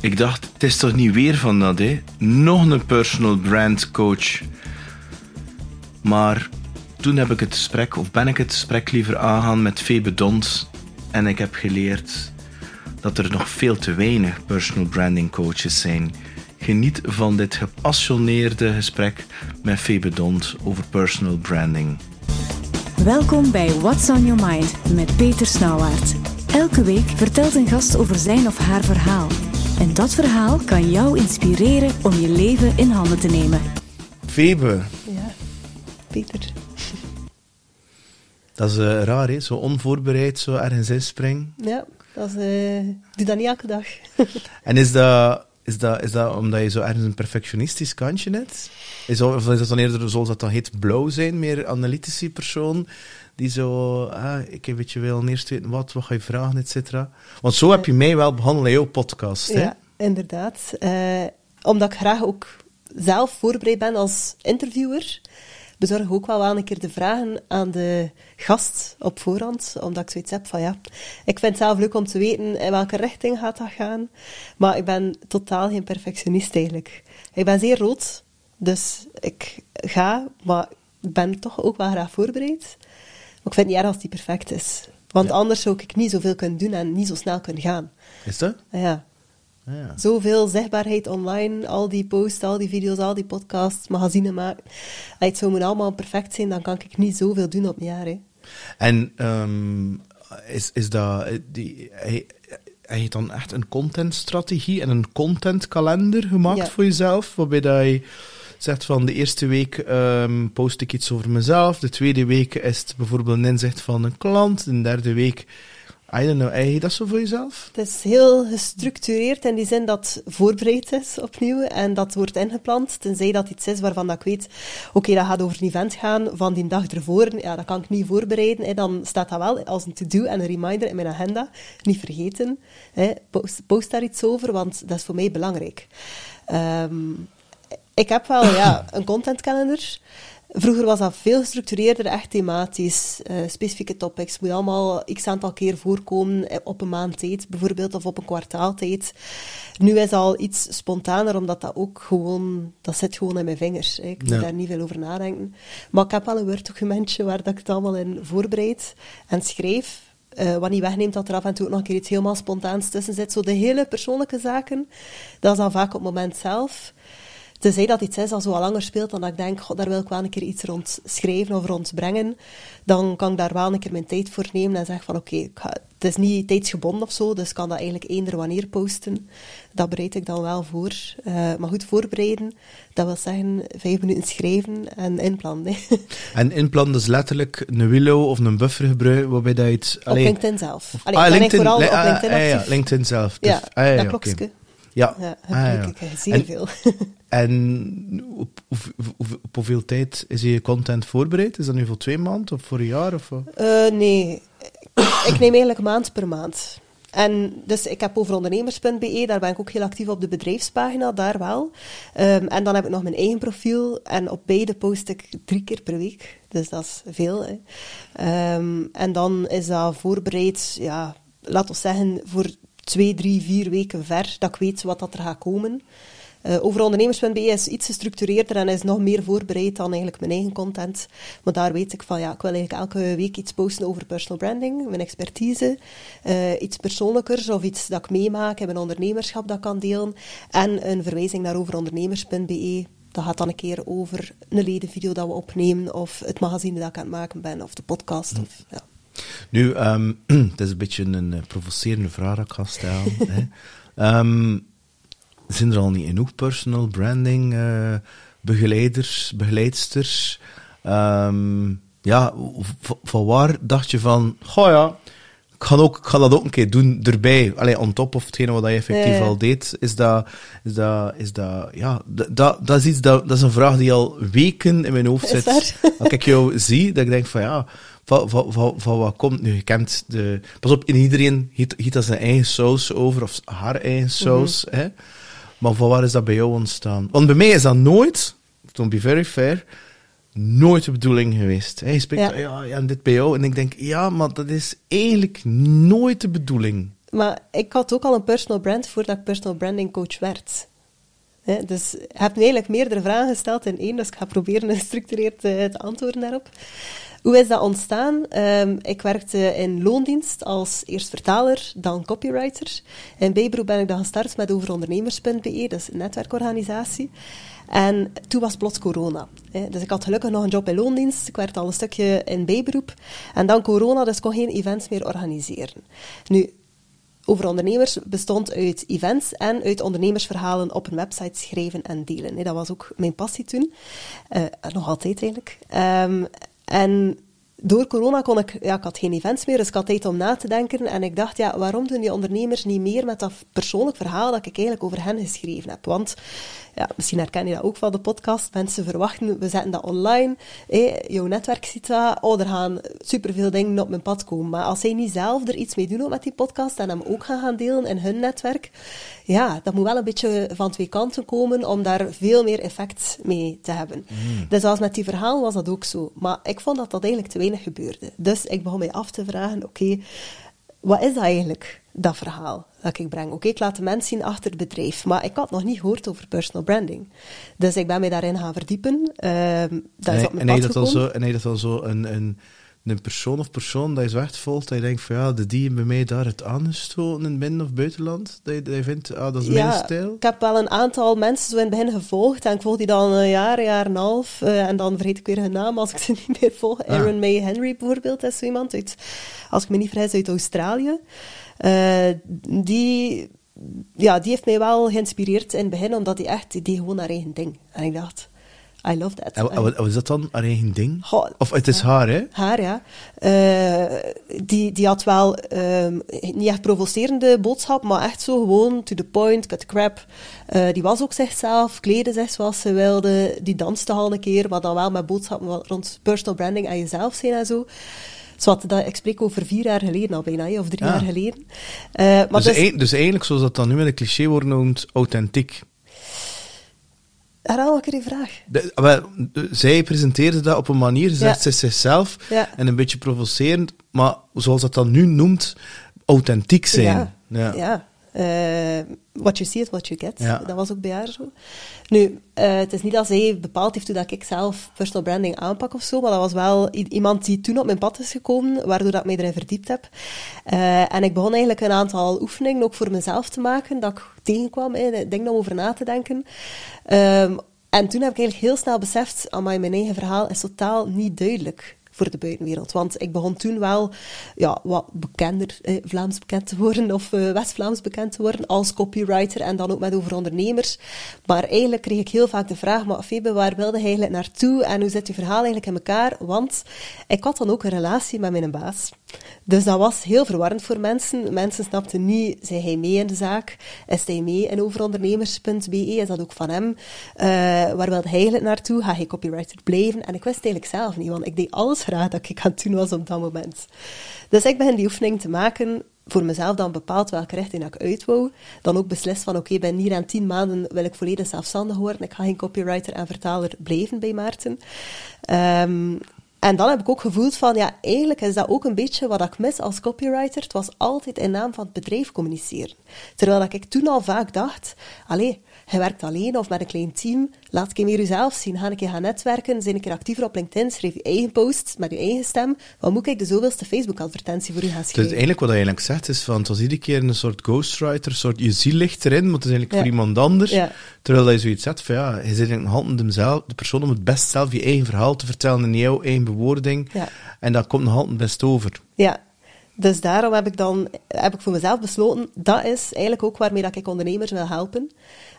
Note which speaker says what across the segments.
Speaker 1: Ik dacht, het is toch niet weer van dat, hè? Nog een personal brand coach. Maar toen heb ik het gesprek, of ben ik het gesprek liever aangaan met Febe Dons. En ik heb geleerd dat er nog veel te weinig personal branding coaches zijn. Geniet van dit gepassioneerde gesprek met Febe Dons over personal branding.
Speaker 2: Welkom bij What's on Your Mind met Peter Snauwaert. Elke week vertelt een gast over zijn of haar verhaal. En dat verhaal kan jou inspireren om je leven in handen te nemen.
Speaker 1: Febe.
Speaker 3: Ja, Peter.
Speaker 1: Dat is uh, raar, hè? Zo onvoorbereid, zo ergens inspringen.
Speaker 3: Ja, dat is, uh, doe dat niet elke dag.
Speaker 1: en is dat, is, dat, is dat omdat je zo ergens een perfectionistisch kantje hebt? Is, of is dat dan eerder, zoals dat dan heet, blauw zijn, meer analytische persoon? Die zo, ah, ik beetje wil eerst weten wat, wat ga je vragen, et cetera. Want zo heb je mij wel behandeld in jouw podcast, hè?
Speaker 3: Ja, inderdaad. Uh, omdat ik graag ook zelf voorbereid ben als interviewer, bezorg ik ook wel wel een keer de vragen aan de gast op voorhand, omdat ik zoiets heb van ja, ik vind het zelf leuk om te weten in welke richting gaat dat gaan, maar ik ben totaal geen perfectionist eigenlijk. Ik ben zeer rood, dus ik ga, maar ik ben toch ook wel graag voorbereid. Ik vind het niet erg als die perfect is. Want anders zou ik niet zoveel kunnen doen en niet zo snel kunnen gaan.
Speaker 1: Is dat?
Speaker 3: Ja. Ja. Zoveel zichtbaarheid online, al die posts, al die video's, al die podcasts, magazine maken. Als het zou moet allemaal perfect zijn, dan kan ik niet zoveel doen op een jaar. Hè.
Speaker 1: En um, is, is dat... Die, hij, hij heeft dan echt een contentstrategie en een contentkalender gemaakt ja. voor jezelf, waarbij dat je zegt van de eerste week um, post ik iets over mezelf, de tweede week is het bijvoorbeeld een inzicht van een klant, de derde week I don't know, dat zo voor jezelf?
Speaker 3: Het is heel gestructureerd in die zin dat voorbereid is opnieuw en dat wordt ingepland, tenzij dat iets is waarvan ik weet, oké, dat gaat over een event gaan van die dag ervoor, ja, dat kan ik niet voorbereiden, dan staat dat wel als een to-do en een reminder in mijn agenda, niet vergeten, hè. Post, post, daar iets over, want dat is voor mij belangrijk. Um, ik heb wel ja, een contentkalender, Vroeger was dat veel gestructureerder, echt thematisch, uh, specifieke topics. Moet allemaal x aantal keer voorkomen op een maand tijd, bijvoorbeeld, of op een kwartaal tijd. Nu is al iets spontaner, omdat dat ook gewoon, dat zit gewoon in mijn vingers. Hè. Ik moet ja. daar niet veel over nadenken. Maar ik heb wel een Word-documentje waar dat ik het allemaal in voorbereid en schrijf. Uh, wat niet wegneemt dat er af en toe ook nog een keer iets helemaal spontaans tussen zit. Zo de hele persoonlijke zaken, dat is dan vaak op het moment zelf. Tenzij dat iets is dat zo al langer speelt, dan dat ik denk, god, daar wil ik wel een keer iets rond schrijven of rond brengen, dan kan ik daar wel een keer mijn tijd voor nemen en zeggen van oké, okay, het is niet tijdsgebonden of zo, dus ik kan dat eigenlijk eender wanneer posten. Dat bereid ik dan wel voor. Uh, maar goed, voorbereiden, dat wil zeggen vijf minuten schrijven en inplannen.
Speaker 1: en inplannen is letterlijk een willow of een buffer gebruiken, waarbij dat iets...
Speaker 3: Op LinkedIn zelf.
Speaker 1: Allee, ah, LinkedIn, vooral op LinkedIn ah, ja, LinkedIn zelf.
Speaker 3: Dus, ja, ah, ja, dat. Okay.
Speaker 1: Ja,
Speaker 3: ja ah, ja. ik zeer veel.
Speaker 1: en op, op, op, hoeveel tijd is je content voorbereid? Is dat nu voor twee maanden of voor een jaar? Of?
Speaker 3: Uh, nee, ik neem eigenlijk maand per maand. En dus ik heb over ondernemers.be, daar ben ik ook heel actief op de bedrijfspagina, daar wel. Um, en dan heb ik nog mijn eigen profiel en op beide post ik drie keer per week. Dus dat is veel. Hè. Um, en dan is dat voorbereid, ja, laten we zeggen, voor twee, drie, vier weken ver, dat ik weet wat dat er gaat komen. Uh, over is iets gestructureerder en is nog meer voorbereid dan eigenlijk mijn eigen content. Maar daar weet ik van, ja, ik wil eigenlijk elke week iets posten over personal branding, mijn expertise, uh, iets persoonlijkers of iets dat ik meemaak in mijn ondernemerschap dat kan delen. En een verwijzing naar over ondernemers.be. Dat gaat dan een keer over een ledenvideo dat we opnemen, of het magazine dat ik aan het maken ben, of de podcast. Of, ja.
Speaker 1: Nu, um, het is een beetje een uh, provocerende vraag dat ik ga stellen. hè. Um, zijn er al niet genoeg personal branding uh, begeleiders, begeleidsters? Um, ja, van waar dacht je van, goh ja, ik ga, ook, ik ga dat ook een keer doen erbij. Allee, on top of hetgene wat je effectief al deed, is dat, is dat, is dat, ja, dat, dat is iets, dat, dat is een vraag die al weken in mijn hoofd zit. Als ik jou zie, dat ik denk van ja, van, van, van, van, wat komt nu? Je kent de. Pas op, in iedereen giet, giet dat zijn eigen saus over, of haar eigen saus. Mm -hmm. hè? Maar van waar is dat bij jou ontstaan? Want bij mij is dat nooit, to be very fair, nooit de bedoeling geweest. Hij spreekt, ja. ja, ja, dit bij jou. En ik denk, ja, maar dat is eigenlijk nooit de bedoeling.
Speaker 3: Maar ik had ook al een personal brand voordat ik personal branding coach werd. Dus je hebt nu eigenlijk meerdere vragen gesteld in één, dus ik ga proberen gestructureerd uh, te antwoorden daarop. Hoe is dat ontstaan? Um, ik werkte in loondienst als eerst vertaler, dan copywriter. In bijberoep ben ik dan gestart met overondernemers.be, dat is een netwerkorganisatie. En toen was plots corona. Dus ik had gelukkig nog een job in loondienst. Ik werkte al een stukje in bijberoep. En dan corona, dus ik kon geen events meer organiseren. Nu, over ondernemers bestond uit events en uit ondernemersverhalen op een website schrijven en delen. Dat was ook mijn passie toen. Uh, nog altijd eigenlijk. Um, en door corona kon ik, ja, ik had geen events meer, dus ik had tijd om na te denken. En ik dacht, ja, waarom doen die ondernemers niet meer met dat persoonlijk verhaal dat ik eigenlijk over hen geschreven heb? Want ja, misschien herken je dat ook van de podcast. Mensen verwachten, we zetten dat online. Hé, jouw netwerk ziet dat. Oh, er gaan superveel dingen op mijn pad komen. Maar als zij niet zelf er iets mee doen met die podcast en hem ook gaan gaan delen in hun netwerk, ja, dat moet wel een beetje van twee kanten komen om daar veel meer effect mee te hebben. Mm. Dus als met die verhaal was dat ook zo. Maar ik vond dat dat eigenlijk te weinig gebeurde. Dus ik begon mij af te vragen, oké, wat is eigenlijk, dat verhaal dat ik breng? Oké, ik laat de mensen zien achter het bedrijf, maar ik had nog niet gehoord over personal branding. Dus ik ben mij daarin gaan verdiepen. Uh, dat is op mijn
Speaker 1: en,
Speaker 3: pad
Speaker 1: dat al zo, en dat al zo een, een, een persoon of persoon dat je zo echt volgt, dat je denkt van ja, de die bij mij daar het aangestoten in binnen- of buitenland, dat je, dat je vindt, ah, dat is
Speaker 3: ja,
Speaker 1: mijn stijl?
Speaker 3: ik heb wel een aantal mensen zo in het begin gevolgd en ik volg die dan een jaar, een jaar en een half uh, en dan vergeet ik weer hun naam als ik ze niet meer volg. Ah. Aaron May Henry bijvoorbeeld is zo iemand uit, als ik me niet vergis, uit Australië. Uh, die, ja, die heeft mij wel geïnspireerd in het begin, omdat hij echt, die gewoon haar eigen ding. En ik dacht, I love that.
Speaker 1: En wat is dat dan, haar eigen ding? Goh, of het is haar, hè?
Speaker 3: Haar, ja. Uh, die, die had wel um, niet echt provocerende boodschap, maar echt zo gewoon to the point, cut the crap. Uh, die was ook zichzelf, kleden zich zoals ze wilde. Die danste al een keer, maar dan wel met boodschappen rond personal branding en jezelf zijn en zo. Dat, ik spreek over vier jaar geleden al bijna, of drie
Speaker 1: Ah.
Speaker 3: jaar geleden. Uh, maar
Speaker 1: Dus,
Speaker 3: dus,
Speaker 1: een- dus eigenlijk, zoals dat dan nu met een cliché wordt genoemd, authentiek.
Speaker 3: Herhaal er die vraag.
Speaker 1: De, zij presenteerde dat op een manier, ze
Speaker 3: Ja.
Speaker 1: zegt ze zichzelf
Speaker 3: Ja.
Speaker 1: en een beetje provocerend, maar zoals dat dan nu noemt, authentiek zijn.
Speaker 3: Ja,
Speaker 1: Ja.
Speaker 3: Eh, what you see is what you get.
Speaker 1: Ja.
Speaker 3: Dat was ook bij haar zo. Nu, eh, het is niet dat zij bepaald heeft hoe dat ik zelf personal branding aanpak of zo, maar dat was wel iemand die toen op mijn pad is gekomen, waardoor dat ik mij erin verdiept heb. Eh, en ik begon eigenlijk een aantal oefeningen ook voor mezelf te maken, dat ik tegenkwam, hè, dingen om over na te denken. Ehm, en toen heb ik eigenlijk heel snel beseft, amai, mijn eigen verhaal is totaal niet duidelijk voor de buitenwereld. Want ik begon toen wel ja, wat bekender, eh, Vlaams bekend te worden, of eh, West-Vlaams bekend te worden, als copywriter en dan ook met over ondernemers. Maar eigenlijk kreeg ik heel vaak de vraag, maar Febe, waar wilde je eigenlijk naartoe en hoe zit je verhaal eigenlijk in elkaar? Want ik had dan ook een relatie met mijn baas. Dus dat was heel verwarrend voor mensen. Mensen snapten niet, zijn hij mee in de zaak? Is hij mee in overondernemers.be? Is dat ook van hem? Eh, waar wilde hij eigenlijk naartoe? Ga hij copywriter blijven? En ik wist eigenlijk zelf niet, want ik deed alles graag dat ik aan het doen was op dat moment. Dus ik begin die oefening te maken, voor mezelf dan bepaald welke richting ik uit wou. Dan ook beslist van, oké, binnen hier en tien maanden wil ik volledig zelfstandig worden. Ik ga geen copywriter en vertaler blijven bij Maarten. Ehm, en dan heb ik ook gevoeld van, ja, eigenlijk is dat ook een beetje wat ik mis als copywriter. Het was altijd in naam van het bedrijf communiceren. Terwijl ik toen al vaak dacht, allee, je werkt alleen of met een klein team, laat ik meer jezelf zien. Ga een keer gaan netwerken, zijn een keer actiever op LinkedIn, schrijf je eigen posts met je eigen stem. Wat moet ik de zoveelste Facebook-advertentie voor u gaan
Speaker 1: Dus
Speaker 3: schrijven?
Speaker 1: eigenlijk wat hij eigenlijk zegt is van, het was iedere keer een soort ghostwriter, een soort, je ziel ligt erin, maar het is eigenlijk
Speaker 3: Ja.
Speaker 1: voor iemand anders.
Speaker 3: Ja.
Speaker 1: Terwijl hij zoiets zegt van, ja, je zit nog altijd hemzelf, de persoon om het best zelf je eigen verhaal te vertellen in jouw eigen bewoording.
Speaker 3: Ja.
Speaker 1: En dat komt nog altijd best over.
Speaker 3: Ja, dus daarom heb ik dan heb ik voor mezelf besloten, dat is eigenlijk ook waarmee dat ik ondernemers wil helpen.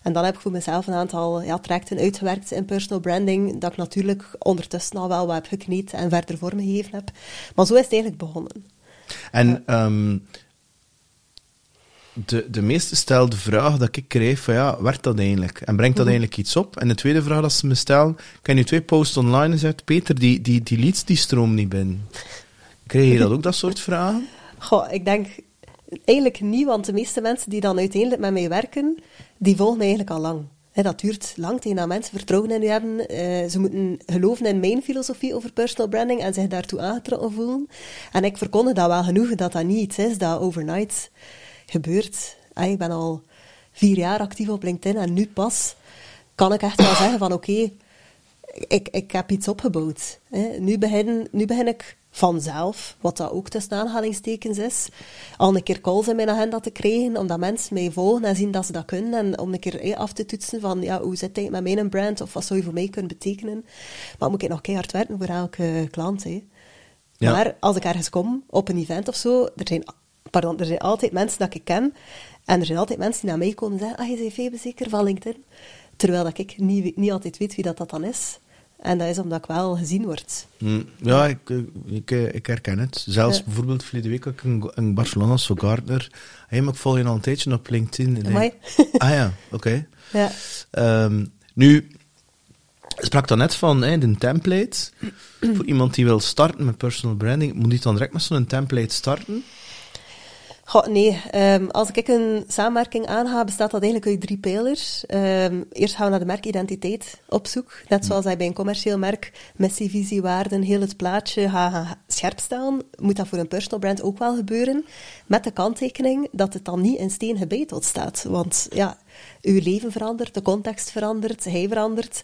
Speaker 3: En dan heb ik voor mezelf een aantal ja, trajecten uitgewerkt in personal branding, dat ik natuurlijk ondertussen al wel wat heb gekneed en verder vormgegeven heb. Maar zo is het eigenlijk begonnen.
Speaker 1: En ehm, de, de meest gestelde vraag dat ik krijg van ja, werkt dat eigenlijk? En brengt dat
Speaker 3: Mhm.
Speaker 1: eigenlijk iets op? En de tweede vraag dat ze me stellen, kan je twee posts online zetten, Peter, die, die, die leads die stroom niet binnen. Krijg je dat ook, dat soort vragen?
Speaker 3: Goh, ik denk eigenlijk niet, want de meeste mensen die dan uiteindelijk met mij werken, die volgen eigenlijk al lang. Dat duurt lang tegen dat mensen vertrouwen in u hebben. Eh, ze moeten geloven in mijn filosofie over personal branding en zich daartoe aangetrokken voelen. En ik verkondig dat wel genoeg, dat dat niet iets is dat overnight gebeurd. Ah, ik ben al vier jaar actief op LinkedIn en nu pas kan ik echt wel zeggen van oké, ik, ik heb iets opgebouwd. Nu, begin, nu begin ik vanzelf, wat dat ook tussen aanhalingstekens is, al een keer calls in mijn agenda te krijgen, omdat mensen mij volgen en zien dat ze dat kunnen, en om een keer af te toetsen van, ja, hoe zit het met mijn brand, of wat zou je voor mij kunnen betekenen. Maar moet ik nog keihard werken voor elke klant, hè.
Speaker 1: Ja.
Speaker 3: Maar als ik ergens kom, op een event of zo, er zijn, pardon, er zijn altijd mensen dat ik ken, en er zijn altijd mensen die naar mij komen en zeggen, ah, je bent zeker van LinkedIn? Terwijl dat ik niet, niet altijd weet wie dat, dat dan is. En dat is omdat ik wel gezien word.
Speaker 1: Hm, Ja, ik, ik, ik herken het. Zelfs
Speaker 3: Ja.
Speaker 1: bijvoorbeeld verleden week had ik in, in Barcelona zo Gardner. Hey, maar ik volg je al een tijdje op LinkedIn. En ik- ah ja, oké.
Speaker 3: Ja.
Speaker 1: Ehm, nu, je sprak dan net van hè, de template. Voor iemand die wil starten met personal branding, moet die dan direct met zo'n template starten?
Speaker 3: Goh, nee, ehm, als ik een samenwerking aanga, bestaat dat eigenlijk uit drie pijlers. Ehm, eerst gaan we naar de merkidentiteit op zoek. Net zoals hij bij een commercieel merk missie, visie, waarden, heel het plaatje gaat scherp stellen, moet dat voor een personal brand ook wel gebeuren. Met de kanttekening dat het dan niet in steen gebeiteld staat. Want ja, uw leven verandert, de context verandert, hij verandert.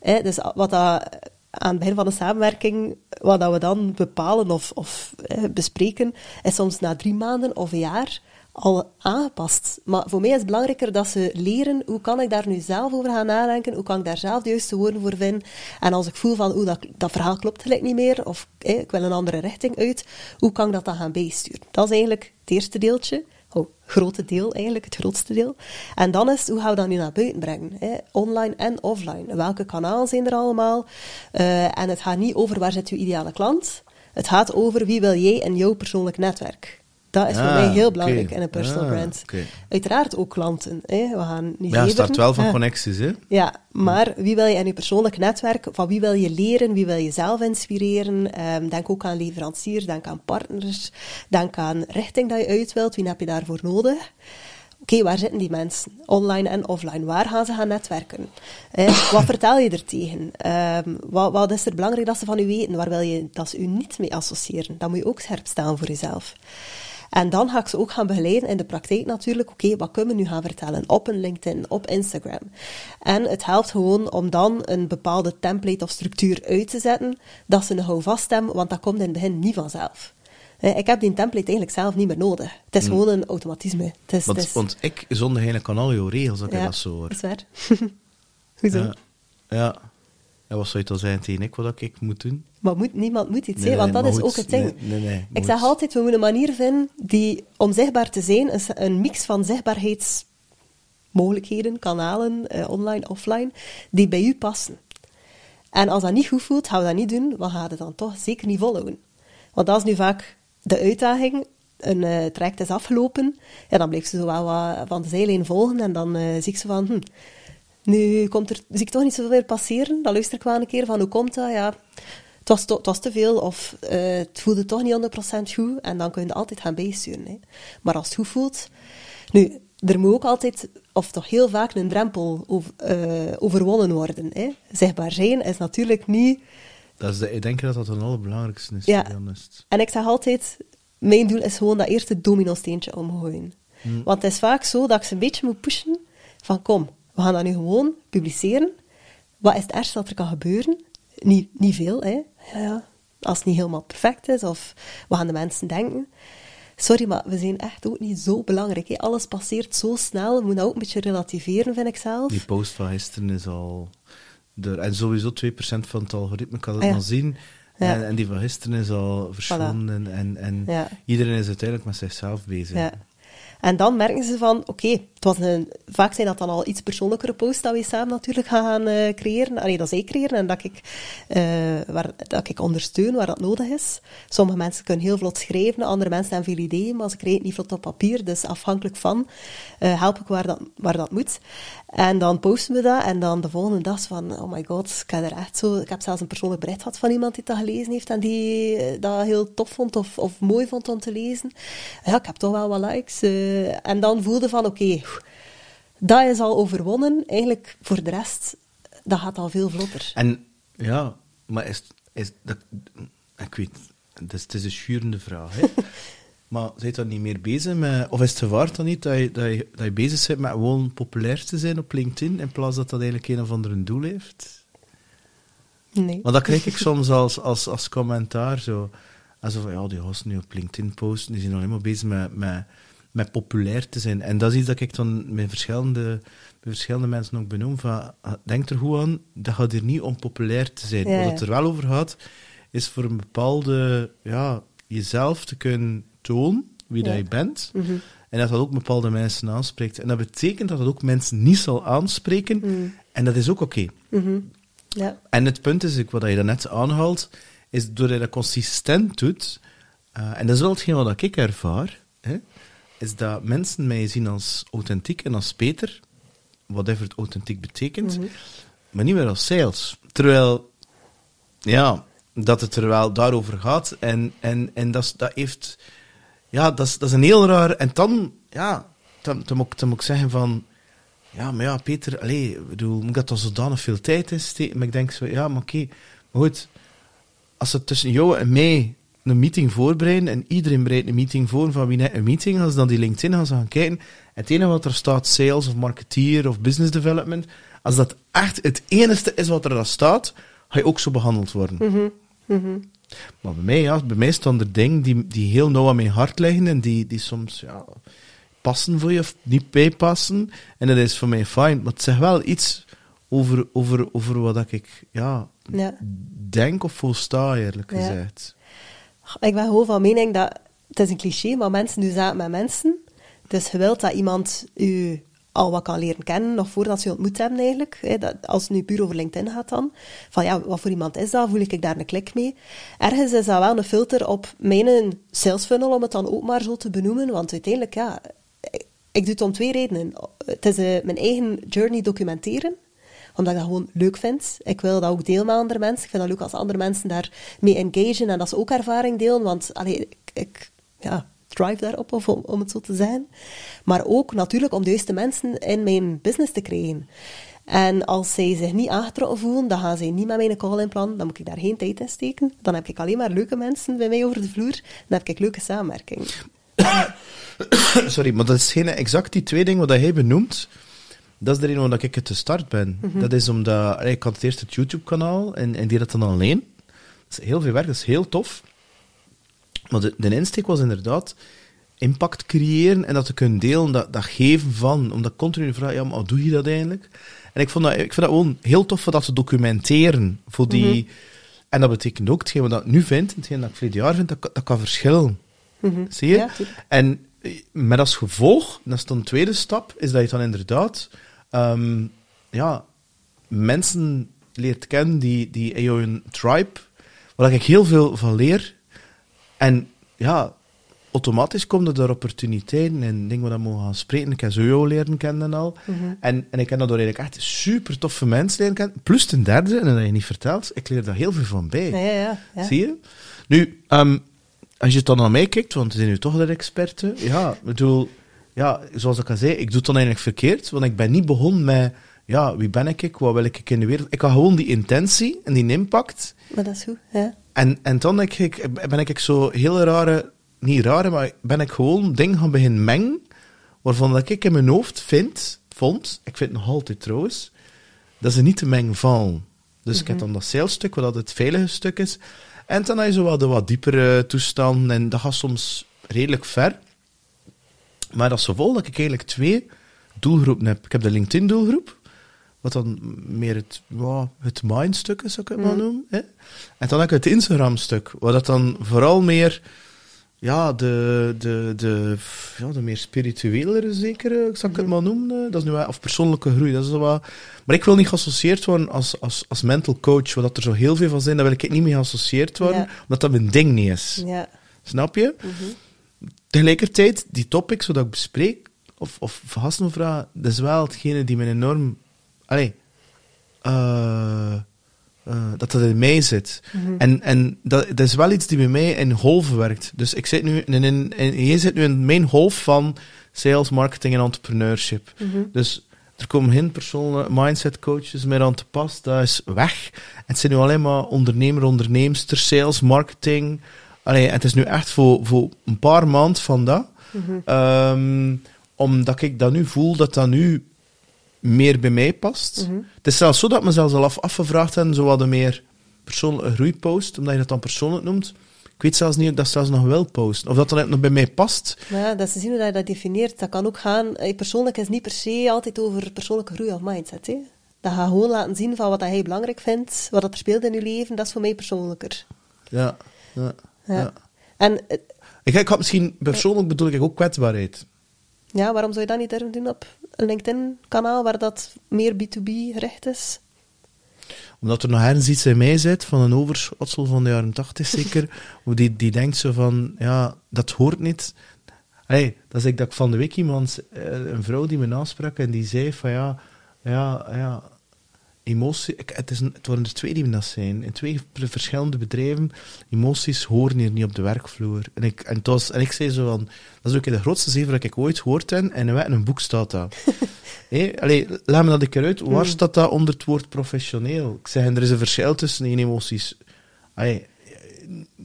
Speaker 3: Hè, dus wat dat aan het begin van de samenwerking, wat dat we dan bepalen of, of eh, bespreken, is soms na drie maanden of een jaar al aangepast. Maar voor mij is het belangrijker dat ze leren hoe kan ik daar nu zelf over gaan nadenken, hoe kan ik daar zelf de juiste woorden voor vinden. En als ik voel van, dat, dat verhaal klopt gelijk niet meer, of eh, ik wil een andere richting uit, hoe kan ik dat dan gaan bijsturen? Dat is eigenlijk het eerste deeltje. Oh, grote deel eigenlijk, het grootste deel. En dan is, hoe gaan we dat nu naar buiten brengen? Online en offline. Welke kanalen zijn er allemaal? Eh, en het gaat niet over waar zit uw ideale klant. Het gaat over wie wil jij in jouw persoonlijk netwerk. Dat is voor
Speaker 1: Ah,
Speaker 3: mij heel belangrijk in een personal
Speaker 1: Ah,
Speaker 3: brand.
Speaker 1: oké.
Speaker 3: Uiteraard ook klanten. Hè? We gaan niet
Speaker 1: Ja,
Speaker 3: zeveren.
Speaker 1: start wel van connecties, hè?
Speaker 3: Ja, maar wie wil je in je persoonlijk netwerk, van wie wil je leren, wie wil je zelf inspireren? Ehm, denk ook aan leveranciers, denk aan partners, denk aan richting dat je uit wilt, wie heb je daarvoor nodig? Oké, waar zitten die mensen? Online en offline. Waar gaan ze gaan netwerken? Eh, wat vertel je er tegen? Ehm, wat, wat is er belangrijk dat ze van u weten? Waar wil je dat ze u niet mee associëren? Dat moet je ook scherp staan voor jezelf. En dan ga ik ze ook gaan begeleiden in de praktijk natuurlijk. Oké, wat kunnen we nu gaan vertellen op een LinkedIn, op Instagram? En het helpt gewoon om dan een bepaalde template of structuur uit te zetten, dat ze een houvast hebben, want dat komt in het begin niet vanzelf. Ik heb die template eigenlijk zelf niet meer nodig. Het is gewoon een automatisme. Het is,
Speaker 1: Want,
Speaker 3: het is-
Speaker 1: want ik zonde eigenlijk aan al jouw regels, dat ik
Speaker 3: ja,
Speaker 1: dat zo hoor.
Speaker 3: dat is waar. Hoezo?
Speaker 1: Ja. ja. En wat zou je dan zeggen tegen ik wat ik moet doen?
Speaker 3: Maar moet, niemand moet iets,
Speaker 1: Nee,
Speaker 3: want
Speaker 1: nee,
Speaker 3: dat is ook het ding.
Speaker 1: nee,
Speaker 3: ik zeg altijd, we moeten een manier vinden die, om zichtbaar te zijn, een, een mix van zichtbaarheidsmogelijkheden, kanalen, eh, online, offline, die bij u passen. En als dat niet goed voelt, gaan we dat niet doen, dan gaat het dan toch zeker niet volhouden. Want dat is nu vaak de uitdaging. Een eh, traject is afgelopen, ja, dan blijft ze zo wel wat van de zijlijn volgen en dan eh, zie ik ze van, hm, nu komt er, zie ik toch niet zoveel meer passeren. Dan luister ik wel een keer van, hoe komt dat? Ja, het was, to- het was te veel of eh, het voelde toch niet 100% goed. En dan kun je het altijd gaan bijsturen. Hè. Maar als het goed voelt... Nu, er moet ook altijd, of toch heel vaak, een drempel over, eh, overwonnen worden. Hè. Zichtbaar zijn is natuurlijk niet...
Speaker 1: Dat is de, ik denk dat dat het allerbelangrijkste is,
Speaker 3: Ja. En ik zeg altijd, mijn doel is gewoon dat eerste domino-steentje omgooien. Want het is vaak zo dat ik ze een beetje moet pushen van kom, we gaan dat nu gewoon publiceren. Wat is het ergste dat er kan gebeuren? Niet, niet veel, hè. Ja, als het niet helemaal perfect is, of wat gaan de mensen denken? Sorry, maar we zijn echt ook niet zo belangrijk. Hè. Alles passeert zo snel. We moeten dat ook een beetje relativeren, vind ik zelf.
Speaker 1: Die post van gisteren is al... Er, en sowieso 2% van het algoritme kan het
Speaker 3: Ah ja.
Speaker 1: nog zien.
Speaker 3: Ja.
Speaker 1: En, en die van gisteren is al verschonden. En, en
Speaker 3: Ja.
Speaker 1: iedereen is uiteindelijk met zichzelf bezig.
Speaker 3: Ja. En dan merken ze van, oké, het was een, vaak zijn dat dan al iets persoonlijkere posts dat we samen natuurlijk gaan eh, creëren. Allee, dat zij creëren en dat ik, eh, waar, dat ik ondersteun waar dat nodig is. Sommige mensen kunnen heel vlot schrijven, andere mensen hebben veel ideeën, maar ze het niet vlot op papier. Dus afhankelijk van eh, help ik waar dat, waar dat moet. En dan posten we dat en dan de volgende dag van, oh my god, ik heb er echt zo... Ik heb zelfs een persoonlijk bericht gehad van iemand die dat gelezen heeft en die dat heel tof vond of, of mooi vond om te lezen. Ja, ik heb toch wel wat likes. en dan voelde van, oké, dat is al overwonnen. Eigenlijk voor de rest, dat gaat al veel vlotter.
Speaker 1: En ja, maar is, is dat... Ik weet, het is, het is een schurende vraag, hè. Maar zijn je dan niet meer bezig met... Of is het gewaard dan niet dat je, dat, je, dat je bezig bent met gewoon populair te zijn op LinkedIn, in plaats dat dat eigenlijk een of ander doel heeft?
Speaker 3: Nee.
Speaker 1: Maar dat krijg ik soms als, als, als commentaar, zo... Alsof, ja, die gasten nu op LinkedIn posten, die zijn alleen maar bezig met, met, met populair te zijn. En dat is iets dat ik dan met verschillende, met verschillende mensen ook benoem, van, ah, denk er goed aan, dat gaat hier niet om populair te zijn.
Speaker 3: Ja,
Speaker 1: Wat het er wel over gaat, is voor een bepaalde, ja, jezelf te kunnen tonen, wie dat je bent.
Speaker 3: Mhm.
Speaker 1: En dat dat ook bepaalde mensen aanspreekt. En dat betekent dat het ook mensen niet zal aanspreken.
Speaker 3: Mm.
Speaker 1: En dat is ook oké.
Speaker 3: Mhm. Ja.
Speaker 1: En het punt is, wat je daarnet aanhaalt, is doordat je dat consistent doet, eh, en dat is wel hetgeen wat ik ervaar, is dat mensen mij zien als authentiek en als Peter, whatever het authentiek betekent,
Speaker 3: Mhm.
Speaker 1: maar niet meer als sales. Terwijl, ja, dat het er wel daarover gaat, en, en, en dat, is- dat heeft, ja, dat is, dat is een heel raar, en dan, ja, dan, dan, moet, ik- dan moet ik zeggen van, ja, maar ja, Peter, allee, bedoel, moet dat dan zodanig veel tijd steken? Maar ik denk zo, ja, maar oké, maar goed, als het tussen jou en mij een meeting voorbereiden, en iedereen bereidt een meeting voor van wie net een meeting, als ze dan die LinkedIn gaan ze gaan kijken, het enige wat er staat, sales of marketeer of business development, als dat echt het enige is wat er dan staat, ga je ook zo behandeld worden.
Speaker 3: Mhm. Mhm.
Speaker 1: Maar bij mij, ja, bij mij staan er dingen die, die heel nauw aan mijn hart liggen en die, die soms ja, passen voor je of niet bijpassen. En dat is voor mij fijn. Maar het zegt wel iets over, over, over wat ik ja,
Speaker 3: Ja.
Speaker 1: denk of volsta, eerlijk
Speaker 3: Ja.
Speaker 1: gezegd.
Speaker 3: Ik ben gewoon van mening dat... Het is een cliché, maar mensen doen zaken met mensen. Dus je wilt dat iemand u al wat kan leren kennen, nog voordat ze je ontmoet hebben eigenlijk. Dat, als het nu puur over LinkedIn gaat dan. Van ja, wat voor iemand is dat? Voel ik daar een klik mee? Ergens is dat wel een filter op mijn sales funnel, om het dan ook maar zo te benoemen. Want uiteindelijk, ja... Ik, ik doe het om twee redenen. Het is eh, mijn eigen journey documenteren omdat ik dat gewoon leuk vind. Ik wil dat ook delen met andere mensen. Ik vind dat leuk als andere mensen daarmee engagen en dat ze ook ervaring delen. Want allee, ik, ik ja, drive daarop, of om, om het zo te zeggen. Maar ook natuurlijk om de juiste mensen in mijn business te krijgen. En als zij zich niet aangetrokken voelen, dan gaan zij niet met mijn call in plan. Dan moet ik daar geen tijd in steken. Dan heb ik alleen maar leuke mensen bij mij over de vloer. Dan heb ik leuke samenwerking.
Speaker 1: Sorry, maar dat is geen exact die twee dingen wat jij benoemt. Dat is de reden waarom ik het te start ben. Dat is omdat ik had het eerst het YouTube-kanaal en, en die dat dan alleen. Dat is heel veel werk, dat is heel tof. Maar de, de insteek was inderdaad impact creëren en dat te kunnen delen, dat, dat geven van. Omdat continu vragen, ja, maar hoe doe je dat eigenlijk? En ik, vond dat, ik vind dat gewoon heel tof om dat te documenteren. Voor die, En dat betekent ook, hetgeen wat ik nu vind, hetgeen dat ik verleden jaar vind, dat, kan- dat kan verschillen. Zie je?
Speaker 3: Ja.
Speaker 1: En eh, met als gevolg, dat is dan een tweede stap, is dat je dan inderdaad ehm, ja, mensen leert kennen die, die in jouw tribe, waar ik heel veel van leer. En ja, automatisch komen er opportuniteiten en dingen waar we mogen gaan spreken. Ik heb zo jou leren kennen en al. en, en ik heb daardoor eigenlijk echt super toffe mensen leren kennen. Plus ten derde, en dat je niet vertelt, ik leer daar heel veel van bij.
Speaker 3: Ja, ja, ja.
Speaker 1: Zie je? Nu, ehm, als je dan naar mij kijkt, want we zijn nu toch de experten. Ja, ik bedoel, ja, zoals ik al zei, ik doe het dan eigenlijk verkeerd, want ik ben niet begonnen met, ja, wie ben ik, wat wil ik in de wereld? Ik had gewoon die intentie en die impact.
Speaker 3: Maar dat is goed, ja.
Speaker 1: En, en dan denk ik, ben ik zo heel rare, niet rare, maar ben ik gewoon dingen gaan beginnen mengen, waarvan dat ik in mijn hoofd vind, vond, ik vind het nog altijd trouwens, dat ze niet te mengen vallen. Dus ik heb dan dat salesstuk, wat dat het veilige stuk is. En dan heb je zo wat de wat diepere toestanden, en dat gaat soms redelijk ver. Maar dat is zo vol dat ik eigenlijk twee doelgroepen heb. Ik heb de LinkedIn-doelgroep, wat dan meer het, ja, het mindstuk is, zou ik het maar noemen. Hè? En dan heb ik het Instagram-stuk, waar dat dan vooral meer ja, de, de, de, ja, de meer spirituelere, zeker, zou ik het maar noemen. eh, Dat is nu, of persoonlijke groei. Dat is wat, maar ik wil niet geassocieerd worden als, als, als mental coach, wat er zo heel veel van zijn, daar wil ik niet mee geassocieerd worden,
Speaker 3: Ja.
Speaker 1: omdat dat mijn ding niet is.
Speaker 3: Ja.
Speaker 1: Snap je? Tegelijkertijd, die topics wat ik bespreek, of, of gasten vragen, dat is wel hetgene die me enorm... Allee, eh, eh, dat dat in mij zit. En, en dat, dat is wel iets die bij mij in golven werkt. Dus ik zit nu in, in, zit nu in mijn golf van sales, marketing en entrepreneurship. Dus er komen geen persoonlijke mindset coaches meer aan te pas. Dat is weg. Het zijn nu alleen maar ondernemer, onderneemster, sales, marketing, Allee, het is nu echt voor, voor een paar maanden van dat. Ehm, omdat ik dat nu voel dat dat nu meer bij mij past. Het is zelfs zo dat ik mezelf al af, afgevraagd heb, zo wat een meer persoonlijke groeipost, omdat je dat dan persoonlijk noemt. Ik weet zelfs niet of dat zelfs nog wel post. Of dat dan net nog bij mij past.
Speaker 3: Ja, dat is zien hoe je dat definieert. Dat kan ook gaan... eh, Persoonlijk is niet per se altijd over persoonlijke groei of mindset. Hè. Dat gaat gewoon laten zien van wat jij belangrijk vindt, wat dat er speelt in je leven, dat is voor mij persoonlijker.
Speaker 1: Ja. ja,
Speaker 3: Ja. En eh,
Speaker 1: Ik, had misschien, persoonlijk bedoel ik ook kwetsbaarheid.
Speaker 3: ja, waarom zou je dat niet durven doen op een LinkedIn-kanaal waar dat meer B2B gericht is?
Speaker 1: Omdat er nog ergens iets in mij zit, van een overschotsel van de jaren tachtig zeker, hoe die, die denkt zo van, ja, dat hoort niet. Hey, dat is ik dat ik van de week iemand, eh, een vrouw die me aansprak en die zei van, ja, ja, ja, emotie, het, is een, het waren er twee die dat zijn, in twee verschillende bedrijven, emoties horen hier niet op de werkvloer. En ik, en, het was, en ik zei zo van, dat is ook de grootste zever dat ik ooit gehoord heb, en in een boek staat dat. Hé, allee, laat me dat een keer uit. Waar staat dat onder het woord professioneel? Ik zeg, en er is een verschil tussen die emoties. Allee,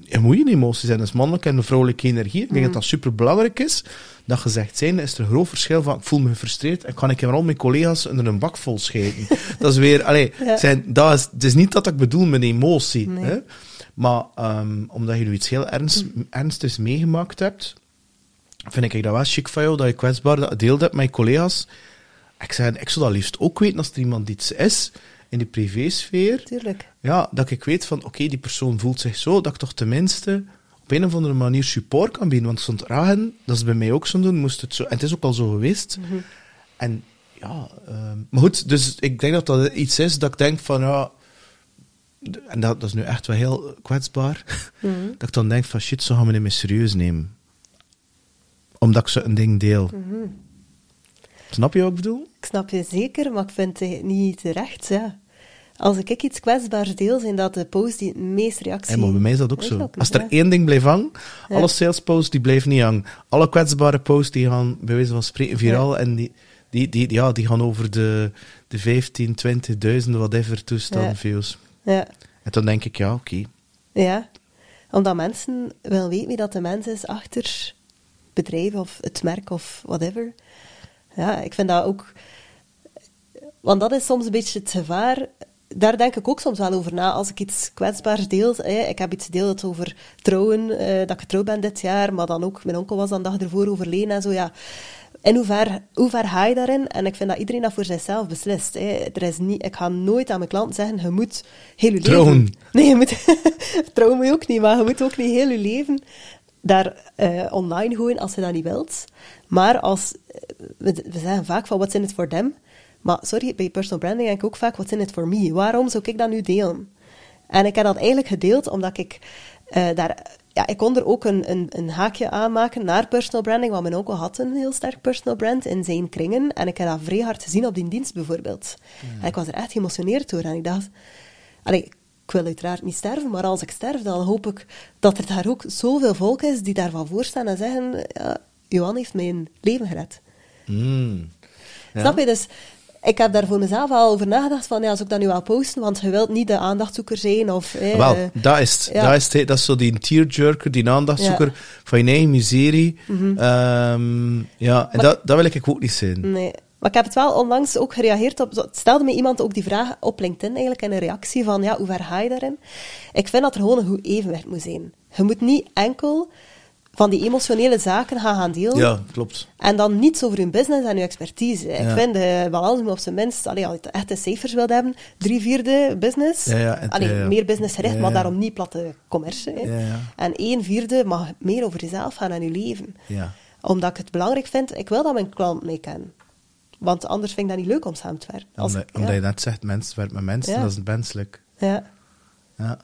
Speaker 1: je moet je emoties zijn. Dat is mannelijke en vrouwelijke energie. Ik denk dat dat super belangrijk is. Dat gezegd zijn, is er een groot verschil van. Ik voel me gefrustreerd en kan ik al mijn collega's onder een bak vol schijten. dat is weer, allee,
Speaker 3: Ja.
Speaker 1: zijn, dat is, het is niet dat ik bedoel met emotie.
Speaker 3: Nee.
Speaker 1: Hè? Maar ehm, omdat je nu iets heel ernst, ernstigs meegemaakt hebt, vind ik dat wel chic van jou, dat je kwetsbaar hebt met je collega's. Ik, zeg, ik zou dat liefst ook weten als er iemand iets is in de privésfeer.
Speaker 3: Tuurlijk.
Speaker 1: Ja, dat ik weet van, oké, die persoon voelt zich zo, dat ik toch tenminste op een of andere manier support kan bieden. Want stond ragen, dat is bij mij ook zo doen, moest het zo... En het is ook al zo geweest. En ja, ehm, maar goed, dus ik denk dat dat iets is dat ik denk van, ja... En dat, dat is nu echt wel heel kwetsbaar. Dat ik dan denk van, shit, zo gaan we niet meer serieus nemen. Omdat ik zo een ding deel. Snap je wat ik bedoel?
Speaker 3: Ik snap je zeker, maar ik vind het niet terecht. Ja. Als ik iets kwetsbaars deel, zijn dat de posts die het meest reactie...
Speaker 1: Ja, maar bij mij is dat ook zo. Als er
Speaker 3: ja.
Speaker 1: één ding blijft hangen, alle salesposts die blijven niet hangen. Alle kwetsbare posts die gaan, bij wijze van spreken, viraal. En die, die, die, ja, die gaan over de, de 15, 20.000, whatever toestanden
Speaker 3: Ja.
Speaker 1: views.
Speaker 3: Ja.
Speaker 1: En dan denk ik, ja, oké.
Speaker 3: ja, omdat mensen wel weten wie dat de mens is achter bedrijf of het merk of whatever. Ja, ik vind dat ook... Want dat is soms een beetje het gevaar. Daar denk ik ook soms wel over na. Als ik iets kwetsbaars deel. Ik heb iets gedeeld over trouwen, eh, dat ik getrouwd ben dit jaar. Maar dan ook, mijn onkel was dan de dag ervoor overleden en zo. Ja. In hoe ver, hoe ver ga je daarin? En ik vind dat iedereen dat voor zichzelf beslist. Hè. Er is niet, ik ga nooit aan mijn klanten zeggen, je moet heel je
Speaker 1: Trouwen.
Speaker 3: leven... Nee, je moet... trouwen moet je ook niet, maar je moet ook niet heel je leven daar eh, online gooien als je dat niet wilt. Maar als... We, we zeggen vaak van, what's in it for them? Maar sorry, bij personal branding denk ik ook vaak, what's in it for me? Waarom zou ik dat nu delen? En ik heb dat eigenlijk gedeeld omdat ik eh, daar... Ja, ik kon er ook een, een, een haakje aan maken naar personal branding, want mijn onkel had een heel sterk personal brand in zijn kringen. En ik heb dat vrij hard gezien op die dienst bijvoorbeeld. En ik was er echt geëmotioneerd door. En ik dacht... Allee, ik wil uiteraard niet sterven, maar als ik sterf, dan hoop ik dat er daar ook zoveel volk is die daarvan voorstaan en zeggen, ja, Johan heeft mijn leven gered.
Speaker 1: Mm. Ja.
Speaker 3: Snap je? Dus ik heb daar voor mezelf al over nagedacht van, ja, als ik dat nu wel posten, want je wilt niet de aandachtzoeker zijn of... eh,
Speaker 1: Wel, dat is
Speaker 3: ja.
Speaker 1: Dat, is dat is zo die tearjerker, die aandachtzoeker van je eigen miserie. Ehm, ja, en
Speaker 3: Maar-
Speaker 1: dat, dat wil ik ook niet zijn.
Speaker 3: Nee. Maar ik heb het wel onlangs ook gereageerd op... stelde me iemand ook die vraag op LinkedIn eigenlijk in een reactie van, ja, hoe ver ga je daarin? Ik vind dat er gewoon een goed evenwicht moet zijn. Je moet niet enkel van die emotionele zaken gaan gaan delen.
Speaker 1: Ja, klopt.
Speaker 3: En dan niets over hun business en hun expertise. Ik vind de balans moet op zijn minst, allee, als je echte cijfers wilt hebben, drie vierde business.
Speaker 1: Ja, ja, en-
Speaker 3: Allee,
Speaker 1: ja.
Speaker 3: meer businessgericht, maar daarom niet platte commercie. hè.
Speaker 1: Ja, ja.
Speaker 3: En één vierde mag meer over jezelf gaan en je leven.
Speaker 1: Ja.
Speaker 3: Omdat ik het belangrijk vind, ik wil dat mijn klant mee kennen. Want anders vind ik dat niet leuk om samen te werken. Als
Speaker 1: Omdat, je net zegt, mensen werkt met mensen, dat is menselijk.
Speaker 3: Ja.
Speaker 1: Ja.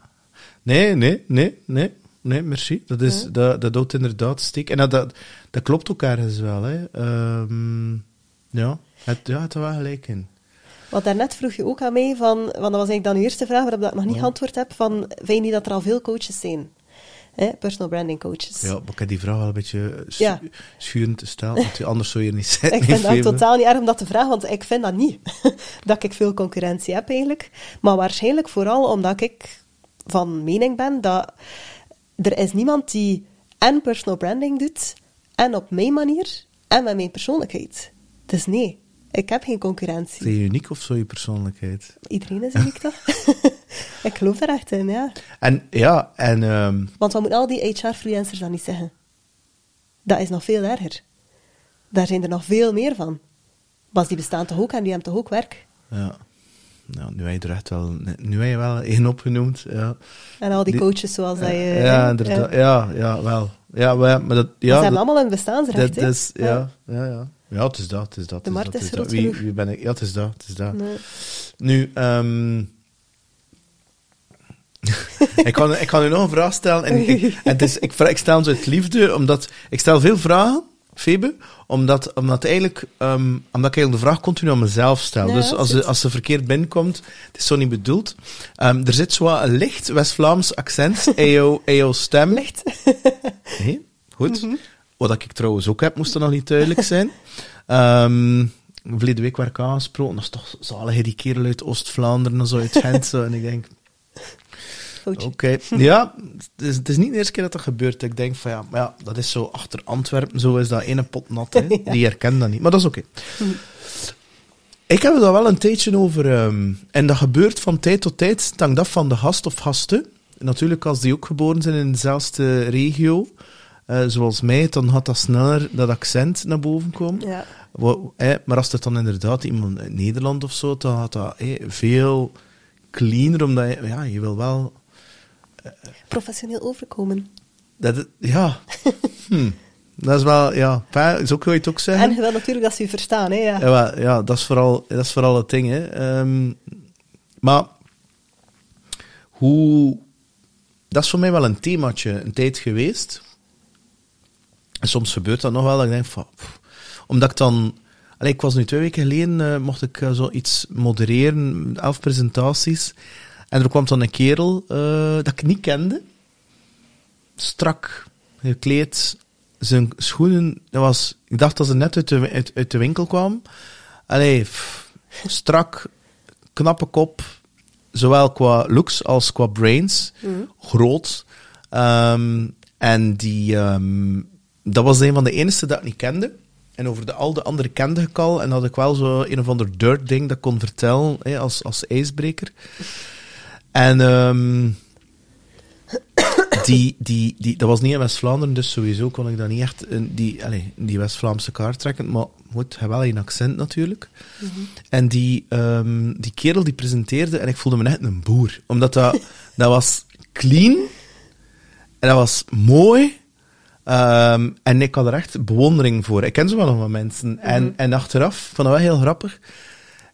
Speaker 1: Nee, nee, nee, nee. Nee, merci. Dat, is, dat, dat houdt inderdaad steek. En dat, dat, dat klopt ook ergens wel. Hè. Ehm, ja, het, ja, het er wel gelijk in.
Speaker 3: Want daarnet vroeg je ook aan mij, van, want dat was eigenlijk dan de eerste vraag waarop ik nog niet geantwoord heb, van, vind je niet dat er al veel coaches zijn? Hè? Personal branding coaches.
Speaker 1: Ja, maar ik heb die vraag wel een beetje s-
Speaker 3: Ja.
Speaker 1: schurend te stellen, want anders zou je er niet zitten.
Speaker 3: Ik vind dat totaal niet erg om dat te vragen, want ik vind dat niet. dat ik veel concurrentie heb eigenlijk. Maar waarschijnlijk vooral omdat ik van mening ben dat er is niemand die en personal branding doet, en op mijn manier, en met mijn persoonlijkheid. Dus nee, ik heb geen concurrentie.
Speaker 1: Is je uniek of zo, je persoonlijkheid?
Speaker 3: Iedereen is uniek, toch? ik geloof er echt in, ja.
Speaker 1: En ja, en... ehm,
Speaker 3: Want wat moeten al die HR-freelancers dan niet zeggen? Dat is nog veel erger. Daar zijn er nog veel meer van. Maar die bestaan toch ook en die hebben toch ook werk?
Speaker 1: ja. Nou, nu heb je er echt wel... Nu heb je wel één opgenoemd, ja.
Speaker 3: En al die
Speaker 1: Die-
Speaker 3: coaches zoals dat je...
Speaker 1: ja, inderdaad. Ja, ja, wel. Ja, maar, maar dat...
Speaker 3: Ja,
Speaker 1: Ja,
Speaker 3: ze hebben
Speaker 1: dat,
Speaker 3: allemaal een bestaansrecht,
Speaker 1: dat is... Ja, ja, ja. Ja, het is dat, het is dat.
Speaker 3: De markt
Speaker 1: dat,
Speaker 3: is
Speaker 1: dat.
Speaker 3: groot
Speaker 1: Wie, wie ben ik? Ja, het is dat, het is dat.
Speaker 3: Nee.
Speaker 1: Nu, ehm ik, kan, ik kan u nog een vraag stellen. En, ik, en het is, ik, ik stel ze uit liefde, omdat ik stel veel vragen, Febe, omdat, omdat, eigenlijk, ehm, omdat ik eigenlijk de vraag continu aan mezelf stel. Dus als ze, als ze verkeerd binnenkomt, het is zo niet bedoeld. Ehm, er zit zo een licht West-Vlaams accent in jouw stem.
Speaker 3: Licht.
Speaker 1: Nee, goed.
Speaker 3: Mhm.
Speaker 1: Wat ik trouwens ook heb, moest er nog niet duidelijk zijn. Ehm verleden week werd ik aangesproken. Dat is toch zalig, die kerel uit Oost-Vlaanderen en zo, uit Gent. Zo. En ik denk,
Speaker 3: Foutje.
Speaker 1: oké. Ja, het is, het is niet de eerste keer dat dat gebeurt. Ik denk van, ja, maar ja, dat is zo achter Antwerpen. Zo is dat ene pot nat, hè. Die herkennen dat niet. Maar dat is oké. Ik heb het daar wel een tijdje over. ehm, en dat gebeurt van tijd tot tijd. Hangt af van de gast of gasten. Natuurlijk, als die ook geboren zijn in dezelfde regio, eh, zoals mij, dan gaat dat sneller dat accent naar boven komen.
Speaker 3: Ja.
Speaker 1: Maar als het dan inderdaad iemand uit Nederland of zo, dan gaat dat veel cleaner, omdat je, ja, je wil wel...
Speaker 3: Professioneel overkomen.
Speaker 1: Dat, ja, hm, dat is wel, ja, zo kun je het ook zeggen.
Speaker 3: En je wil natuurlijk dat ze je verstaan, hè? Ja.
Speaker 1: Ja, dat, is vooral, dat is vooral het ding. Hè. Ehm, maar hoe... Dat is voor mij wel een themaatje een tijd geweest. En soms gebeurt dat nog wel, dat ik denk van... pff, omdat ik dan... Allee, ik was nu twee weken geleden, eh, mocht ik eh, zo iets modereren, elf presentaties. En er kwam dan een kerel eh, dat ik niet kende. Strak gekleed, zijn schoenen, dat was, ik dacht dat ze net uit de, uit, uit de winkel kwam. Allee, pff, strak, knappe kop, zowel qua looks als qua brains. Groot. Ehm, en die, ehm, dat was een van de enige dat ik niet kende. En over de, al de andere kende ik al. En had ik wel zo een of ander dirt ding dat ik kon vertellen hè, als, als ijsbreker. En ehm, die, die, die, dat was niet in West-Vlaanderen, dus sowieso kon ik dat niet echt in die, allez, in die West-Vlaamse kaart trekken. Maar goed, hij wel een accent natuurlijk. En die, ehm, die kerel die presenteerde, en ik voelde me net een boer. Omdat dat, dat was clean, en dat was mooi. Ehm, en ik had er echt bewondering voor. Ik ken zo wel nog wat mensen. en, en achteraf, vond dat wel heel grappig.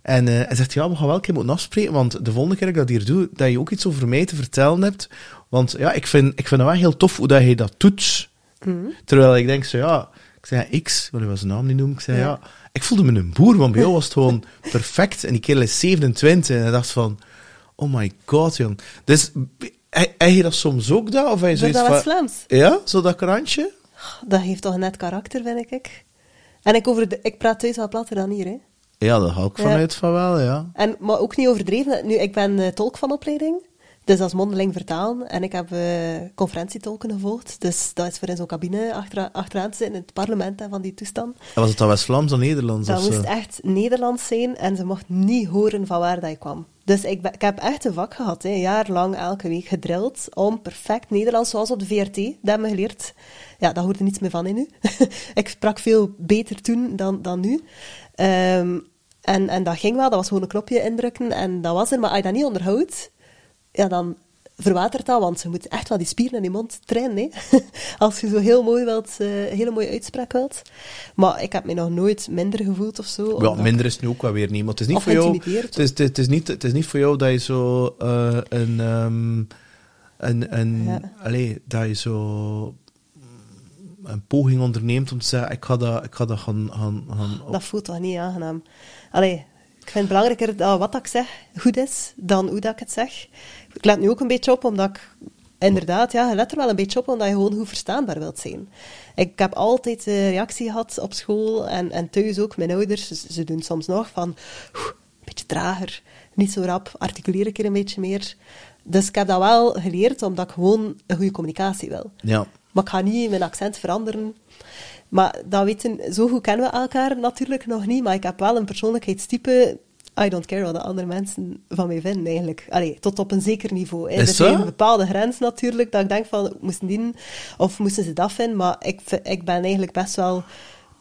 Speaker 1: En eh, hij zegt, ja, we gaan wel een keer moeten afspreken, want de volgende keer dat ik dat hier doe, dat je ook iets over mij te vertellen hebt. Want ja, ik vind, ik vind het wel heel tof hoe dat je dat doet. Terwijl ik denk, zo ja, ik zei ja, X, wat was zijn naam niet noemen, ik zei ja.
Speaker 3: Ja.
Speaker 1: ik voelde me een boer, want bij jou was het gewoon perfect. En die kerel is 27 en ik dacht van, oh my god, jong. Dus, heb je dat soms ook dat? Of je
Speaker 3: Door
Speaker 1: zoiets
Speaker 3: dat
Speaker 1: van...
Speaker 3: West-Vlaams.
Speaker 1: Ja, zo dat krantje?
Speaker 3: Dat heeft toch net karakter, vind ik. En ik, over de, ik praat thuis wel platter dan hier, hè.
Speaker 1: Ja, daar ga ik vanuit van wel, ja.
Speaker 3: En, maar ook niet overdreven. Nu, ik ben eh, tolk van opleiding. Dus dat is mondeling vertalen. En ik heb eh, conferentietolken gevolgd. Dus dat is voor in zo'n cabine achteraan, achteraan te zitten in het parlement en van die toestand.
Speaker 1: En was het dan West-Vlaams of Nederlands?
Speaker 3: Dat
Speaker 1: of zo?
Speaker 3: moest echt Nederlands zijn en ze mocht niet horen van waar dat ik kwam. Dus ik, ik heb echt een vak gehad, hè, een jaar lang elke week gedrild om perfect Nederlands, zoals op de VRT, dat hebben we geleerd. Ja, daar hoorde niets meer van in nu. ik sprak veel beter toen dan, dan nu. Ehm, en, en dat ging wel, dat was gewoon een knopje indrukken en dat was er. Maar als je dat niet onderhoudt, ja, dan verwatert dat, want je moet echt wel die spieren in je mond trainen. Hè? Als je zo heel mooi wilt, eh, hele mooie uitspraak wilt. Maar ik heb me nog nooit minder gevoeld of zo.
Speaker 1: Ja, minder is nu ook wel weer niet. Maar het is niet voor jou. Het is, het, is niet, het is niet voor jou dat je zo eh, een. ehm, een, een
Speaker 3: Ja.
Speaker 1: allee, dat je zo een poging onderneemt om te zeggen: ik ga dat, ik ga dat gaan. gaan, gaan op-
Speaker 3: Dat voelt toch niet aangenaam. Allee, ik vind het belangrijker dat wat ik zeg goed is, dan hoe dat ik het zeg. Ik let nu ook een beetje op, omdat ik... Inderdaad, ja, je let er wel een beetje op, omdat je gewoon goed verstaanbaar wilt zijn. Ik heb altijd de reactie gehad op school en, en thuis ook. Mijn ouders, ze, ze doen soms nog van... "Oeh, Een beetje trager, niet zo rap, articuleer ik er een beetje meer. Dus ik heb dat wel geleerd, omdat ik gewoon een goede communicatie wil.
Speaker 1: Ja.
Speaker 3: Maar ik ga niet mijn accent veranderen. Maar dat weten, zo goed kennen we elkaar natuurlijk nog niet, maar ik heb wel een persoonlijkheidstype I don't care wat de andere mensen van mij vinden, eigenlijk. Allee, tot op een zeker niveau. Hè.
Speaker 1: Is
Speaker 3: er
Speaker 1: zo?
Speaker 3: zijn bepaalde grenzen natuurlijk, dat ik denk van, moesten die of moesten ze dat vinden? Maar ik, ik ben eigenlijk best wel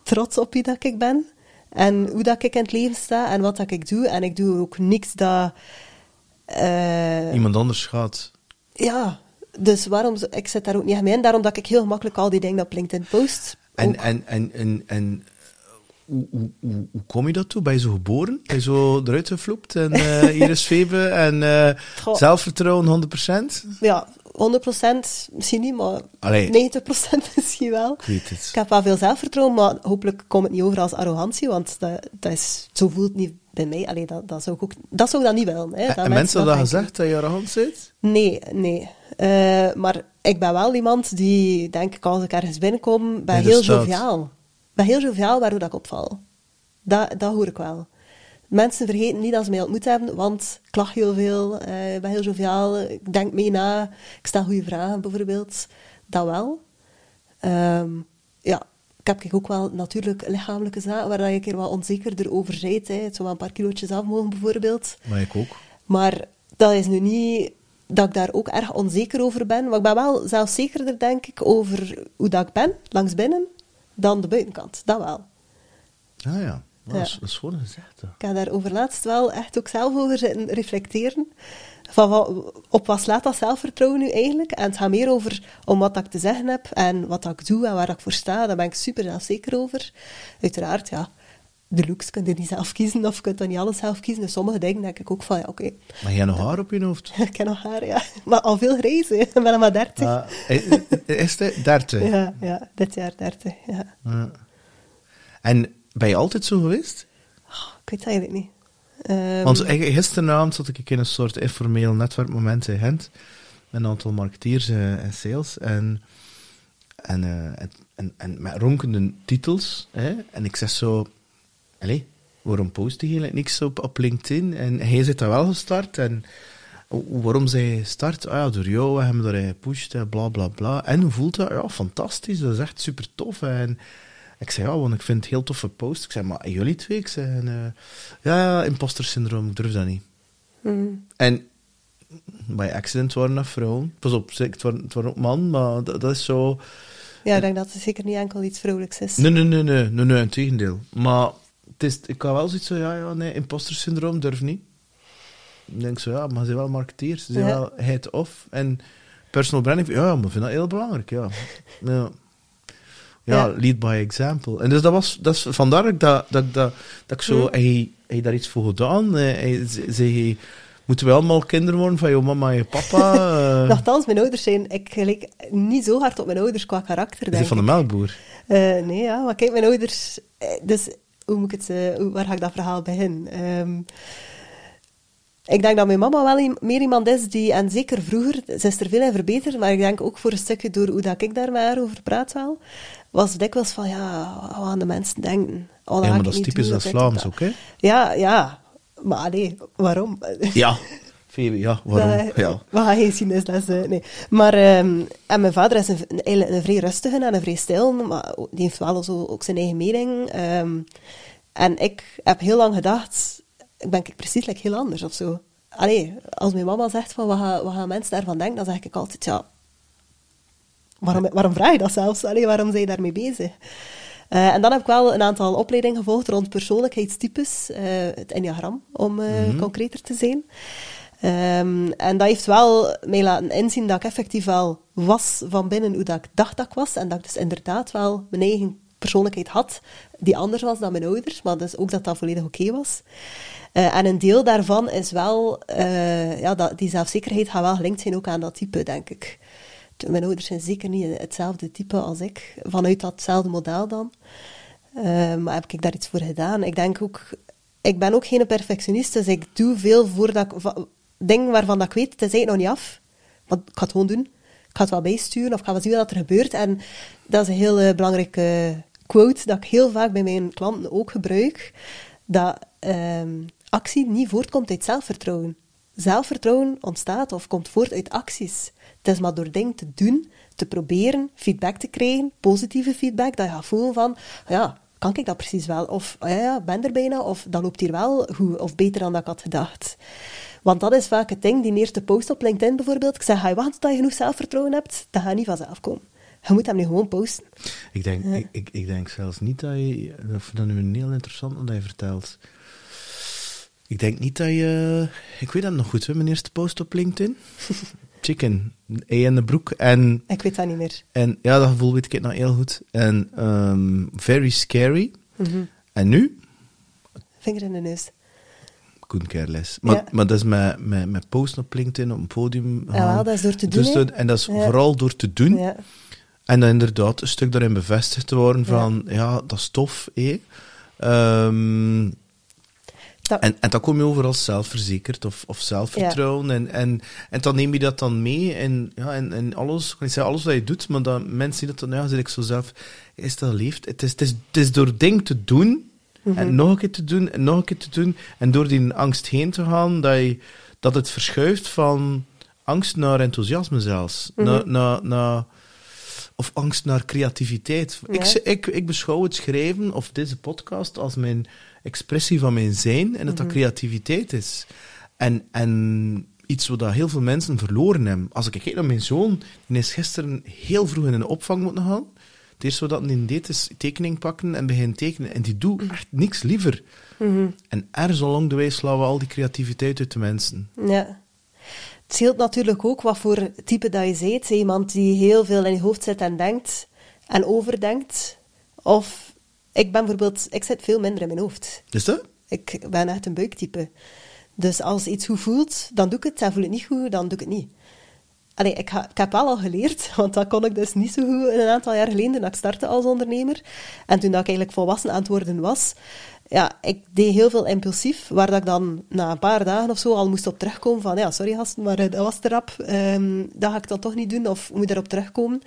Speaker 3: trots op wie dat ik ben. En hoe dat ik in het leven sta en wat dat ik doe. En ik doe ook niks dat... eh,
Speaker 1: Iemand anders gaat.
Speaker 3: ja, dus waarom... Ik zit daar ook niet aan mee in. Daarom dat ik heel gemakkelijk al die dingen op LinkedIn post.
Speaker 1: En, en, en, en, en hoe, hoe, hoe, hoe kom je dat toe? Ben je zo geboren? Ben je zo eruit gevloept? En eh hier is Febe en eh, zelfvertrouwen 100%?
Speaker 3: Ja, 100% misschien niet, maar
Speaker 1: Allee.
Speaker 3: 90% misschien wel.
Speaker 1: Ik weet het.
Speaker 3: Ik heb wel veel zelfvertrouwen, maar hopelijk komt het niet over als arrogantie, want dat, dat is, zo voelt het niet bij mij. Allee, dat, dat, zou ik ook, dat zou ik dan niet willen. Hè,
Speaker 1: En,
Speaker 3: dat
Speaker 1: en mensen hadden dat gezegd, dat je arrogant zit?
Speaker 3: Nee, nee. Eh, maar ik ben wel iemand die, denk ik, als ik ergens binnenkom, ben heel joviaal. ben heel joviaal, waardoor dat ik opval. Dat, dat hoor ik wel. Mensen vergeten niet dat ze mij ontmoet hebben, want ik lach heel veel, eh, ik ben heel joviaal, ik denk mee na, ik stel goede vragen bijvoorbeeld. Dat wel. Ehm, ja, ik heb ook wel natuurlijk lichamelijke zaken waar een keer wat onzekerder over zou wel een paar kilootjes af mogen bijvoorbeeld.
Speaker 1: Maar ik ook.
Speaker 3: Maar dat is nu niet dat ik daar ook erg onzeker over ben. Maar ik ben wel zelfzekerder, denk ik, over hoe dat ik ben, langs binnen, dan de buitenkant. Dat wel.
Speaker 1: Ah ja, dat,
Speaker 3: Ja.
Speaker 1: Is, is gewoon gezegd.
Speaker 3: Ik heb daar over laatst wel echt ook zelf over zitten reflecteren. Van wat, op wat slaat dat zelfvertrouwen nu eigenlijk? En het gaat meer over om wat dat ik te zeggen heb en wat dat ik doe en waar dat ik voor sta. Daar ben ik super zelfzeker over. Uiteraard, ja, de looks kun je niet zelf kiezen of je kunt dan niet alles zelf kiezen. Dus sommige dingen denk ik ook van, ja, oké,
Speaker 1: Maar jij nog haar op je hoofd?
Speaker 3: ik heb nog haar, ja. Maar al veel grijs, hè. Ik ben al maar 30.
Speaker 1: Eh, eh, is het 30?
Speaker 3: Ja, ja, dit jaar 30, ja.
Speaker 1: Ja. En ben je altijd zo geweest?
Speaker 3: Oh, ik weet het eigenlijk niet. Ehm,
Speaker 1: Want eigenlijk gisteravond zat ik in een soort informeel netwerkmoment in Gent. Met een aantal marketeers eh, en sales. En, en, en, en, en met ronkende titels. Hè? En ik zeg zo... Allee, waarom post je eigenlijk niks op, op LinkedIn? En hij zit daar wel gestart. En waarom zij gestart? Ah ja, door jou. We hebben erin gepusht. en Bla, bla, bla. En hoe voelt dat? Ja, fantastisch. Dat is echt super tof. En ik zei, ja, want ik vind het heel toffe post. Ik zei, maar jullie twee? Ik zei, en, eh, ja, imposter syndroom, ik durf dat niet.
Speaker 3: mm,
Speaker 1: En bij accident waren dat vrouwen. Pas op, het waren, het waren ook man, maar dat, dat is zo...
Speaker 3: ja, ik denk dat het zeker niet enkel iets vrouwelijks is.
Speaker 1: Nee, nee, nee, nee, nee, nee, integendeel. Maar het is, ik had wel zoiets van, ja, ja, nee, imposter syndroom, durf niet. Ik denk zo, ja, maar ze zijn wel marketeers, ze zijn
Speaker 3: Ja.
Speaker 1: wel head-off. En personal branding, ja, maar ik vind dat heel belangrijk, ja. Ja, ja, lead by example. En dus dat was, dat is vandaar dat, ik dat, dat, dat, dat ik zo,
Speaker 3: Hm.
Speaker 1: hij, hij daar iets voor gedaan. Eh, Hij zei, moeten we allemaal kinderen worden van je mama en je papa? Eh,
Speaker 3: Nochtans, mijn ouders zijn... Ik gelijk niet zo hard op mijn ouders qua karakter, denk
Speaker 1: van de melkboer?
Speaker 3: Eh, nee, ja, maar kijk, mijn ouders... eh, Dus, hoe moet ik het... eh, hoe- waar ga ik dat verhaal beginnen? Ehm, ik denk dat mijn mama wel meer iemand is die... En zeker vroeger, ze is er veel in verbeterd, maar ik denk ook voor een stukje door hoe dat ik daar met haar over praat wel, was dikwijls van, ja, wat gaan de mensen denken? Oh, dat
Speaker 1: Ja, maar dat is typisch dat Vlaams
Speaker 3: dat.
Speaker 1: ook, hè?
Speaker 3: Ja, ja. Maar nee, waarom?
Speaker 1: Ja. Phoebe, ja, waarom?
Speaker 3: Dat-
Speaker 1: Ja.
Speaker 3: We gaan geen eh, nee. Maar, ehm, en mijn vader is een, een, eigenlijk een vrij rustige en een vrij stil, maar die heeft wel zo ook zijn eigen mening. Ehm, en ik heb heel lang gedacht, ik ben ik precies like, heel anders of zo. Allee, als mijn mama zegt van, wat gaan, wat gaan mensen daarvan denken, dan zeg ik altijd, ja, waarom, waarom vraag je dat zelfs? Allee, waarom zijn je daarmee bezig? Eh, en dan heb ik wel een aantal opleidingen gevolgd rond persoonlijkheidstypes, eh, het enneagram, om eh, concreter te zijn. Ehm, en dat heeft wel mij laten inzien dat ik effectief wel was van binnen hoe dat ik dacht dat ik was. En dat ik dus inderdaad wel mijn eigen persoonlijkheid had, die anders was dan mijn ouders, maar dus ook dat dat volledig oké was. Eh, en een deel daarvan is wel, eh, ja, dat, die zelfzekerheid gaat wel gelinkt zijn ook aan dat type, denk ik. Mijn ouders zijn zeker niet hetzelfde type als ik, vanuit datzelfde model dan. Eh, maar heb ik daar iets voor gedaan? Ik denk ook, ik ben ook geen perfectionist, dus ik doe veel voordat ik, dingen waarvan dat ik weet, het is eigenlijk nog niet af. Maar ik ga het gewoon doen. Ik ga het wel bijsturen of ik ga wel zien wat er gebeurt. En dat is een heel belangrijke quote dat ik heel vaak bij mijn klanten ook gebruik. Dat ehm, actie niet voortkomt uit zelfvertrouwen. Zelfvertrouwen ontstaat of komt voort uit acties. Het is maar door dingen te doen, te proberen, feedback te krijgen, positieve feedback, dat je gaat voelen van, ja, kan ik dat precies wel? Of, ja, ja, ben er bijna, of dat loopt hier wel goed, of beter dan dat ik had gedacht. Want dat is vaak het ding, die eerste post op LinkedIn bijvoorbeeld. Ik zeg, ga je wachten tot je genoeg zelfvertrouwen hebt? Dat gaat niet vanzelf komen. Je moet hem nu gewoon posten.
Speaker 1: Ik denk, ik, ik, ik, denk zelfs niet dat je... Dat vind dat nu heel interessant wat je vertelt. Ik denk niet dat je... Ik weet dat nog goed, hè, mijn eerste post op LinkedIn. Chicken, E in de broek. En,
Speaker 3: ik weet dat niet meer.
Speaker 1: En ja, dat gevoel weet ik nog heel goed. En um, very scary. Mm -hmm. En nu?
Speaker 3: Vinger in de neus.
Speaker 1: Couldn't care less. Maar, ja. maar dat is met, met, met posten op LinkedIn, op een podium.
Speaker 3: Ja, wel, dat is door te doen.
Speaker 1: Dus dat, en dat is ja. vooral door te doen.
Speaker 3: Ja.
Speaker 1: En dan inderdaad een stuk daarin bevestigd te worden van, ja, dat is tof, eh. Um,
Speaker 3: Dat-
Speaker 1: en, en dan kom je over als zelfverzekerd of, of zelfvertrouwen. En, en, en dan neem je dat dan mee en, ja, en, en alles, ik zeggen alles wat je doet, maar dat mensen zien dat dan, ja, zit ik zo zelf, is dat leeft. Het is, het is, het is door dingen te doen, en nog een keer te doen, en nog een keer te doen, en door die angst heen te gaan, dat, je, dat het verschuift van angst naar enthousiasme zelfs. naar, naar, naar, of angst naar creativiteit. Ik,
Speaker 3: Ja.
Speaker 1: ik, ik beschouw het schrijven of deze podcast als mijn expressie van mijn zijn en dat dat creativiteit is. En, en iets wat heel veel mensen verloren hebben. Als ik kijk naar mijn zoon, die is gisteren heel vroeg in een opvang moeten gaan. Het eerste wat hij deed is tekening pakken en beginnen tekenen. En die doet echt niks liever. En ergens along the way slaan we al die creativiteit uit de mensen.
Speaker 3: Ja. Het scheelt natuurlijk ook wat voor type dat je bent. Iemand die heel veel in je hoofd zit en denkt en overdenkt. Of ik ben bijvoorbeeld, ik zit veel minder in mijn hoofd.
Speaker 1: Is dat?
Speaker 3: Ik ben echt een buiktype. Dus als iets goed voelt, dan doe ik het. En voel het niet goed, dan doe ik het niet. Ik heb wel al geleerd, want dat kon ik dus niet zo goed een aantal jaar geleden toen ik startte als ondernemer. En toen dat ik eigenlijk volwassen aan het worden was, ja, ik deed heel veel impulsief, waar dat ik dan na een paar dagen of zo al moest op terugkomen van, ja, sorry gasten, maar eh, dat was te rap, Ehm, dat ga ik dan toch niet doen, of moet erop terugkomen.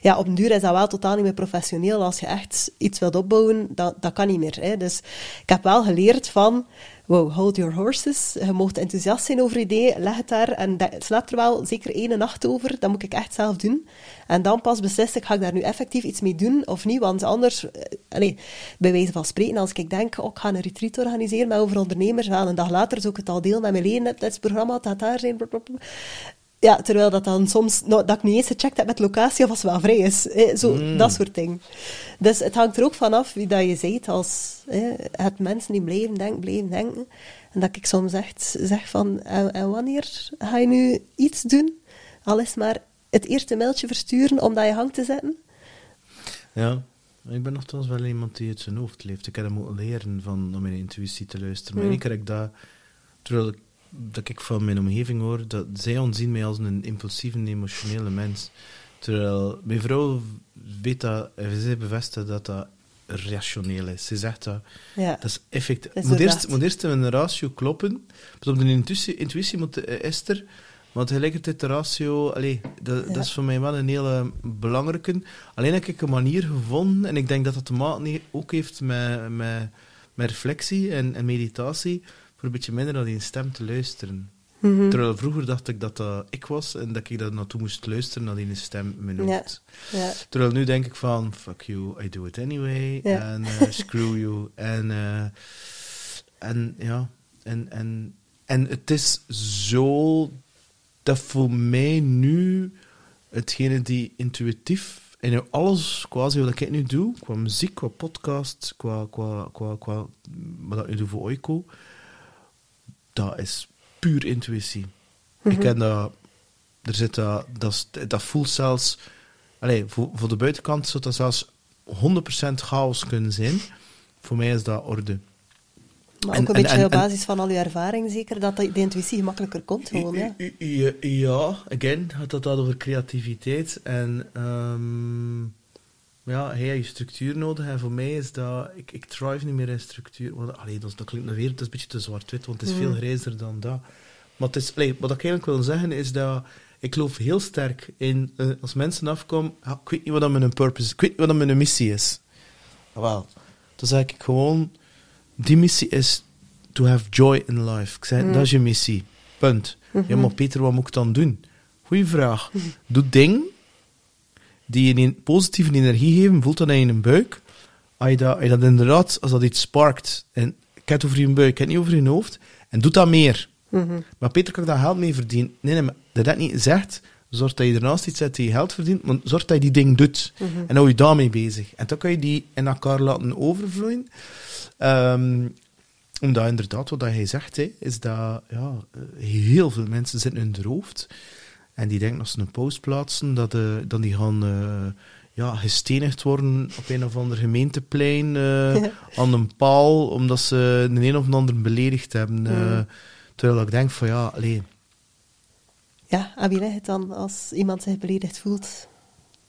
Speaker 3: Ja, op een duur is dat wel totaal niet meer professioneel. Als je echt iets wilt opbouwen, dat, dat kan niet meer. Hè. Dus ik heb wel geleerd van, wow, hold your horses. Je mocht enthousiast zijn over idee, leg het daar en slaap er wel zeker één nacht over. Dat moet ik echt zelf doen. En dan pas beslis ik, ga ik daar nu effectief iets mee doen of niet? Want anders, eh, allee, bij wijze van spreken, als ik denk, oh, ik ga een retreat organiseren met over ondernemers, wel, een dag later zou ik het al deel met mijn leden, het programma, gaat daar zijn. Ja, terwijl dat dan soms, nou, dat ik niet eens gecheckt heb met locatie of als het wel vrij is. Zo, dat soort dingen. Dus het hangt er ook vanaf wie dat je bent als eh, het mensen die blijven denken, blijven denken. En dat ik soms echt zeg van, en, en wanneer ga je nu iets doen? Al is maar het eerste mailtje versturen om dat je hang te zetten.
Speaker 1: Ja, ik ben nogthans wel iemand die uit zijn hoofd leeft. Ik heb hem moeten leren van naar mijn intuïtie te luisteren. Maar
Speaker 3: Hmm.
Speaker 1: één keer ik dat, terwijl ik, dat ik van mijn omgeving hoor, dat zij ontzien mij als een impulsieve, emotionele mens. Terwijl mijn vrouw weet dat, en zij bevestigt dat dat rationeel is. Ze zegt dat,
Speaker 3: Ja.
Speaker 1: dat is.
Speaker 3: Dat is
Speaker 1: moet eerst, moet eerst een ratio kloppen. Pas op de intuïtie, intuïtie moet, eh, is er, maar tegelijkertijd de ratio, allee, dat,
Speaker 3: Ja.
Speaker 1: dat is voor mij wel een hele belangrijke. Alleen heb ik een manier gevonden, en ik denk dat dat te maken ook heeft met, met, met reflectie en, en meditatie, voor een beetje minder naar die stem te luisteren.
Speaker 3: Mhm.
Speaker 1: Terwijl vroeger dacht ik dat dat ik was en dat ik daar naartoe moest luisteren, naar die stem in mijn.
Speaker 3: Ja.
Speaker 1: Terwijl nu denk ik van, fuck you, I do it anyway. En eh, screw you. En, eh, en ja, en, en, en het is zo dat voor mij nu hetgene die intuïtief en alles quasi wat ik nu doe, qua muziek, qua podcast, qua, qua, qua, qua wat ik nu doe voor Oiko, dat is puur intuïtie. Ik ken dat, er zit dat, dat, voelt zelfs, allee, voor, voor de buitenkant zou dat zelfs 100% chaos kunnen zijn. Voor mij is dat orde.
Speaker 3: Maar
Speaker 1: En-
Speaker 3: ook een
Speaker 1: en-
Speaker 3: beetje
Speaker 1: en-
Speaker 3: op basis van al je ervaring zeker, dat de intuïtie gemakkelijker komt gewoon, ja.
Speaker 1: Ja, again, gaat dat over creativiteit. En ehm, ja, hij heeft structuur nodig. En voor mij is dat... Ik, ik thrive niet meer in structuur. Want, allee, dat, klinkt nou weer... Dat is een beetje te zwart-wit, want het is veel grijzer dan dat. Maar het is, allee, wat ik eigenlijk wil zeggen, is dat... Ik geloof heel sterk in... eh, als mensen afkomen... ah, ik weet niet wat dat mijn purpose is. Ik weet niet wat dat mijn missie is. Ah, Wel, dan zeg ik gewoon... Die missie is to have joy in life. Ik zei, dat is je missie. Punt. Ja, maar Peter, wat moet ik dan doen? Goeie vraag. Doe dingen die je een positieve energie geven, voelt dat in je buik. Als je dat, als je dat inderdaad, als dat iets sparkt, en ik heb het over je buik, ik heb het niet over je hoofd, en doe dat meer. Maar Peter, kan ik daar geld mee verdienen? Nee, nee, maar dat dat niet zegt, zorg dat je ernaast iets zet die je geld verdient, maar zorg dat je die ding doet. En hou je daarmee bezig. En dan kan je die in elkaar laten overvloeien. Ehm, omdat inderdaad, wat hij zegt, hè, is dat ja, eh, heel veel mensen zitten in hun hoofd. En die denken als ze een post plaatsen, dat, eh, dan die gaan eh, ja, gestenigd worden op een of ander gemeenteplein eh, aan een paal, omdat ze de een of ander beledigd hebben. eh, terwijl ik denk van ja, allee,
Speaker 3: Ja, en wie ligt het dan als iemand zich beledigd voelt?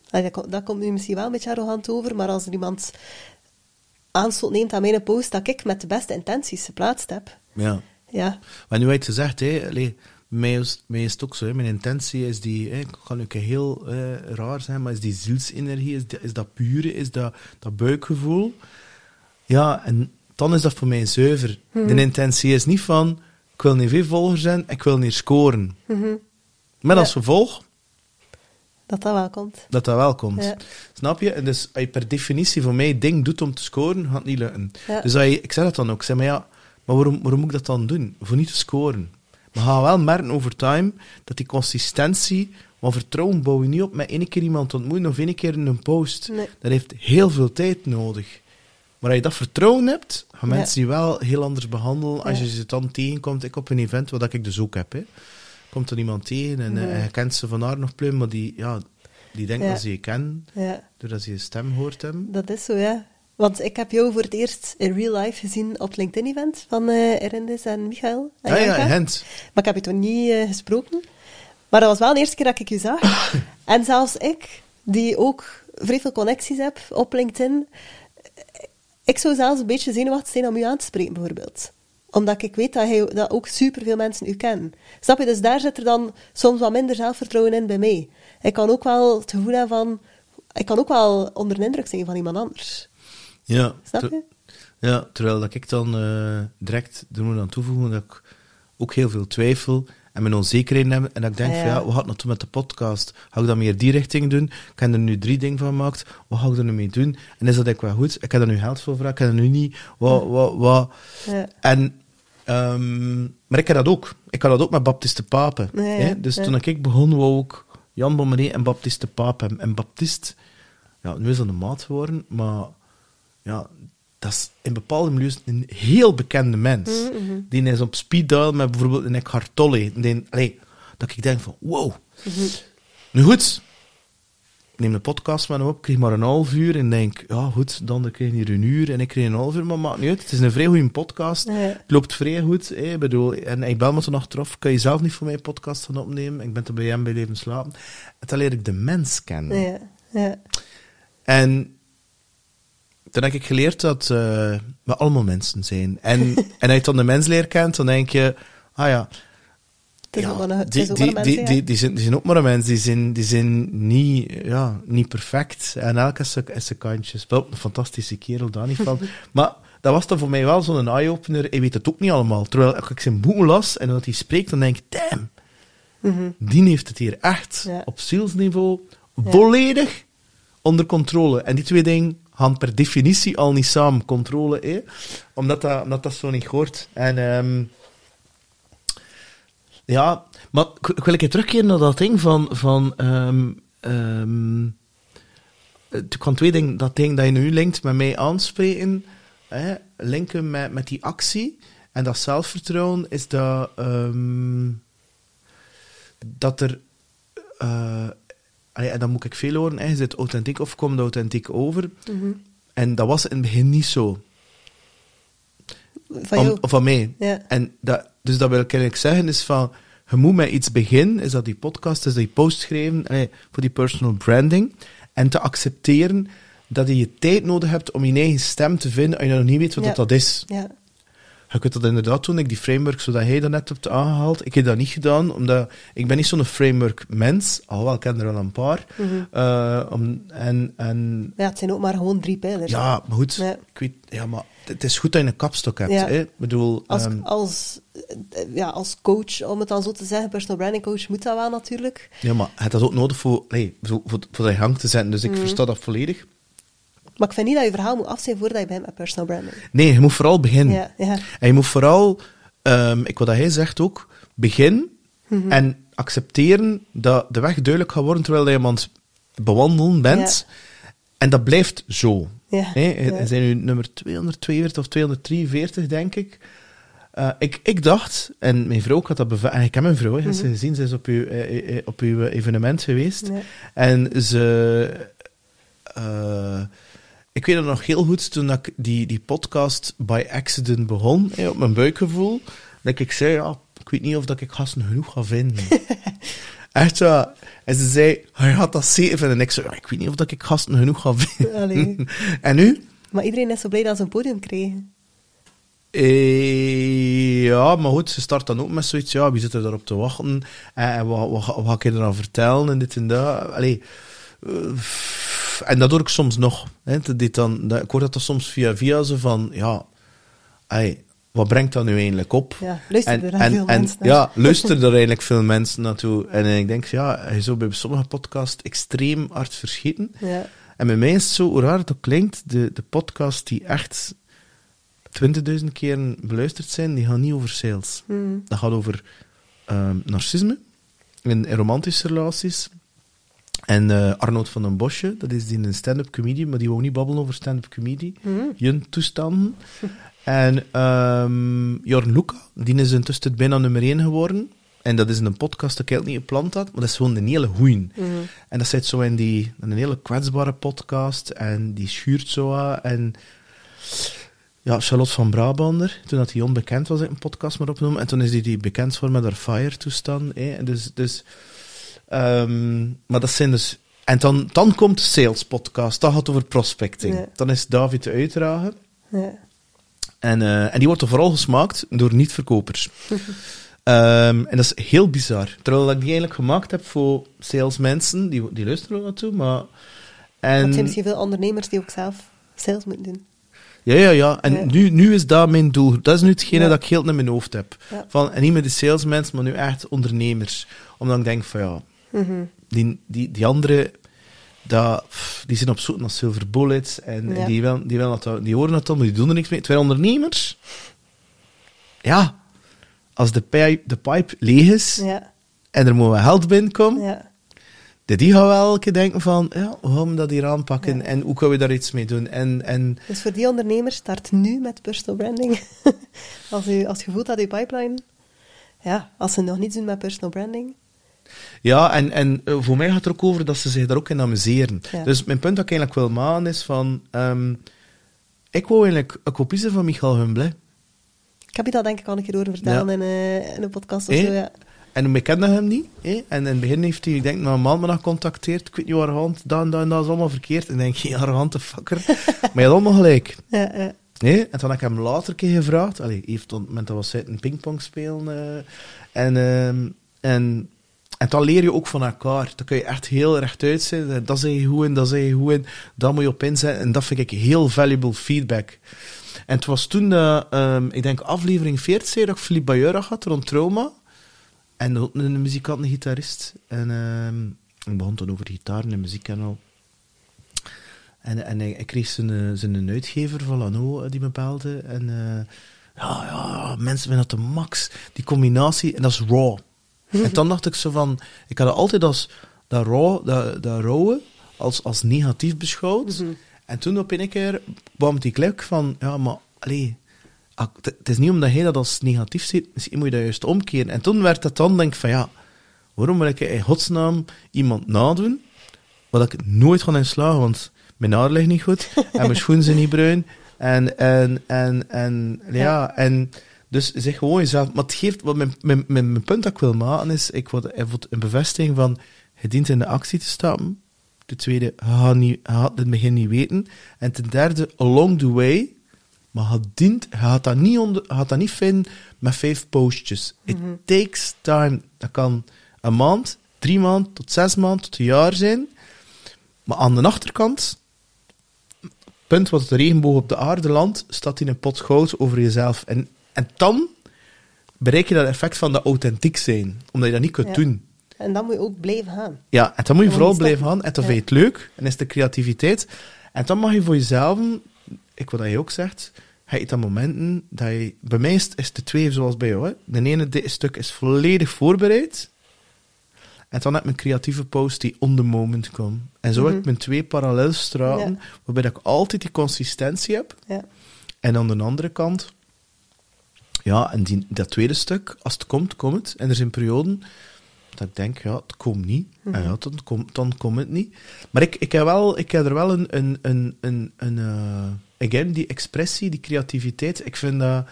Speaker 3: Allee, dat, komt- dat komt nu misschien wel een beetje arrogant over, maar als er iemand aanstoot neemt aan mijn post dat ik met de beste intenties geplaatst heb,
Speaker 1: ja.
Speaker 3: ja,
Speaker 1: Maar nu heb je het gezegd, hè, allee, mij is, mij is het ook zo. Hè, mijn intentie is die, hè, kan ook heel eh, raar zijn, maar is die zielsenergie, is, die- is dat pure, is dat, dat buikgevoel. Ja, en dan is dat voor mij zuiver. De intentie is niet van, ik wil niet veel volgers zijn, ik wil niet scoren. Met als gevolg
Speaker 3: dat dat wel komt.
Speaker 1: dat dat wel komt.
Speaker 3: Ja.
Speaker 1: Snap je? En dus als je per definitie voor mij ding doet om te scoren, gaat het niet lukken.
Speaker 3: Ja.
Speaker 1: Dus als je, ik zeg dat dan ook. Ik zeg, maar ja, maar waarom, waarom moet ik dat dan doen? Voor niet te scoren. Maar ga wel merken over time dat die consistentie, want vertrouwen bouw je niet op met één keer iemand ontmoeten of één keer in een post.
Speaker 3: Nee.
Speaker 1: Dat heeft heel veel tijd nodig. Maar als je dat vertrouwen hebt, gaan
Speaker 3: Ja.
Speaker 1: mensen je wel heel anders behandelen als je ze dan tegenkomt. Ik op een event, wat ik dus ook heb. Hè. Komt er iemand tegen en, eh, en je kent ze van haar nog plum, maar die, ja, die denkt
Speaker 3: Ja.
Speaker 1: dat ze je kennen,
Speaker 3: Ja,
Speaker 1: doordat ze je stem hoort hebben.
Speaker 3: dat is zo, ja. Want ik heb jou voor het eerst in real life gezien op het LinkedIn-event van Erendis en Michael. En
Speaker 1: Ja, ja. Hent.
Speaker 3: Maar ik heb je toen niet eh, gesproken. Maar dat was wel de eerste keer dat ik je zag. en zelfs ik, die ook vrij veel connecties heb op LinkedIn, ik zou zelfs een beetje zenuwachtig zijn om u aan te spreken, bijvoorbeeld. Omdat ik weet dat, hij, dat ook superveel mensen u kennen. Snap je? Dus daar zit er dan soms wat minder zelfvertrouwen in bij mij. Ik kan ook wel het gevoel hebben van... Ik kan ook wel onder de indruk zijn van iemand anders.
Speaker 1: Ja,
Speaker 3: Snap
Speaker 1: ter-
Speaker 3: je?
Speaker 1: ja, terwijl dat ik dan eh, direct er moet aan toevoegen dat ik ook heel veel twijfel en mijn onzekerheden heb. En dat ik denk
Speaker 3: Ah,
Speaker 1: van
Speaker 3: ja.
Speaker 1: ja, wat gaat naartoe met de podcast? Ga ik dat meer die richting doen? Ik heb er nu drie dingen van gemaakt. Wat ga ik er nu mee doen? En is dat ik wel goed? Ik heb er nu geld voor gevraagd, ik heb er nu niet. Wat, wat, wat.
Speaker 3: Ja.
Speaker 1: En, ehm, maar ik heb dat ook. Ik had dat ook met Baptiste Papen.
Speaker 3: Ja, ja,
Speaker 1: hè? Dus
Speaker 3: ja.
Speaker 1: toen ik begon, wou ik Jan Bommeré en Baptiste Papen. En Baptiste, ja, nu is dat een maat geworden, maar ja, dat is in bepaalde milieus een heel bekende mens.
Speaker 3: Mhm,
Speaker 1: Die is op speed dial met bijvoorbeeld een Eckhart Tolle. Die, allee, dat ik denk van, wow.
Speaker 3: Mhm.
Speaker 1: Nu goed, ik neem de podcast met hem op, kreeg maar een half uur en denk, ja goed, dan krijg je hier een uur en ik kreeg een half uur, maar maakt niet uit. Het is een vrij goede podcast.
Speaker 3: Ja.
Speaker 1: Het loopt vrij goed. Ik bedoel, en ik bel me toen achteraf, kan je zelf niet voor mij een podcast gaan opnemen? Ik ben er bij hem bij Leven Slapen. En dan leer ik de mens kennen.
Speaker 3: Ja, ja.
Speaker 1: En toen heb ik geleerd dat eh, we allemaal mensen zijn. En, en als je dan de mens leert kent, dan denk je, ah ja, die, die, die, die, zijn, ook maar een mens. Die zijn, die zijn niet, ja, niet perfect. En elk is zijn, kantjes. Wel, een fantastische kerel, daar niet van. maar dat was dan voor mij wel zo'n eye-opener. Ik weet het ook niet allemaal. Terwijl als ik zijn boeken las en dat hij spreekt, dan denk ik, damn,
Speaker 3: Mhm.
Speaker 1: die heeft het hier echt op zielsniveau volledig onder controle. En die twee dingen gaan per definitie al niet samen. Controle? Omdat, dat, dat zo niet hoort. En ehm, ja, maar ik, wil keer terugkeren naar dat ding van... van ehm, ehm, ik kan twee dingen, dat ding dat je nu linkt met mij aanspreken, hè, linken met, met die actie en dat zelfvertrouwen, is dat, ehm, dat er... eh, allee, en dan moet ik veel horen, is het authentiek of komt het authentiek over?
Speaker 3: Mhm.
Speaker 1: En dat was in het begin niet zo.
Speaker 3: Van
Speaker 1: Om- van mij.
Speaker 3: Ja.
Speaker 1: En dat, dus dat wil ik eigenlijk zeggen, is van, je moet met iets beginnen, is dat die podcast, is dat die post schrijven, allee, voor die personal branding, en te accepteren dat je je tijd nodig hebt om je eigen stem te vinden, als je nog niet weet wat
Speaker 3: Ja.
Speaker 1: dat, dat is.
Speaker 3: Ja.
Speaker 1: Je kunt dat inderdaad doen, ik die framework, zodat jij dat net hebt aangehaald. Ik heb dat niet gedaan, omdat ik ben niet zo'n framework-mens, alhoewel ik ken er wel een paar.
Speaker 3: Mhm.
Speaker 1: Eh, om, en, en
Speaker 3: ja, het zijn ook maar gewoon drie pijlers.
Speaker 1: ja, maar goed,
Speaker 3: Ja.
Speaker 1: ik weet, ja, maar het is goed dat je een kapstok hebt.
Speaker 3: Ja.
Speaker 1: Hè? Ik bedoel,
Speaker 3: Als,
Speaker 1: ehm,
Speaker 3: als, eh, ja, als coach, om het dan zo te zeggen, personal branding coach, moet dat wel natuurlijk.
Speaker 1: ja, maar hebt dat ook nodig voor, nee, voor, voor, in gang te zetten. Dus ik
Speaker 3: Mhm.
Speaker 1: versta dat volledig.
Speaker 3: Maar ik vind niet dat je verhaal moet af zijn voordat je begint met personal branding.
Speaker 1: Nee, je moet vooral beginnen.
Speaker 3: Ja, ja.
Speaker 1: En je moet vooral, ehm, ik wat hij zegt ook, begin
Speaker 3: Mhm.
Speaker 1: en accepteren dat de weg duidelijk gaat worden terwijl je het bewandelen bent. En dat blijft zo.
Speaker 3: Ja, ja.
Speaker 1: We zijn nu nummer 242 of 243, denk ik. Eh, ik, ik dacht, en mijn vrouw had dat bevestigd, en ik heb mijn vrouw, ze gezien, ze is op uw, eh, eh, op uw evenement geweest.
Speaker 3: Ja.
Speaker 1: En ze... ik weet het nog heel goed, toen ik die, die podcast by accident begon, hè, op mijn buikgevoel, dat ik zei, ja, ik weet niet of dat ik gasten genoeg ga vinden. Echt ja. En ze zei, hij had dat zeker vinden. En ik zei, ja, ik weet niet of dat ik gasten genoeg ga vinden.
Speaker 3: Allee.
Speaker 1: en nu?
Speaker 3: Maar iedereen is zo blij dat ze een podium kregen.
Speaker 1: Eh, ja, maar goed, ze start dan ook met zoiets, ja, wie zit er daarop te wachten? En, en wat, wat, wat ga ik je eraan vertellen? En dit en dat. Allee, eh, en dat doe ik soms nog. Hè, dit dan, dat, ik hoor dat, dat soms via via zo van, ja, allee, wat brengt dat nu eigenlijk op?
Speaker 3: Ja, luisteren er veel
Speaker 1: en,
Speaker 3: mensen.
Speaker 1: Ja, luisteren er eigenlijk veel mensen naartoe. En ik denk, ja, je zou bij sommige podcasts extreem hard verschieten.
Speaker 3: Ja.
Speaker 1: En bij mij is het zo, hoe raar het ook klinkt, de, de podcasts die echt 20.000 keer beluisterd zijn, die gaan niet over sales.
Speaker 3: Hmm.
Speaker 1: Dat gaat over ehm, narcisme in romantische relaties. En eh, Arnold van den Bosje, dat is die een stand-up comedian, maar die wou niet babbelen over stand-up comedy.
Speaker 3: Hmm.
Speaker 1: Jun toestanden. En ehm Jorn Luca, die is intussen bijna nummer 1 geworden. En dat is een podcast dat ik eigenlijk niet gepland had, maar dat is gewoon een hele goeie.
Speaker 3: Mhm.
Speaker 1: En dat zit zo in die, een hele kwetsbare podcast. En die schuurt zo aan. En ja, Charlotte van Brabander, toen dat hij onbekend was, ik een podcast maar opnoemen. En toen is die, die bekend geworden met haar Fire-toestand. hè. En Dus, dus, ehm, maar dat zijn dus... En dan, dan komt de sales podcast, dat gaat over prospecting.
Speaker 3: Ja.
Speaker 1: Dan is David de uitdrager.
Speaker 3: Ja.
Speaker 1: En, eh, en die wordt er vooral gesmaakt door niet-verkopers. Ehm, en dat is heel bizar. Terwijl dat ik die eigenlijk gemaakt heb voor salesmensen, die, die luisteren er naartoe, maar...
Speaker 3: Want er zijn
Speaker 1: En,
Speaker 3: misschien veel ondernemers die ook zelf sales moeten doen.
Speaker 1: ja, ja, ja. En
Speaker 3: Ja.
Speaker 1: Nu, nu is dat mijn doel. Dat is nu hetgene
Speaker 3: Ja.
Speaker 1: dat ik heel in mijn hoofd heb.
Speaker 3: Ja.
Speaker 1: Van, en niet meer de salesmensen, maar nu echt ondernemers. Omdat ik denk van, ja, Die, die, die anderen, dat, die zijn op zoek naar silver bullets. En, die, wel, die, wel dat, die horen dat dan, maar die doen er niks mee. Terwijl ondernemers, ja, als de pijp, de pipe leeg is
Speaker 3: Ja.
Speaker 1: en er moet wat geld binnenkomen,
Speaker 3: Ja.
Speaker 1: de die gaan wel elke denken van, ja, hoe gaan we dat hier aanpakken
Speaker 3: Ja.
Speaker 1: en hoe kunnen we daar iets mee doen? En, en
Speaker 3: Dus voor die ondernemers, start nu met personal branding. als, u, als je voelt dat uw pipeline... Ja, als ze nog niets doen met personal branding...
Speaker 1: Ja, en, en eh, voor mij gaat het er ook over dat ze zich daar ook in amuseren.
Speaker 3: Ja.
Speaker 1: Dus mijn punt dat ik eigenlijk wil maken is van... ehm, ik wou eigenlijk een kopie zijn van Michael Humble.
Speaker 3: Ik heb je dat denk ik al een keer horen vertellen in, eh, in een podcast of
Speaker 1: Eh?
Speaker 3: zo, ja.
Speaker 1: En ik kende hem niet. hè. En in het begin heeft hij, ik denk, een maand me nog gecontacteerd. Ik weet niet hoe arrogant, dat en dat en dat is allemaal verkeerd. En ik denk, je arrogante fucker. maar je had allemaal gelijk.
Speaker 3: Ja, ja.
Speaker 1: Nee, en toen heb ik hem later een keer gevraagd. Allee, hij heeft op het moment dat we zitten pingpong spelen. en, ehm, en, en dan leer je ook van elkaar. Dan kun je echt heel rechtuit zijn. Eh, Dat zeg je goed in, dat zeg je goed in. Daar moet je op inzetten. En dat vind ik heel valuable feedback. En het was toen, dat, ehm, ik denk aflevering 40, dat ik Philippe Bayura had rond trauma. En een muzikant, een gitarist. En ehm, ik begon toen over gitaar en muziek en al. En, ik, kreeg zijn, eh, zijn uitgever van Lano eh, die me belde. En eh, ja, ja, mensen vinden dat de max. Die combinatie, en dat is raw. en dan dacht ik zo van, ik had het altijd als dat raw, dat, dat als, als negatief beschouwd. En toen op een keer kwam die klik van, ja, maar, allee, ah, het is niet omdat hij dat als negatief ziet, misschien moet je dat juist omkeren. En toen werd het dan, denk ik van, ja, waarom wil ik in godsnaam iemand nadoen, wat ik nooit ga in slagen, want mijn haar ligt niet goed, en mijn schoenen zijn niet bruin, en, en, en, en, ja, en, dus zeg gewoon jezelf, maar het geeft, wat mijn, mijn, mijn, mijn punt dat ik wil maken is, ik wil even een bevestiging van, je dient in de actie te stappen, ten tweede, niet, je gaat het begin niet weten, en ten derde, along the way, maar je, dient, je gaat, dat niet onder, gaat dat niet vinden met vijf postjes. It takes time. Dat kan een maand, drie maanden, tot zes maanden, tot een jaar zijn. Maar aan de achterkant punt wat de regenboog op de aarde landt, staat in een pot goud over jezelf. En, en dan bereik je dat effect van dat authentiek zijn, omdat je dat niet kunt
Speaker 3: Ja.
Speaker 1: doen.
Speaker 3: En dan moet je ook blijven gaan.
Speaker 1: Ja, en dan moet je vooral blijven gaan. En dan
Speaker 3: Ja.
Speaker 1: vind je het leuk. En is de creativiteit. En dan mag je voor jezelf, ik wat je ook zegt, heb je dan momenten dat je... Bij mij is het, de twee zoals bij jou. Hè. De ene stuk is volledig voorbereid. En dan heb ik mijn creatieve post die on the moment komt. En zo heb ik mijn twee parallelstraten,
Speaker 3: Ja.
Speaker 1: waarbij ik altijd die consistentie heb.
Speaker 3: Ja.
Speaker 1: En aan de andere kant, ja, en die, dat tweede stuk, als het komt, komt het. En er zijn perioden dat ik denk, ja, het komt niet. En ja, dan, komt dan komt het niet. Maar ik, ik, heb, wel, ik heb er wel een, een, een, een, een eh, again, die expressie, die creativiteit, ik vind dat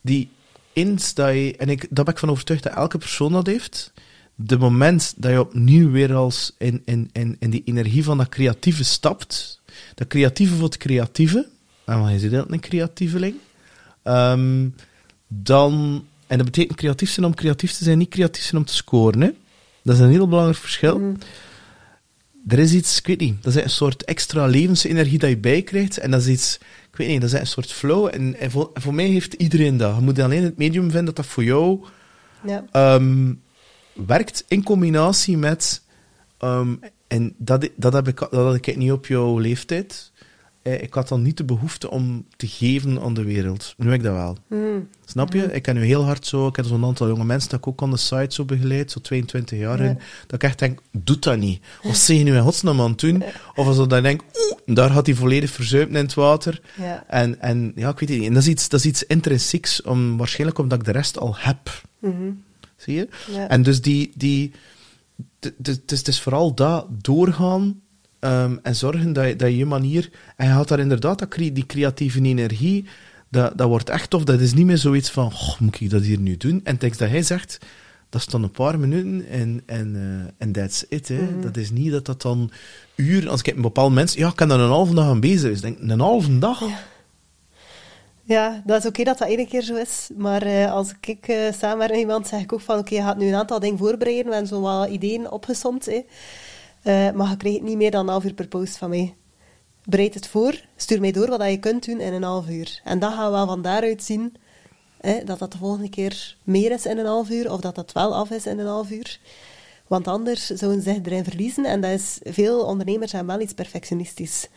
Speaker 1: die eens dat je, en ik, daar ben ik van overtuigd dat elke persoon dat heeft, de moment dat je opnieuw weer als in, in, in, in die energie van dat creatieve stapt, dat creatieve voor het creatieve, en je zit altijd een creatieveling, ehm, dan, en dat betekent creatief zijn om creatief te zijn, niet creatief zijn om te scoren. Hè? Dat is een heel belangrijk verschil.
Speaker 3: Mhm.
Speaker 1: Er is iets, ik weet niet, dat is een soort extra levensenergie dat je bijkrijgt. En dat is iets, ik weet niet, dat is een soort flow. En, en voor, mij heeft iedereen dat. Je moet alleen het medium vinden dat dat voor jou
Speaker 3: Ja.
Speaker 1: ehm, werkt in combinatie met. ehm, en dat, dat, heb ik, dat had ik niet op jouw leeftijd. Eh, ik had dan niet de behoefte om te geven aan de wereld. Nu heb ik dat wel.
Speaker 3: Mhm.
Speaker 1: Snap je? Ik ken nu heel hard zo. Ik heb zo'n aantal jonge mensen dat ik ook aan de site zo begeleid, zo 22 jaar.
Speaker 3: Ja.
Speaker 1: in, dat ik echt denk, doe dat niet. Wat zeg je nu in godsnaam aan het doen? Of als ik dan denk, oeh, daar gaat hij volledig verzuipen in het water.
Speaker 3: Ja.
Speaker 1: En, en ja, ik weet het niet. En dat is iets, dat is iets intrinsieks, om, waarschijnlijk omdat ik de rest al heb.
Speaker 3: Mhm.
Speaker 1: Zie je?
Speaker 3: Ja.
Speaker 1: En dus die... die het is vooral dat doorgaan ehm, en zorgen dat je, dat je je manier... En je had daar inderdaad dat, die creatieve energie, dat, dat wordt echt tof. Dat is niet meer zoiets van, "Goh, moet ik dat hier nu doen? En tekst dat hij zegt, dat is dan een paar minuten en, en, eh, en that's it. Hè.
Speaker 3: Mhm.
Speaker 1: Dat is niet dat dat dan uur... Als ik een bepaald mensen... Ja, ik kan er een halve dag aan bezig zijn. Dus ik denk, een halve dag?
Speaker 3: Ja, dat is oké dat dat iedere keer zo is. Maar eh, als ik uh, samen met iemand zeg ik ook van oké, je gaat nu een aantal dingen voorbereiden. We hebben zo wat ideeën opgesomd. Hè. Eh, maar je krijgt niet meer dan een half uur per post van mij. Bereid het voor, stuur mij door wat je kunt doen in een half uur. En dan gaan we wel van daaruit zien hè, dat dat de volgende keer meer is in een half uur. Of dat dat wel af is in een half uur. Want anders zouden ze zich erin verliezen. En dat is, veel ondernemers zijn wel iets perfectionistisch.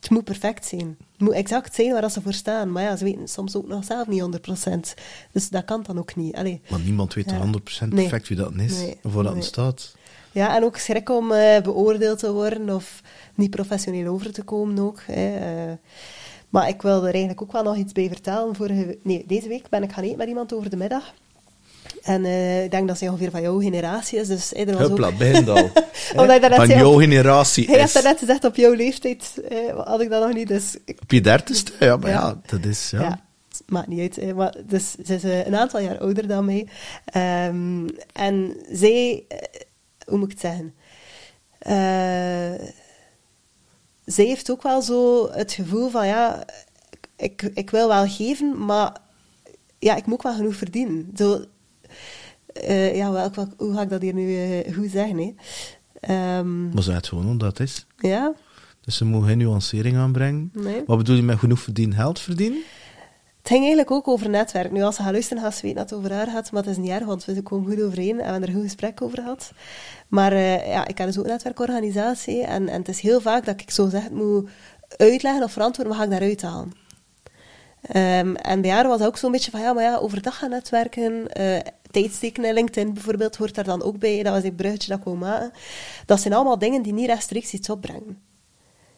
Speaker 3: Het moet perfect zijn. Het moet exact zijn waar ze voor staan. Maar ja, ze weten soms ook nog zelf niet 100%. Dus dat kan dan ook niet. Allee.
Speaker 1: Want niemand weet
Speaker 3: Ja.
Speaker 1: 100%
Speaker 3: Nee.
Speaker 1: perfect wie dat is.
Speaker 3: Nee.
Speaker 1: Of waar dat
Speaker 3: Nee.
Speaker 1: staat.
Speaker 3: Ja, en ook schrik om eh, beoordeeld te worden of niet professioneel over te komen ook. Hè. eh. maar ik wil er eigenlijk ook wel nog iets bij vertellen. Vorige, nee, deze week ben ik gaan eten met iemand over de middag. En eh, ik denk dat ze ongeveer van jouw generatie is. Dus er was
Speaker 1: Hupla,
Speaker 3: ook...
Speaker 1: al.
Speaker 3: Omdat je daarnet
Speaker 1: Van jouw
Speaker 3: op-
Speaker 1: generatie
Speaker 3: Hij
Speaker 1: is...
Speaker 3: heeft daarnet gezegd op jouw leeftijd, eh, had ik dat nog niet. Dus
Speaker 1: Op je dertigste? Ja, maar ja,
Speaker 3: Ja.
Speaker 1: dat is... Ja.
Speaker 3: Ja, het maakt niet uit. hè, Maar, dus ze is een aantal jaar ouder dan mij. Ehm, en zij, hoe moet ik het zeggen? Eh, zij heeft ook wel zo het gevoel van, ja, ik, ik wil wel geven, maar ja, ik moet ook wel genoeg verdienen. Zo, eh, ja, welk, welk- hoe ga ik dat hier nu eh, goed zeggen? Hè? Ehm,
Speaker 1: Maar ze het gewoon hoe dat is.
Speaker 3: ja,
Speaker 1: Dus ze moet geen nuancering aanbrengen.
Speaker 3: nee.
Speaker 1: Wat bedoel je met genoeg verdienen, geld verdienen?
Speaker 3: Het ging eigenlijk ook over netwerk. Nu, als ze gaat luisteren, gaat ze weten dat het over haar gaat. Maar het is niet erg, want we komen goed overeen en we hebben er een goed gesprek over gehad. Maar eh, ja, ik heb dus ook een netwerkorganisatie. En, en het is heel vaak dat ik zo zeg, moet uitleggen of verantwoorden, wat ga ik daaruit halen? Ehm, en bij haar was ook zo'n beetje van, ja, maar ja, overdag gaan netwerken, eh tijdsteken in LinkedIn bijvoorbeeld, hoort daar dan ook bij. Dat was een bruggetje dat ik wou maken. Dat zijn allemaal dingen die niet rechtstreeks iets opbrengen.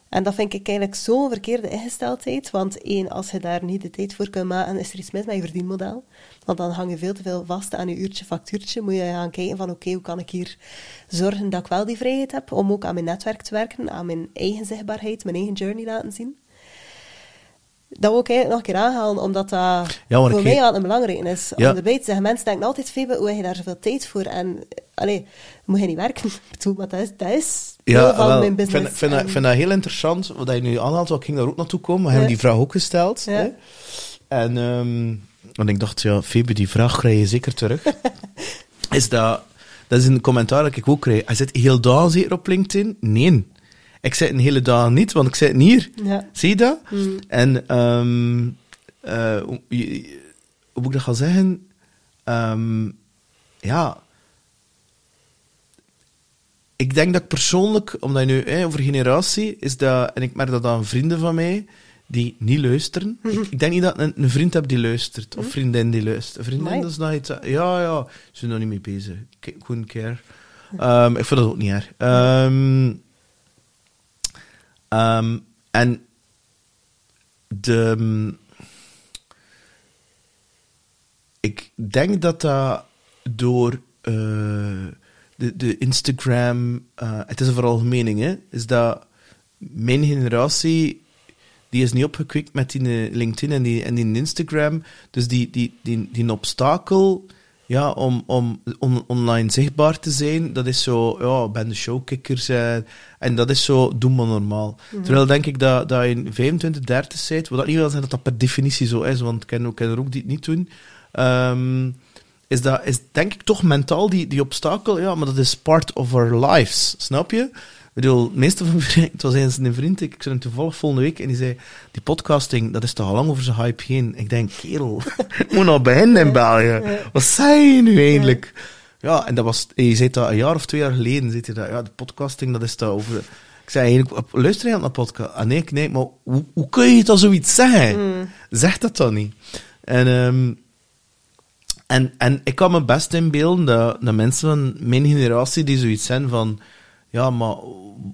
Speaker 3: En dat vind ik eigenlijk zo'n verkeerde ingesteldheid. Want één, als je daar niet de tijd voor kunt maken, is er iets mis met je verdienmodel. Want dan hang je veel te veel vast aan je uurtje, factuurtje. Moet je gaan kijken van, oké, hoe kan ik hier zorgen dat ik wel die vrijheid heb om ook aan mijn netwerk te werken, aan mijn eigen zichtbaarheid, mijn eigen journey laten zien. Dat wil ik eigenlijk nog een keer aanhalen, omdat dat
Speaker 1: Ja,
Speaker 3: voor mij wel een belangrijke is.
Speaker 1: Ja.
Speaker 3: Om erbij te zeggen, mensen denken altijd, Febe, hoe heb je daar zoveel tijd voor? En, allee, moet je niet werken? Maar dat is, dat is
Speaker 1: Ja,
Speaker 3: van
Speaker 1: wel,
Speaker 3: mijn business.
Speaker 1: ik vind, vind dat heel interessant, wat je nu aanhaalt, ik ging daar ook naartoe komen. We hebben die vraag ook gesteld.
Speaker 3: Ja.
Speaker 1: Hè? En, ehm, want ik dacht, ja, Febe, die vraag krijg je zeker terug. is dat, dat is een commentaar dat ik ook krijg. Hij zit heel dagen zeker op LinkedIn? Nee. ik zit een hele dag niet, want ik zit hier.
Speaker 3: Ja.
Speaker 1: Zie je dat?
Speaker 3: Mm.
Speaker 1: En ehm eh, hoe moet ik dat gaan zeggen? Ehm, ja. Ik denk dat ik persoonlijk, omdat je nu hè, over generatie, is dat, en ik merk dat aan vrienden van mij die niet luisteren. ik, ik denk niet dat ik een, een vriend heb die luistert, of vriendin die luistert. Vriendin, dat is nog iets. Ja, ja, ze zijn er niet mee bezig. Ik couldn't care. Ehm, ik vind dat ook niet erg. Ehm, ehm, en de. Ik denk dat dat door eh, de, de Instagram. eh, het is een veralgemening, hè? Is dat mijn generatie. Die is niet opgekwikt met die eh, LinkedIn en die, en die Instagram. Dus die, die, die, die obstakel ja, om, om on- online zichtbaar te zijn, dat is zo, ja, ben de showkickers en, en dat is zo, doe maar normaal. Terwijl denk ik dat, dat in 25, 30 zit, wat dat niet wil zeggen dat dat per definitie zo is, want ik ken, ken er ook die het niet doen, ehm, is dat, is denk ik toch mentaal die, die obstakel, ja, maar dat is part of our lives, snap je? Ik bedoel, meeste van mijn vrienden, het was eens een vriend, ik zei hem toevallig volgende week, en die zei, die podcasting, dat is toch al lang over zijn hype heen. Ik denk, kerel, ik moet nou beginnen in België. Wat zei je nu eindelijk? Ja, en dat was, je zei dat een jaar of twee jaar geleden, zei je dat, ja, de podcasting, dat is dat over... Ik zei eigenlijk, luister je aan de podcast? Ah nee, nee, maar hoe, hoe kun je dan zoiets zeggen? Zeg dat dan niet. En, ehm, en, en ik kan me best inbeelden dat, dat mensen van mijn generatie die zoiets zijn van, ja, maar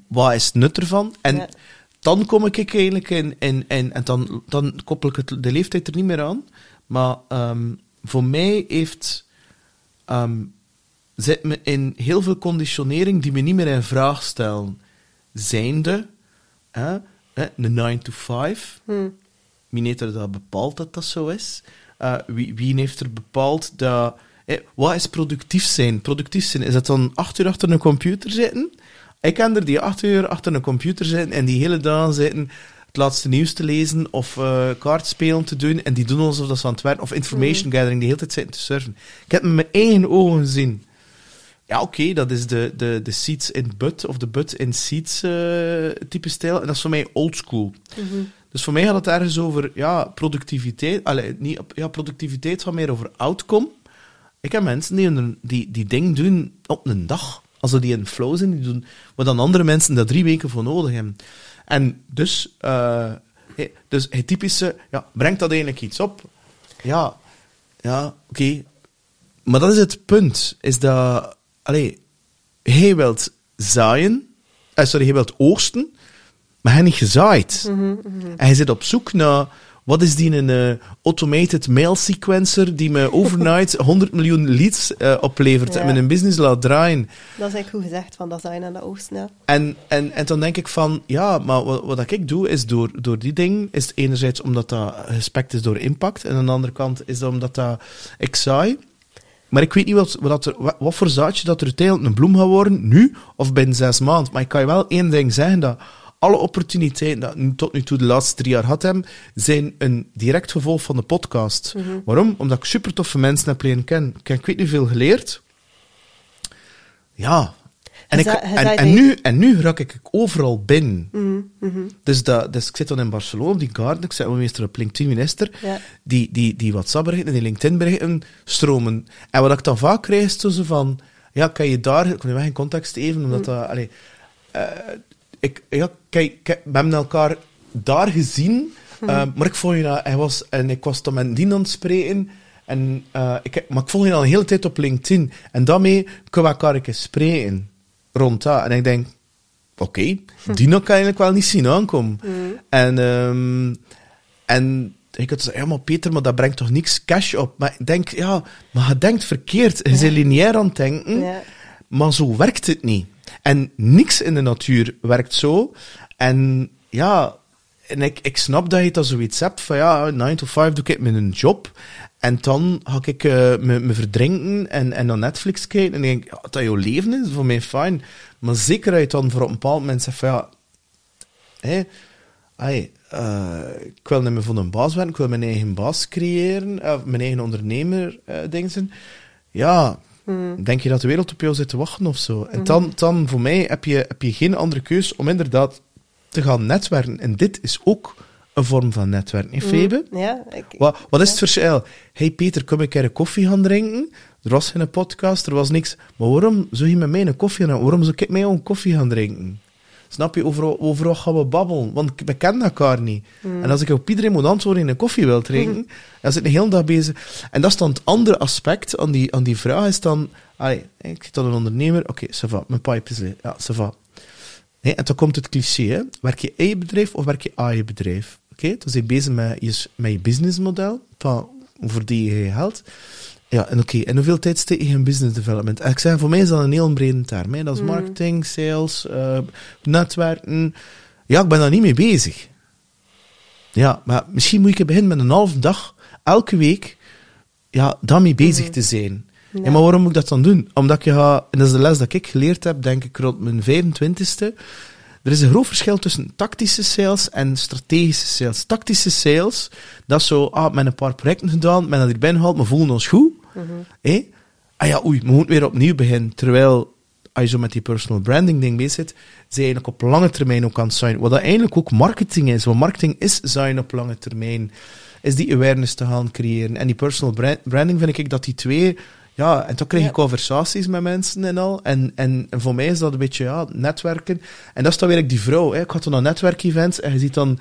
Speaker 1: wat is het nut ervan? En
Speaker 3: Ja.
Speaker 1: dan kom ik eigenlijk in, in, in en dan, dan koppel ik het, de leeftijd er niet meer aan. Maar ehm, voor mij heeft, ehm, zit me in heel veel conditionering die me niet meer in vraag stellen. Zijnde, hè, hè, een 9 to 5,
Speaker 3: Hm.
Speaker 1: wie heeft er dat bepaald dat dat zo is? Eh, wie, wie heeft er bepaald dat... eh, wat is productief zijn? Productief zijn, is dat dan acht uur achter een computer zitten? Ik ken er die acht uur achter een computer zitten en die hele dag zitten het laatste nieuws te lezen of eh kaartspelen te doen en die doen alsof dat ze aan het werken, of information gathering, die hele tijd zitten te surfen. Ik heb met mijn eigen ogen gezien. Ja, oké, dat is de, de, de seats in butt of de butt in seats type stijl. En dat is voor mij old school. Dus voor mij gaat het ergens over ja, productiviteit. Allee, niet, ja, productiviteit gaat meer over outcome. Ik heb mensen die, een, die, die ding doen op een dag. Als ze die in flow zijn, die doen wat dan andere mensen daar drie weken voor nodig hebben. En dus, eh, dus het typische, ja, brengt dat eigenlijk iets op? Ja, ja, oké. Maar dat is het punt, is dat, allee, hij wilt zaaien, eh, sorry, hij wilt oogsten, maar hij niet gezaaid. En hij zit op zoek naar, wat is die een eh, automated mail sequencer die me overnight 100 miljoen leads eh, oplevert
Speaker 3: Ja.
Speaker 1: en mijn een business laat draaien.
Speaker 3: Dat is eigenlijk goed gezegd, van dat zijn aan de oosten, ja.
Speaker 1: En, en, en dan denk ik van, ja, maar wat, wat ik doe is door, door die ding, is het enerzijds omdat dat gespekt is door impact, en aan de andere kant is dat omdat dat ik saai. Maar ik weet niet wat, wat, er, wat, wat voor zaadje dat er uiteindelijk een bloem gaat worden, nu of binnen zes maanden. Maar ik kan je wel één ding zeggen, dat alle opportuniteiten dat ik tot nu toe de laatste drie jaar had hebben, zijn een direct gevolg van de podcast. Waarom? Omdat ik super toffe mensen heb leren kennen. Ik heb ik weet niet veel geleerd. Ja. En, ik, en, nu, en nu raak ik overal binnen.
Speaker 3: Mhm, mhm.
Speaker 1: Dus, dat, dus ik zit dan in Barcelona, op die garden, ik zit meestal op LinkedIn minister,
Speaker 3: Ja.
Speaker 1: die, die, die WhatsApp-berichten en die LinkedIn-berichten stromen. En wat ik dan vaak krijg, is zo van, ja, kan je daar, ik kan je weg in context even, omdat dat, allee, eh, ik, ja, kijk, kijk, we hebben elkaar daar gezien, eh, maar ik volg je dat, hij was, en ik was dan met die aan het spreken, en, eh, ik, maar ik volg je al een hele tijd op LinkedIn, en daarmee kunnen we elkaar een keer spreken, rond dat. En ik denk, oké, die nog kan eigenlijk wel niet zien aankomen. En, ehm, en ik had zeggen, ja, maar Peter, maar dat brengt toch niks cash op? Maar ik denk, ja, maar je denkt verkeerd. Je bent lineair aan het denken,
Speaker 3: Ja.
Speaker 1: maar zo werkt het niet. En niks in de natuur werkt zo. En ja, en ik, ik snap dat je dat zoiets hebt van ja, 9 to 5 doe ik mijn job. En dan ga ik eh, me, me verdrinken en, en naar Netflix kijken. En ik denk, ja, dat jouw leven is, voor mij fijn. Maar zeker dat je dan voor op een bepaald moment zegt van ja, hé, ai, eh, ik wil niet meer voor een baas werken, ik wil mijn eigen baas creëren, of mijn eigen ondernemer eh ding Ja, Denk je dat de wereld op jou zit te wachten of zo? En dan, dan voor mij heb je, heb je geen andere keus om inderdaad te gaan netwerken. En dit is ook een vorm van netwerken, hè, Febe?
Speaker 3: Ja, ik,
Speaker 1: Wat, wat is het verschil? Hey Peter, kom ik een koffie gaan drinken? Er was geen podcast, er was niks. Maar waarom zou je met mij een koffie gaan Waarom zou ik met jou een koffie gaan drinken? Snap je? Overal, overal gaan we babbelen, want we kennen elkaar niet. En als ik op iedereen moet antwoorden in een koffie wil drinken, dan zit ik de hele dag bezig. En dat is dan het andere aspect aan die, aan die vraag, is dan... Allee, ik zit dan een ondernemer, oké, ça va, mijn pipe is leeg. Ja, ça va. Nee, en dan komt het cliché, hè. werk je in je bedrijf of werk je aan je bedrijf? Oké, dan ben je bezig met je, met je businessmodel, van voor die je geld. Ja, en oké, en hoeveel tijd steek je in business development? En ik zeg, voor mij is dat een heel brede term. Hè. Dat is marketing, sales, eh, netwerken. Ja, ik ben daar niet mee bezig. Ja, maar misschien moet ik beginnen met een halve dag, elke week, ja, daarmee bezig te zijn. Ja. maar waarom moet ik dat dan doen? Omdat ik ga, en dat is de les dat ik geleerd heb, denk ik rond mijn 25ste. Er is een groot verschil tussen tactische sales en strategische sales. Tactische sales, dat is zo, ah, met een paar projecten gedaan, men dat erbij gehaald, we voelen ons goed. Hé? Ah ja, oei, we moeten weer opnieuw beginnen. Terwijl, als je zo met die personal branding ding bezig zit, je eigenlijk op lange termijn ook aan het zijn. Wat dat eigenlijk ook marketing is. Want marketing is zijn op lange termijn. Is die awareness te gaan creëren. En die personal branding vind ik dat die twee ja, en toen kreeg ik conversaties met mensen en al. En, en, voor mij is dat een beetje ja, netwerken. En dat is dan weer die vrouw. Hè. Ik had dan een netwerkevent en je ziet dan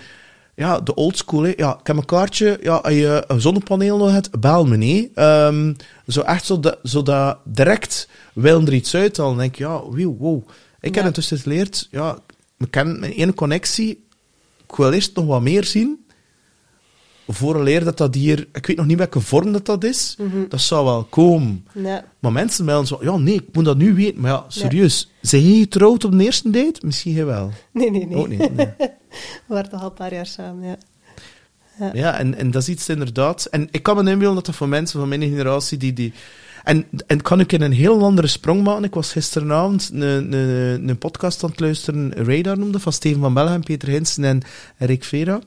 Speaker 1: ja, de old school. Hè. Ja, ik heb een kaartje. Ja, als je een zonnepaneel nog hebt, bel me niet. Um, zo echt zo, de, zo dat direct wil er iets uit. Dan denk ik, ja, wow. wow. Ik heb intussen geleerd, ja, ik ken mijn ene connectie. Ik wil eerst nog wat meer zien vooraleer dat dat hier... Ik weet nog niet welke vorm dat dat is. Dat zou wel komen.
Speaker 3: Ja.
Speaker 1: Maar mensen melden zo... Ja, nee, ik moet dat nu weten. Maar ja, serieus. Ja. Zijn je getrouwd op de eerste date? Misschien wel.
Speaker 3: Nee, nee, nee.
Speaker 1: Ook niet, nee.
Speaker 3: We waren toch al een paar jaar samen, ja.
Speaker 1: Ja, ja en, en dat is iets inderdaad... En ik kan me inbeelden dat dat voor mensen van mijn generatie die... die en, en kan ik in een heel andere sprong maken. Ik was gisteravond een, een, een podcast aan het luisteren, Radar noemde, van Steven van Bellegem, Peter Hinsen en Rick Vera.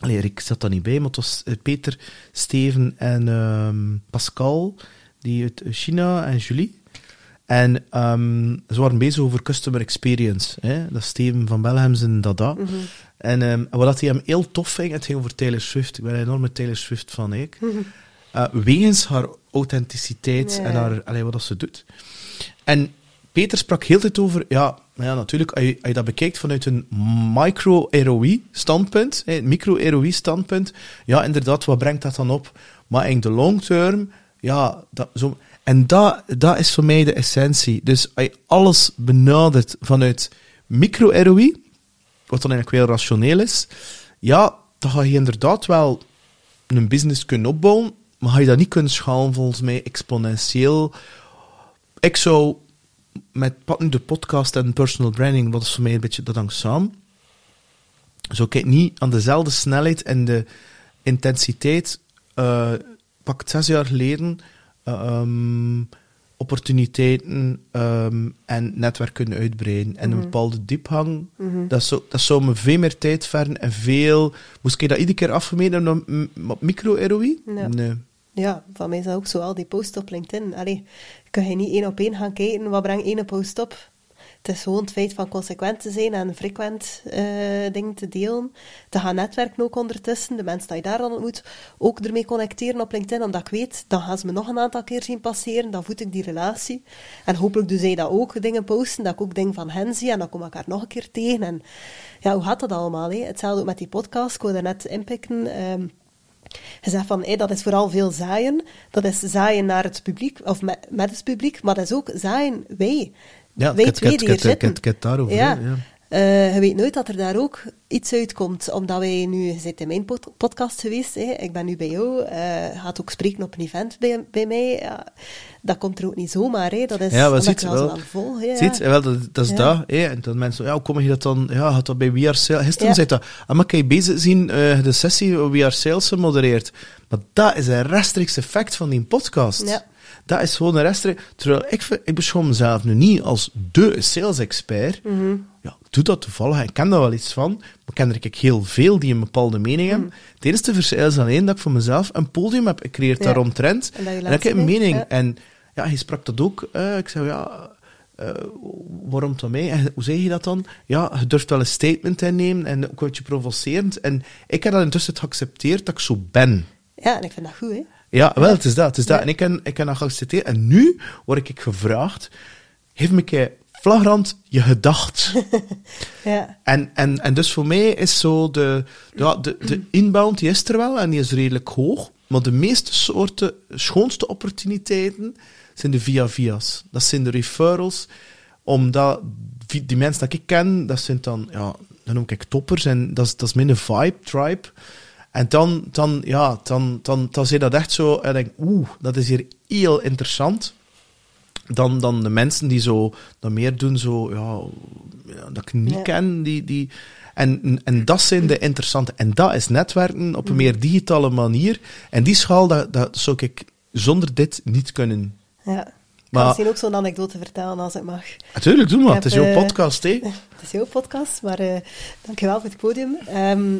Speaker 1: Allee, ik zat daar niet bij, maar het was eh, Peter, Steven en um, Pascal, die uit China, en Julie. En um, ze waren bezig over customer experience. Hè? Dat is Steven van Belhem zijn dada. Mm -hmm. En um, wat hij hem heel tof ving, het ging over Taylor Swift. Ik ben een enorme Taylor Swift van, ik. Mm -hmm. uh, wegens haar authenticiteit en haar, allee, wat dat ze doet. En Peter sprak heel tijd over, ja, ja natuurlijk, als je, als je dat bekijkt vanuit een micro-ROI-standpunt, een micro-ROI-standpunt, ja, inderdaad, wat brengt dat dan op? Maar in de long term, ja, dat, zo, en dat, dat is voor mij de essentie. Dus als je alles benadert vanuit micro-ROI, wat dan eigenlijk wel rationeel is, ja, dan ga je inderdaad wel een business kunnen opbouwen, maar ga je dat niet kunnen schalen volgens mij exponentieel. Ik zou met pak nu de podcast en personal branding, wat is voor mij een beetje dat hangt samen. Zo kijk niet aan dezelfde snelheid en de intensiteit. Uh, pak zes jaar geleden um, opportuniteiten um, en netwerk kunnen uitbreiden. En een bepaalde diepgang. Mm -hmm. dat, zou, dat zou me veel meer tijd vergen en veel. Moest ik dat iedere keer afgemeten op micro-ROI?
Speaker 3: Nee. Ja, van mij is dat ook zo, al die posts op LinkedIn. Allee, kun je niet één op één gaan kijken, wat brengt één post op? Het is gewoon het feit van consequent te zijn en frequent uh, dingen te delen. Te gaan netwerken ook ondertussen. De mensen die je daar dan ontmoet, ook ermee connecteren op LinkedIn. Omdat ik weet, dan gaan ze me nog een aantal keer zien passeren. Dan voed ik die relatie. En hopelijk doen zij dat ook, dingen posten. Dat ik ook dingen van hen zie. En dan kom ik haar nog een keer tegen. En ja, hoe gaat dat allemaal? Hetzelfde ook met die podcast. Ik wilde net inpikken. Um, je zegt van, dat is vooral veel zaaien. Dat is zaaien naar het publiek, of met, met het publiek, maar dat is ook zaaien wij.
Speaker 1: Ja,
Speaker 3: wij twee die hier zitten. ja. Uh, je weet nooit dat er daar ook iets uitkomt, omdat wij nu, je in mijn pod podcast geweest, hè. ik ben nu bij jou, uh, gaat ook spreken op een event bij, bij mij, ja, dat komt er ook niet zomaar, hè. dat is
Speaker 1: Ja,
Speaker 3: omdat
Speaker 1: ziet
Speaker 3: ik
Speaker 1: wel.
Speaker 3: lang hè,
Speaker 1: Ziet,
Speaker 3: ja.
Speaker 1: wel, dat, dat is
Speaker 3: Ja.
Speaker 1: dat. Hè? En dan mensen, ja, hoe kom je dat dan? Ja, had dat bij We Are Sales. Gisteren zei dat. Ah, maar kan je bezig zien, eh, de sessie We Are Sales gemodereerd. Maar dat is een rechtstreeks effect van die podcast.
Speaker 3: Ja.
Speaker 1: Dat is gewoon een rechtstreeks... Terwijl ik, ik beschouw mezelf nu niet als de sales-expert.
Speaker 3: Mhm.
Speaker 1: Ja, ik doe dat toevallig. Ik ken daar wel iets van. Maar ik ken er ook heel veel die een bepaalde mening hebben. Het enige verschil is alleen dat ik voor mezelf een podium heb gecreëerd.
Speaker 3: Ja.
Speaker 1: daaromtrent.
Speaker 3: En dat je
Speaker 1: En ik heb een mening.
Speaker 3: Ja.
Speaker 1: En ja, hij sprak dat ook. eh, ik zei, ja, eh, waarom dan mij? En hoe zeg je dat dan? Ja, je durft wel een statement innemen en ook een beetje provocerend. En ik heb dat intussen geaccepteerd dat ik zo ben.
Speaker 3: Ja, en ik vind dat goed, hè.
Speaker 1: Ja, wel, het is dat. Het is dat. En ik heb, ik heb dat geaccepteerd. En nu word ik gevraagd, geef me een keer flagrant je gedacht.
Speaker 3: Ja.
Speaker 1: En, en, en dus voor mij is zo de, ja, de, de inbound, die is er wel en die is redelijk hoog. Maar de meeste soorten, schoonste opportuniteiten zijn de via-via's. Dat zijn de referrals, omdat die mensen dat ik ken, dat zijn dan, ja, dan noem ik toppers en dat is, dat is mijn vibe, tribe. En dan, dan, ja, dan, dan, dan zijn dat echt zo, en ik denk, oeh, dat is hier heel interessant dan, dan de mensen die zo dat meer doen, zo, ja, ja, dat ik niet
Speaker 3: Ja.
Speaker 1: ken. Die, die, en, en dat zijn de interessante. En dat is netwerken op een meer digitale manier. En die schaal, dat, dat zou ik zonder dit niet kunnen.
Speaker 3: ja. Ik
Speaker 1: Maar-
Speaker 3: kan misschien ook zo'n anekdote vertellen als ik mag.
Speaker 1: Natuurlijk, doe maar. Het is jouw
Speaker 3: eh,
Speaker 1: podcast, hè.
Speaker 3: Het is jouw podcast, maar eh dankjewel voor het podium. Ehm,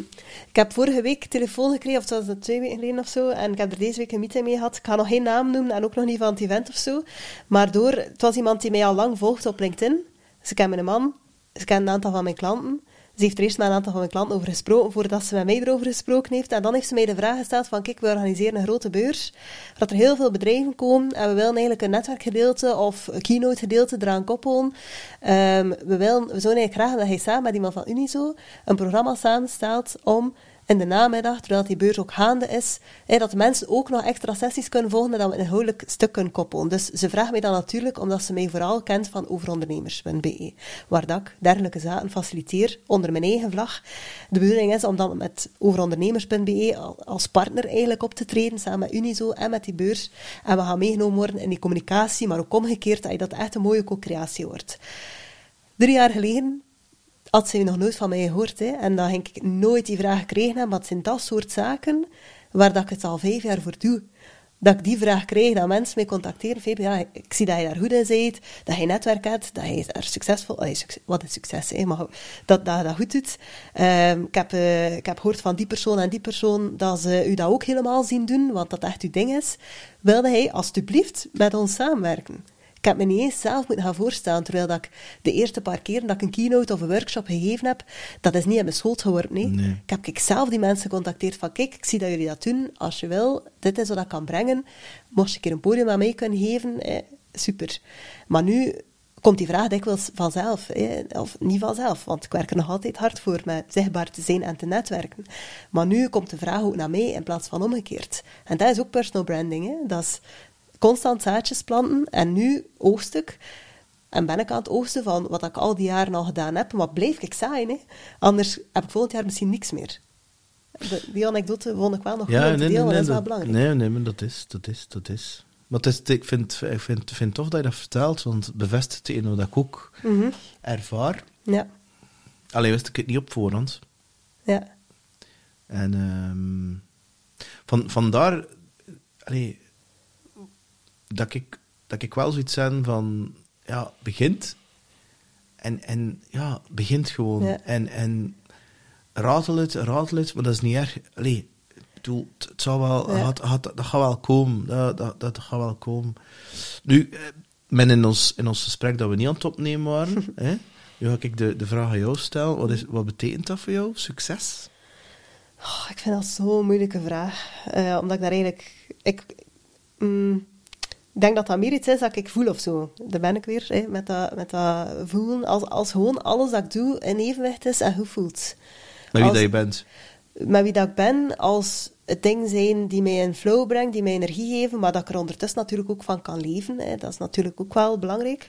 Speaker 3: ik heb vorige week telefoon gekregen, of het was twee weken geleden of zo, en ik heb er deze week een meeting mee gehad. Ik ga nog geen naam noemen en ook nog niet van het event of zo. Maar door, het was iemand die mij al lang volgt op LinkedIn. Ze kent mijn man, ze kent een aantal van mijn klanten. Ze heeft er eerst met een aantal van mijn klanten over gesproken, voordat ze met mij erover gesproken heeft. En dan heeft ze mij de vraag gesteld van, kijk, we organiseren een grote beurs, dat er heel veel bedrijven komen en we willen eigenlijk een netwerkgedeelte of een keynote gedeelte eraan koppelen. Ehm, we, willen, we zouden eigenlijk graag dat hij samen met iemand van Unizo een programma samenstelt om in de namiddag, terwijl die beurs ook gaande is, dat mensen ook nog extra sessies kunnen volgen en dat we een inhoudelijk stuk kunnen koppelen. Dus ze vraagt mij dan natuurlijk, omdat ze mij vooral kent van overondernemers.be, waar dat ik dergelijke zaken faciliteer onder mijn eigen vlag. De bedoeling is om dan met overondernemers.be al- als partner eigenlijk op te treden, samen met Unizo en met die beurs. En we gaan meegenomen worden in die communicatie, maar ook omgekeerd, dat dat echt een mooie co-creatie wordt. Drie jaar geleden had ze nog nooit van mij gehoord. Hè. En dan denk ik nooit die vraag gekregen maar het zijn dat soort zaken waar dat ik het al vijf jaar voor doe. Dat ik die vraag krijg, dat mensen mij contacteren. Ja, ik zie dat je daar goed in bent, dat je netwerk hebt, dat je daar succesvol... wat is succes, hè, maar dat, dat je dat goed doet. Ehm, ik, heb, eh, ik heb gehoord van die persoon en die persoon dat ze u dat ook helemaal zien doen, want dat echt uw ding is. Wilde hij alstublieft met ons samenwerken? Ik heb me niet eens zelf moeten gaan voorstellen, terwijl dat ik de eerste paar keren dat ik een keynote of een workshop gegeven heb, dat is niet in mijn schoot geworden. Nee.
Speaker 1: Nee.
Speaker 3: Ik heb ik zelf die mensen gecontacteerd van, kijk, ik zie dat jullie dat doen, als je wil, dit is wat ik kan brengen. Mocht je een keer een podium aan mij kunnen geven, eh, super. Maar nu komt die vraag dikwijls vanzelf, of niet vanzelf, want ik werk er nog altijd hard voor met zichtbaar te zijn en te netwerken. Maar nu komt de vraag ook naar mij in plaats van omgekeerd. En dat is ook personal branding. Hè. Dat is constant zaadjes planten en nu oogst ik. En ben ik aan het oogsten van wat ik al die jaren al gedaan heb. Maar blijf ik saai, hè? Anders heb ik volgend jaar misschien niks meer. De- die anekdote vond ik wel nog goed om te delen, want dat is wel
Speaker 1: dat,
Speaker 3: belangrijk.
Speaker 1: nee, nee, maar dat is, dat is, dat is. Maar het is, ik vind, ik vind, vind tof dat je dat vertelt, want het bevestigt het ene wat ik ook
Speaker 3: Mhm.
Speaker 1: ervaar.
Speaker 3: Ja,
Speaker 1: Alleen wist ik het niet op voorhand.
Speaker 3: ja,
Speaker 1: En ehm, van, vandaar allee, dat, ik, dat ik wel zoiets ben van, ja, begint. En, en ja, begint gewoon.
Speaker 3: Ja.
Speaker 1: En, en ratel het, ratel het, maar dat is niet erg. Allee, bedoel, het, wel,
Speaker 3: Ja.
Speaker 1: had, had, dat gaat wel komen. Dat, dat, dat gaat wel komen. Nu, eh, men in ons, in ons gesprek dat we niet aan het opnemen waren, hè, nu ga ik de, de vraag aan jou stellen. Wat, is, wat betekent dat voor jou, succes?
Speaker 3: Oh, ik vind dat zo'n moeilijke vraag. Eh, omdat ik daar eigenlijk... Ik, mm, ik denk dat dat meer iets is dat ik voel of zo. Daar ben ik weer, hè, met, dat, met dat voelen. Als, als gewoon alles dat ik doe in evenwicht is en goed voelt.
Speaker 1: Met wie
Speaker 3: Als-
Speaker 1: dat je bent.
Speaker 3: met wie dat ik ben, als het ding zijn die mij in flow brengt, die mij energie geven, maar dat ik er ondertussen natuurlijk ook van kan leven. Hè. Dat is natuurlijk ook wel belangrijk.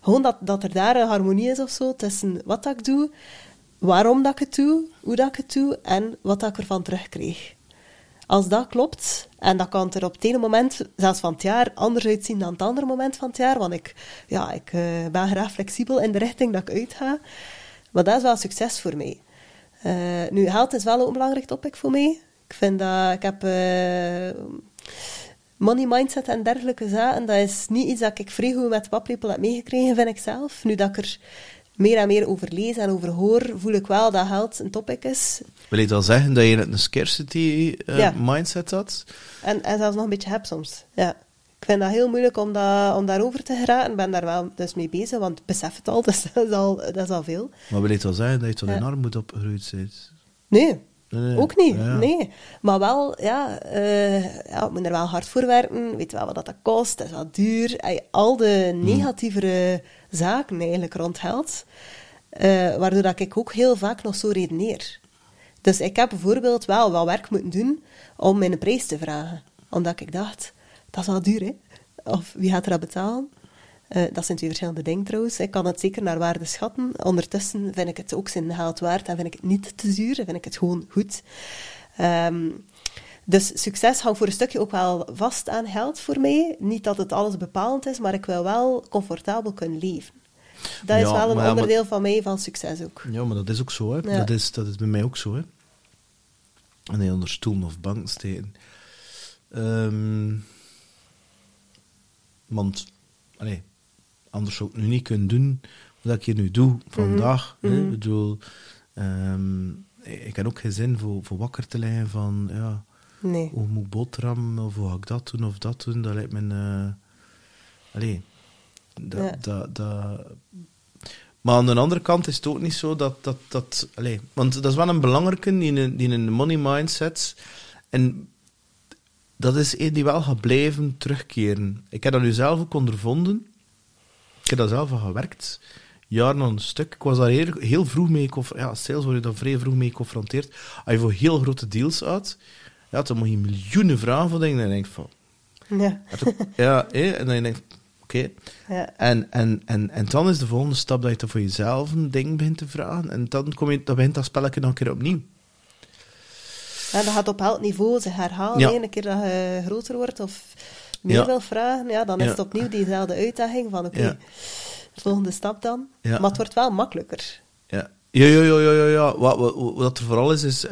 Speaker 3: Gewoon dat, dat er daar een harmonie is of zo tussen wat dat ik doe, waarom dat ik het doe, hoe dat ik het doe en wat dat ik ervan terugkrijg. Als dat klopt, en dat kan er op het ene moment, zelfs van het jaar, anders uitzien dan het andere moment van het jaar, want ik, ja, ik eh, ben graag flexibel in de richting dat ik uitga. Maar dat is wel succes voor mij. Eh, nu, geld is wel een belangrijk topic voor mij. Ik vind dat, ik heb eh, money mindset en dergelijke zaken, dat is niet iets dat ik vrij goed met paplepel heb meegekregen, vind ik zelf. Nu dat ik er meer en meer over lees en over hoor, voel ik wel dat geld een topic is.
Speaker 1: Wil je dan zeggen dat je een scarcity eh,
Speaker 3: Ja.
Speaker 1: mindset had?
Speaker 3: En, en zelfs nog een beetje heb soms. Ja. Ik vind dat heel moeilijk om, dat, om daarover te geraken. Ik ben daar wel dus mee bezig, want ik besef het al, dus dat is al, dat is al veel.
Speaker 1: Maar wil je wel zeggen dat je tot
Speaker 3: Ja.
Speaker 1: in armoede opgegroeid bent?
Speaker 3: Nee,
Speaker 1: Nee,
Speaker 3: ook niet.
Speaker 1: Ja.
Speaker 3: Nee. Maar wel, ja, ja, ik moet er wel hard voor werken. Weet wel wat dat kost, dat is wel duur. Al de
Speaker 1: Hmm.
Speaker 3: negatievere zaken eigenlijk rond geld. eh, waardoor dat ik ook heel vaak nog zo redeneer. Dus ik heb bijvoorbeeld wel wat werk moeten doen om mijn prijs te vragen. Omdat ik dacht, dat is wel duur, hè? Of wie gaat er dat betalen? Eh, dat zijn twee verschillende dingen trouwens. Ik kan het zeker naar waarde schatten. Ondertussen vind ik het ook zijn geld waard en vind ik het niet te zuur. Vind ik het gewoon goed. Ehm, dus succes hangt voor een stukje ook wel vast aan geld voor mij. Niet dat het alles bepalend is, maar ik wil wel comfortabel kunnen leven. Dat is wel een
Speaker 1: maar ja, maar-
Speaker 3: onderdeel van mij van succes ook.
Speaker 1: Ja, maar dat is ook zo, hè.
Speaker 3: Ja.
Speaker 1: Dat, is, dat is bij mij ook zo, hè. En heel onder stoel of bank steken. Ehm, want, allee, anders zou ik nu niet kunnen doen wat ik hier nu doe, vandaag. hè. Ik bedoel, ehm, ik heb ook geen zin voor, voor wakker te liggen van, ja,
Speaker 3: Nee.
Speaker 1: hoe moet ik boterham, of hoe ga ik dat doen, of dat doen. Dat lijkt me... eh allee, dat,
Speaker 3: Ja.
Speaker 1: dat, dat... Maar aan de andere kant is het ook niet zo dat... dat, dat allee, want dat is wel een belangrijke die in, die in de money mindset. En dat is een die wel gaat blijven terugkeren. Ik heb dat nu zelf ook ondervonden. Ik heb daar zelf aan gewerkt. Jaren aan een stuk. Ik was daar heel, heel vroeg mee... Ja, sales word je daar vrij vroeg mee geconfronteerd. Als je voor heel grote deals uit... Ja, dan moet je miljoenen vragen voor dingen. En dan denk je van...
Speaker 3: Ja.
Speaker 1: Ja, en dan denk je... Oké.
Speaker 3: Ja.
Speaker 1: En, en, en, en dan is de volgende stap dat je voor jezelf een ding begint te vragen. En dan, kom je, dan begint dat spelletje nog een keer opnieuw.
Speaker 3: Ja, dat gaat op elk niveau zich herhalen.
Speaker 1: Ja.
Speaker 3: keer dat je groter wordt of meer
Speaker 1: Ja.
Speaker 3: wil vragen, ja, dan is het opnieuw diezelfde uitdaging van oké, volgende stap dan. Maar het wordt wel makkelijker.
Speaker 1: Ja, ja, ja, ja, ja. ja, ja. Wat, wat, wat er vooral is, is...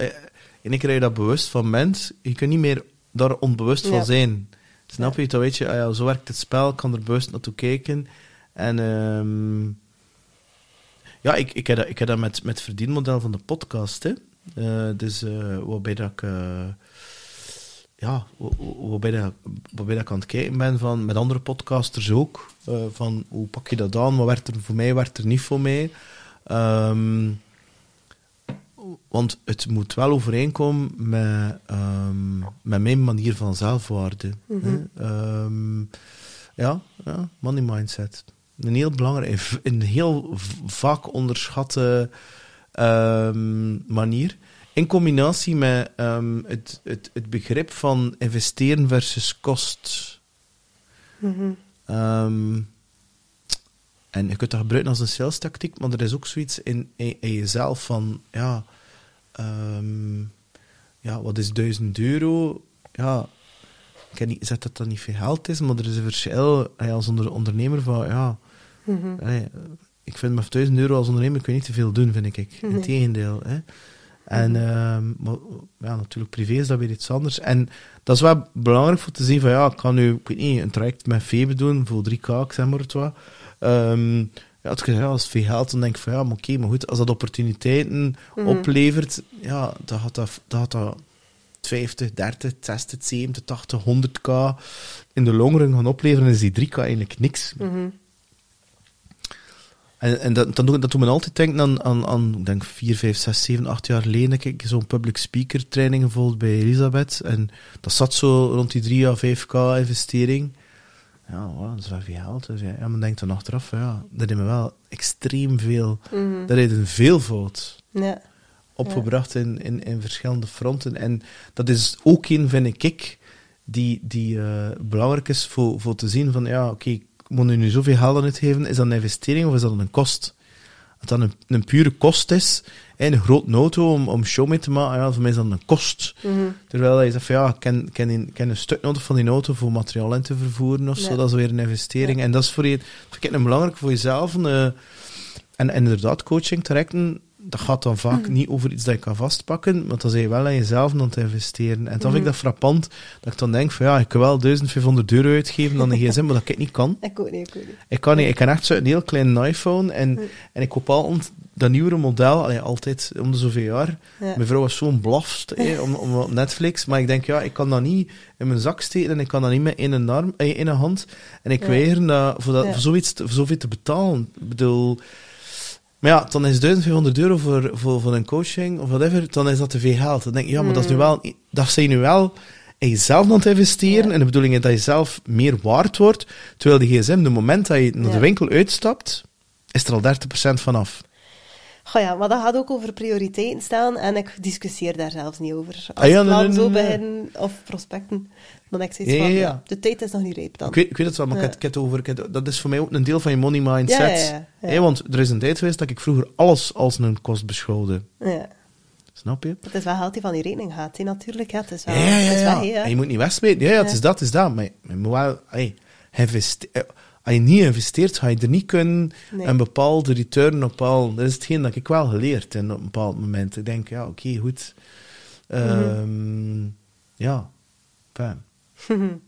Speaker 1: In één keer dat bewust van bent, je kunt niet meer daar onbewust van zijn. Snap je? Dan weet je, ah ja, zo werkt het spel, ik kan er bewust naartoe kijken. En... ehm, ja, ik, ik heb dat, ik heb dat met, met het verdienmodel van de podcast, hè. Eh, dus eh, waarbij dat ik... eh, ja, wa- wa- waarbij, dat, waarbij dat ik aan het kijken ben van, met andere podcasters ook. van hoe pak je dat aan? Wat werkt er voor mij, wat werkt er niet voor mij? Ehm, want het moet wel overeenkomen met, ehm, met mijn manier van zelfwaarde. hè. Ehm, ja, ja, money mindset. Een heel belangrijk, een heel vaak onderschatte ehm, manier. In combinatie met het, het, het begrip van investeren versus kost.
Speaker 3: Mhm.
Speaker 1: Ehm, en je kunt dat gebruiken als een sales tactiek, maar er is ook zoiets in, in, in jezelf van, ja, ehm, ja, wat is 1000 euro? Ja, ik niet zeg dat dat niet veel geld is, maar er is een verschil als onder, ondernemer van, ja,
Speaker 3: Mhm.
Speaker 1: Ik vind met 1000 euro als ondernemer kun je niet te veel doen, vind ik.
Speaker 3: Nee.
Speaker 1: Integendeel. Hè. En ehm, maar, ja, natuurlijk, privé is dat weer iets anders. En dat is wel belangrijk voor te zien van, ja, ik kan nu, ik weet niet, een traject met Febe doen, voor 3k, ik zeg maar het wat. Ehm, ja, ja, als het veel geld, dan denk ik van, ja, maar oké, maar goed, als dat opportuniteiten oplevert, ja, dan gaat dat, dan gaat dat 50, 30, 60, 70, 80, 100k in de longrun gaan opleveren, is die 3k eigenlijk niks.
Speaker 3: Mhm.
Speaker 1: En, en dat, dat, doet, dat doet me altijd denken aan, aan, aan ik denk 4, 5, 6, 7, 8 jaar geleden. heb Ik zo'n public speaker training gevolgd bij Elisabeth. En dat zat zo rond die 3 à 5k investering. Ja, wow, dat is wel veel geld. Dus ja, ja, men denkt dan achteraf, ja, dat heeft me wel extreem veel,
Speaker 3: Mhm.
Speaker 1: dat heeft een veelvoud
Speaker 3: Ja.
Speaker 1: opgebracht in, in, in verschillende fronten. En dat is ook een, vind ik, die, die eh, belangrijk is voor, voor te zien van, ja, oké, ik moet nu, nu zoveel geld aan uitgeven, is dat een investering of is dat een kost? Als dat een, een pure kost is, en een grote auto om, om show mee te maken, ja, voor mij is dat een kost.
Speaker 3: Mhm.
Speaker 1: Terwijl je zegt van, ja, ik ken, ken, een, ik ken een stuk nodig van die auto voor materiaal in te vervoeren of zo,
Speaker 3: Ja.
Speaker 1: dat is weer een investering. En dat is voor je, vind ik een belangrijk voor jezelf. Een, eh, en, en inderdaad, coaching trajecten, dat gaat dan vaak
Speaker 3: Mm.
Speaker 1: niet over iets dat je kan vastpakken, want dan zijn je wel aan jezelf aan het investeren. En dan vind ik
Speaker 3: Mhm.
Speaker 1: dat frappant, dat ik dan denk van ja, ik kan wel 1500 euro uitgeven aan een gsm, maar dat ik niet kan.
Speaker 3: Ik ook niet, ik ook niet.
Speaker 1: Ik kan niet, ik kan echt zo'n heel klein iPhone en,
Speaker 3: Mm.
Speaker 1: en ik koop altijd dat nieuwere model, allee, altijd om de zoveel jaar.
Speaker 3: Ja.
Speaker 1: Mijn vrouw was zo'n blafst hè, om, om op Netflix, maar ik denk, ja, ik kan dat niet in mijn zak steken en ik kan dat niet met één arm, eh, één hand. En ik
Speaker 3: Ja.
Speaker 1: weiger dat, voor, dat,
Speaker 3: Ja.
Speaker 1: voor, zoiets te, voor zoveel te betalen. Ik bedoel... Maar ja, dan is 1500 euro voor, voor, voor een coaching of whatever, dan is dat te veel geld. Dan denk ik, ja, maar dat is nu
Speaker 3: Mm.
Speaker 1: wel... Dat zijn nu wel in jezelf aan het investeren.
Speaker 3: Ja.
Speaker 1: En de bedoeling is dat je zelf meer waard wordt. Terwijl de gsm, de moment dat je naar de winkel uitstapt, is er al 30% vanaf.
Speaker 3: Goh ja, maar dat gaat ook over prioriteiten stellen en ik discussieer daar zelfs niet over. Als
Speaker 1: Ah ja, nee,
Speaker 3: plannen
Speaker 1: nee,
Speaker 3: zo
Speaker 1: nee.
Speaker 3: beginnen of prospecten, dan heb ik zoiets
Speaker 1: Ja,
Speaker 3: van,
Speaker 1: ja,
Speaker 3: de tijd is nog niet rijp dan.
Speaker 1: Ik weet, ik weet het wel, maar ik, het over, heb- dat is voor mij ook een deel van je money mindset. Want er is een tijd geweest dat ik vroeger alles als een kost beschouwde.
Speaker 3: Ja.
Speaker 1: Snap je?
Speaker 3: Het is wel geld die van die rekening gaat, hè, natuurlijk. Het is wel,
Speaker 1: Ja, ja,
Speaker 3: het is
Speaker 1: ja. En je moet niet wegsmeten. Ja, ja, het is dat, het is dat. Maar je, moet wel... Hey, investe- eh, als je niet investeert, ga je er niet kunnen
Speaker 3: Nee.
Speaker 1: een bepaalde return op al. Dat is hetgeen dat ik wel geleerd heb op een bepaald moment. Ik denk, ja, oké, goed. Ehm, Ja, fijn.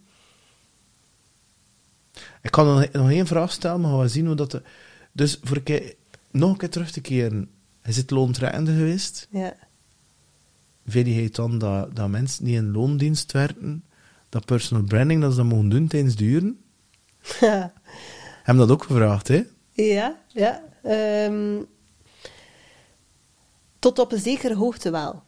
Speaker 1: Ik kan nog, nog één vraag stellen, maar we gaan zien hoe dat... de- dus voor een keer, nog een keer terug te keren. Is het loontrekkende geweest?
Speaker 3: ja.
Speaker 1: Vind je het dan dat, dat mensen die in loondienst werken, dat personal branding, dat ze dat mogen doen tijdens de uren? Hebben dat ook gevraagd, hè?
Speaker 3: Ja, ja. Ehm, tot op een zekere hoogte wel,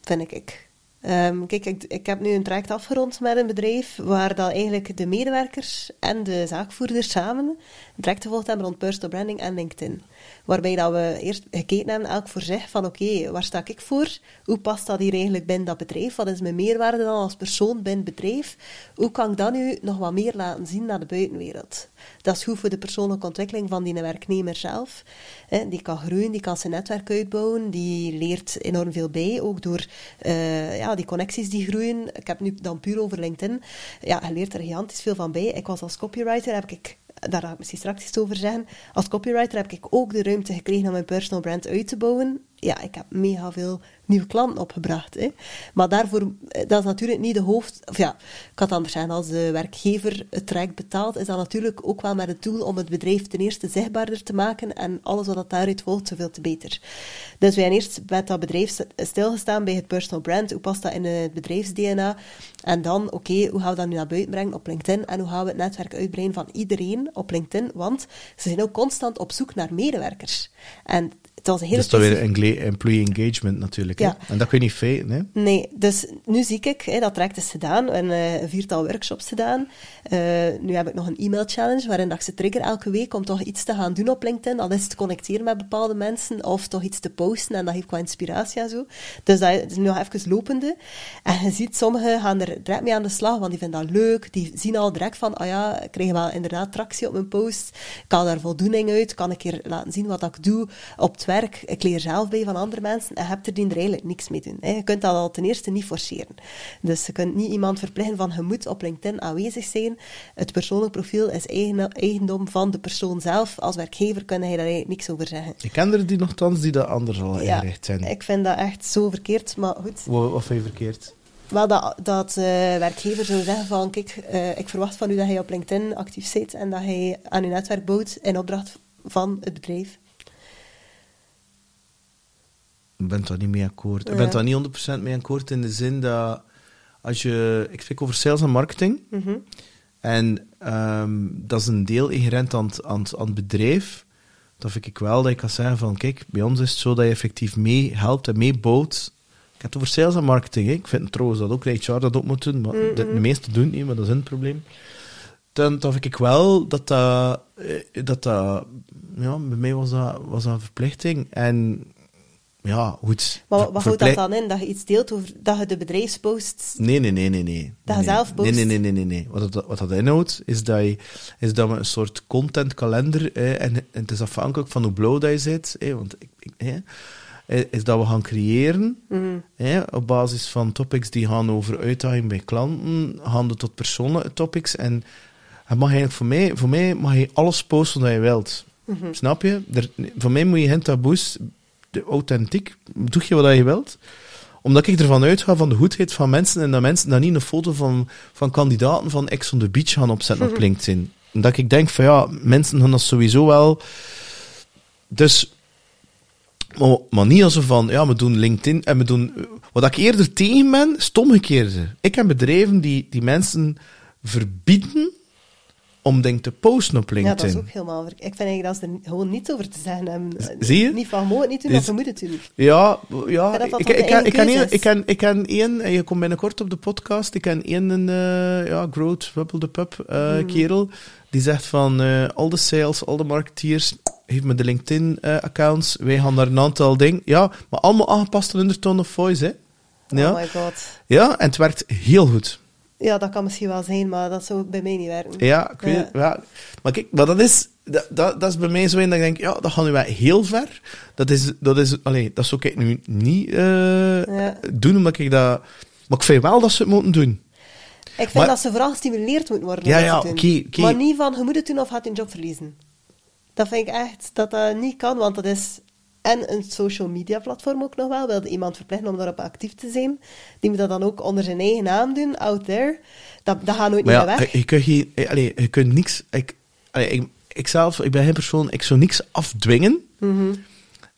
Speaker 3: vind ik. Ehm, kijk, ik, ik heb nu een traject afgerond met een bedrijf waar dat eigenlijk de medewerkers en de zaakvoerders samen traject gevolgd hebben rond personal branding en LinkedIn. Waarbij dat we eerst gekeken hebben, elk voor zich, van oké, waar sta ik voor? Hoe past dat hier eigenlijk binnen dat bedrijf? Wat is mijn meerwaarde dan als persoon binnen het bedrijf? Hoe kan ik dat nu nog wat meer laten zien naar de buitenwereld? Dat is goed voor de persoonlijke ontwikkeling van die werknemer zelf. Die kan groeien, die kan zijn netwerk uitbouwen, die leert enorm veel bij, ook door eh, ja, die connecties die groeien. Ik heb nu dan puur over LinkedIn. Ja, leert er gigantisch veel van bij. Ik was als copywriter, heb ik daar ga ik misschien straks iets over zeggen. Als copywriter heb ik ook de ruimte gekregen om mijn personal brand uit te bouwen. Ja, ik heb mega veel nieuwe klanten opgebracht. Hè. Maar daarvoor, eh, dat is natuurlijk niet de hoofd... Of ja, ik had anders zeggen, als de werkgever het traject betaalt, is dat natuurlijk ook wel met het doel om het bedrijf ten eerste zichtbaarder te maken en alles wat daaruit volgt, zoveel te beter. Dus wij eerst met dat bedrijf st- stilgestaan bij het personal brand. Hoe past dat in het bedrijfs-DNA? En dan, oké, hoe gaan we dat nu naar buiten brengen op LinkedIn? En hoe gaan we het netwerk uitbreiden van iedereen op LinkedIn? Want ze zijn ook constant op zoek naar medewerkers. En het was een hele
Speaker 1: Dat is dan weer employee engagement natuurlijk.
Speaker 3: Ja.
Speaker 1: Hè? En dat kun je niet faken, hè?
Speaker 3: Nee, dus nu zie ik, hè, dat traject is gedaan, en eh, een viertal workshops gedaan. Eh, nu heb ik nog een e-mail challenge waarin dat ik ze trigger elke week om toch iets te gaan doen op LinkedIn. Al is het connecteren met bepaalde mensen of toch iets te posten en dat geeft qua inspiratie en zo. Dus dat is nu nog even lopende. En je ziet, sommigen gaan er direct mee aan de slag, want die vinden dat leuk. Die zien al direct van, ah ja, ik krijg wel inderdaad tractie op mijn post. Ik haal daar voldoening uit. Kan ik keer laten zien wat ik doe op het werk. Ik leer zelf bij van andere mensen en heb er die er eigenlijk niks mee doen. hè. Je kunt dat al ten eerste niet forceren. Dus je kunt niet iemand verplichten van je moet op LinkedIn aanwezig zijn. Het persoonlijk profiel is eigen- eigendom van de persoon zelf. Als werkgever kun je daar eigenlijk niks over zeggen.
Speaker 1: Ik ken er die nogthans die dat anders al
Speaker 3: Ja,
Speaker 1: ingericht zijn.
Speaker 3: ik vind dat echt zo verkeerd, maar goed.
Speaker 1: Wat, wat vind je verkeerd?
Speaker 3: Wel dat, dat eh, werkgever zou zeggen van, kijk, eh, ik verwacht van u dat hij op LinkedIn actief zit en dat hij aan uw netwerk bouwt in opdracht van het bedrijf.
Speaker 1: Ik ben daar niet mee akkoord. Ik ben daar niet 100% mee akkoord in de zin dat als je... Ik spreek over sales en marketing.
Speaker 3: Mhm.
Speaker 1: En ehm, dat is een deel inherent aan, het- aan, het- aan het bedrijf. Dat vind ik wel dat je kan zeggen van, kijk, bij ons is het zo dat je effectief mee helpt en meebouwt. Ik heb het over sales en marketing. Hè. Ik vind trouwens dat ook HR dat ook moet doen, maar de, de meesten doen het niet, maar dat is een probleem. Dan, dan vind ik wel dat dat, eh, dat, dat ja, bij mij was dat, was dat een verplichting. En ja, goed.
Speaker 3: Maar wat houdt dat dan in? Dat je iets deelt over dat je de bedrijfsposts...
Speaker 1: Nee, nee, nee, nee. nee.
Speaker 3: Dat je
Speaker 1: nee,
Speaker 3: zelf
Speaker 1: nee,
Speaker 3: post?
Speaker 1: nee, nee, nee, nee, nee. Wat dat, wat dat inhoudt, is dat, je, is dat we een soort contentkalender, eh, en, en het is afhankelijk van hoe blauw dat je zit, eh, want ik, ik, eh, is dat we gaan creëren,
Speaker 3: Mhm.
Speaker 1: eh, op basis van topics die gaan over uitdaging bij klanten, er tot persoonlijke topics, en het mag eigenlijk voor mij, voor mij mag je alles posten wat je wilt.
Speaker 3: Mhm.
Speaker 1: Snap je? Er, voor mij moet je geen taboes, authentiek, doe je wat je wilt. Omdat ik ervan uitga van de goedheid van mensen en dat mensen dan niet een foto van, van kandidaten van Ex on the Beach gaan opzetten op LinkedIn. Omdat ik denk van ja, mensen gaan dat sowieso wel. Dus Maar, maar niet als van, ja, we doen LinkedIn en we doen... Wat ik eerder tegen ben, is het omgekeerde. Ik heb bedrijven die, die mensen verbieden om dingen te posten op
Speaker 3: Ja,
Speaker 1: LinkedIn.
Speaker 3: dat is ook helemaal... Ik vind eigenlijk dat ze er gewoon niets over te zeggen hebben.
Speaker 1: zie je?
Speaker 3: Niet van, mogen niet doen, we moeten het doen.
Speaker 1: Ja, ja
Speaker 3: Ja,
Speaker 1: ik,
Speaker 3: dan
Speaker 1: ik, ik, ken ik, ken, ik ken één, en je komt binnenkort op de podcast, ik ken één, een, eh, ja, Growth, Wubble the Pub eh,
Speaker 3: Hmm.
Speaker 1: kerel, die zegt van, eh, al de sales, al de marketeers, geef me de LinkedIn-accounts, wij gaan daar een aantal dingen, ja, maar allemaal aangepast aan hun tone of voice, hè. Ja.
Speaker 3: Oh my god.
Speaker 1: ja, en het werkt heel goed.
Speaker 3: Ja, dat kan misschien wel zijn, maar dat zou bij mij niet werken.
Speaker 1: Ja, ik weet
Speaker 3: Ja.
Speaker 1: het, ja. Maar kijk, maar dat is, dat, dat, dat is bij mij zo in dat ik denk, ja, dat gaat nu wel heel ver. Dat is, dat is, allee, dat zou ik nu niet eh,
Speaker 3: Ja.
Speaker 1: doen, omdat ik dat... Maar ik vind wel dat ze het moeten doen.
Speaker 3: Ik vind
Speaker 1: Maar-
Speaker 3: dat ze vooral gestimuleerd moeten worden.
Speaker 1: Ja, ja.
Speaker 3: Maar niet van, je moet het doen of gaat je job verliezen. Dat vind ik echt dat dat niet kan, want dat is... En een social media platform ook nog wel. Wilde iemand verplichten om daarop actief te zijn. Die moet dat dan ook onder zijn eigen naam doen, out there. Dat, dat gaat nooit
Speaker 1: Maar
Speaker 3: meer
Speaker 1: ja,
Speaker 3: weg.
Speaker 1: je, kunt geen, eh, je kunt niks... Ik, allee, ik, ik zelf, ik ben geen persoon, ik zou niks afdwingen.
Speaker 3: Mhm.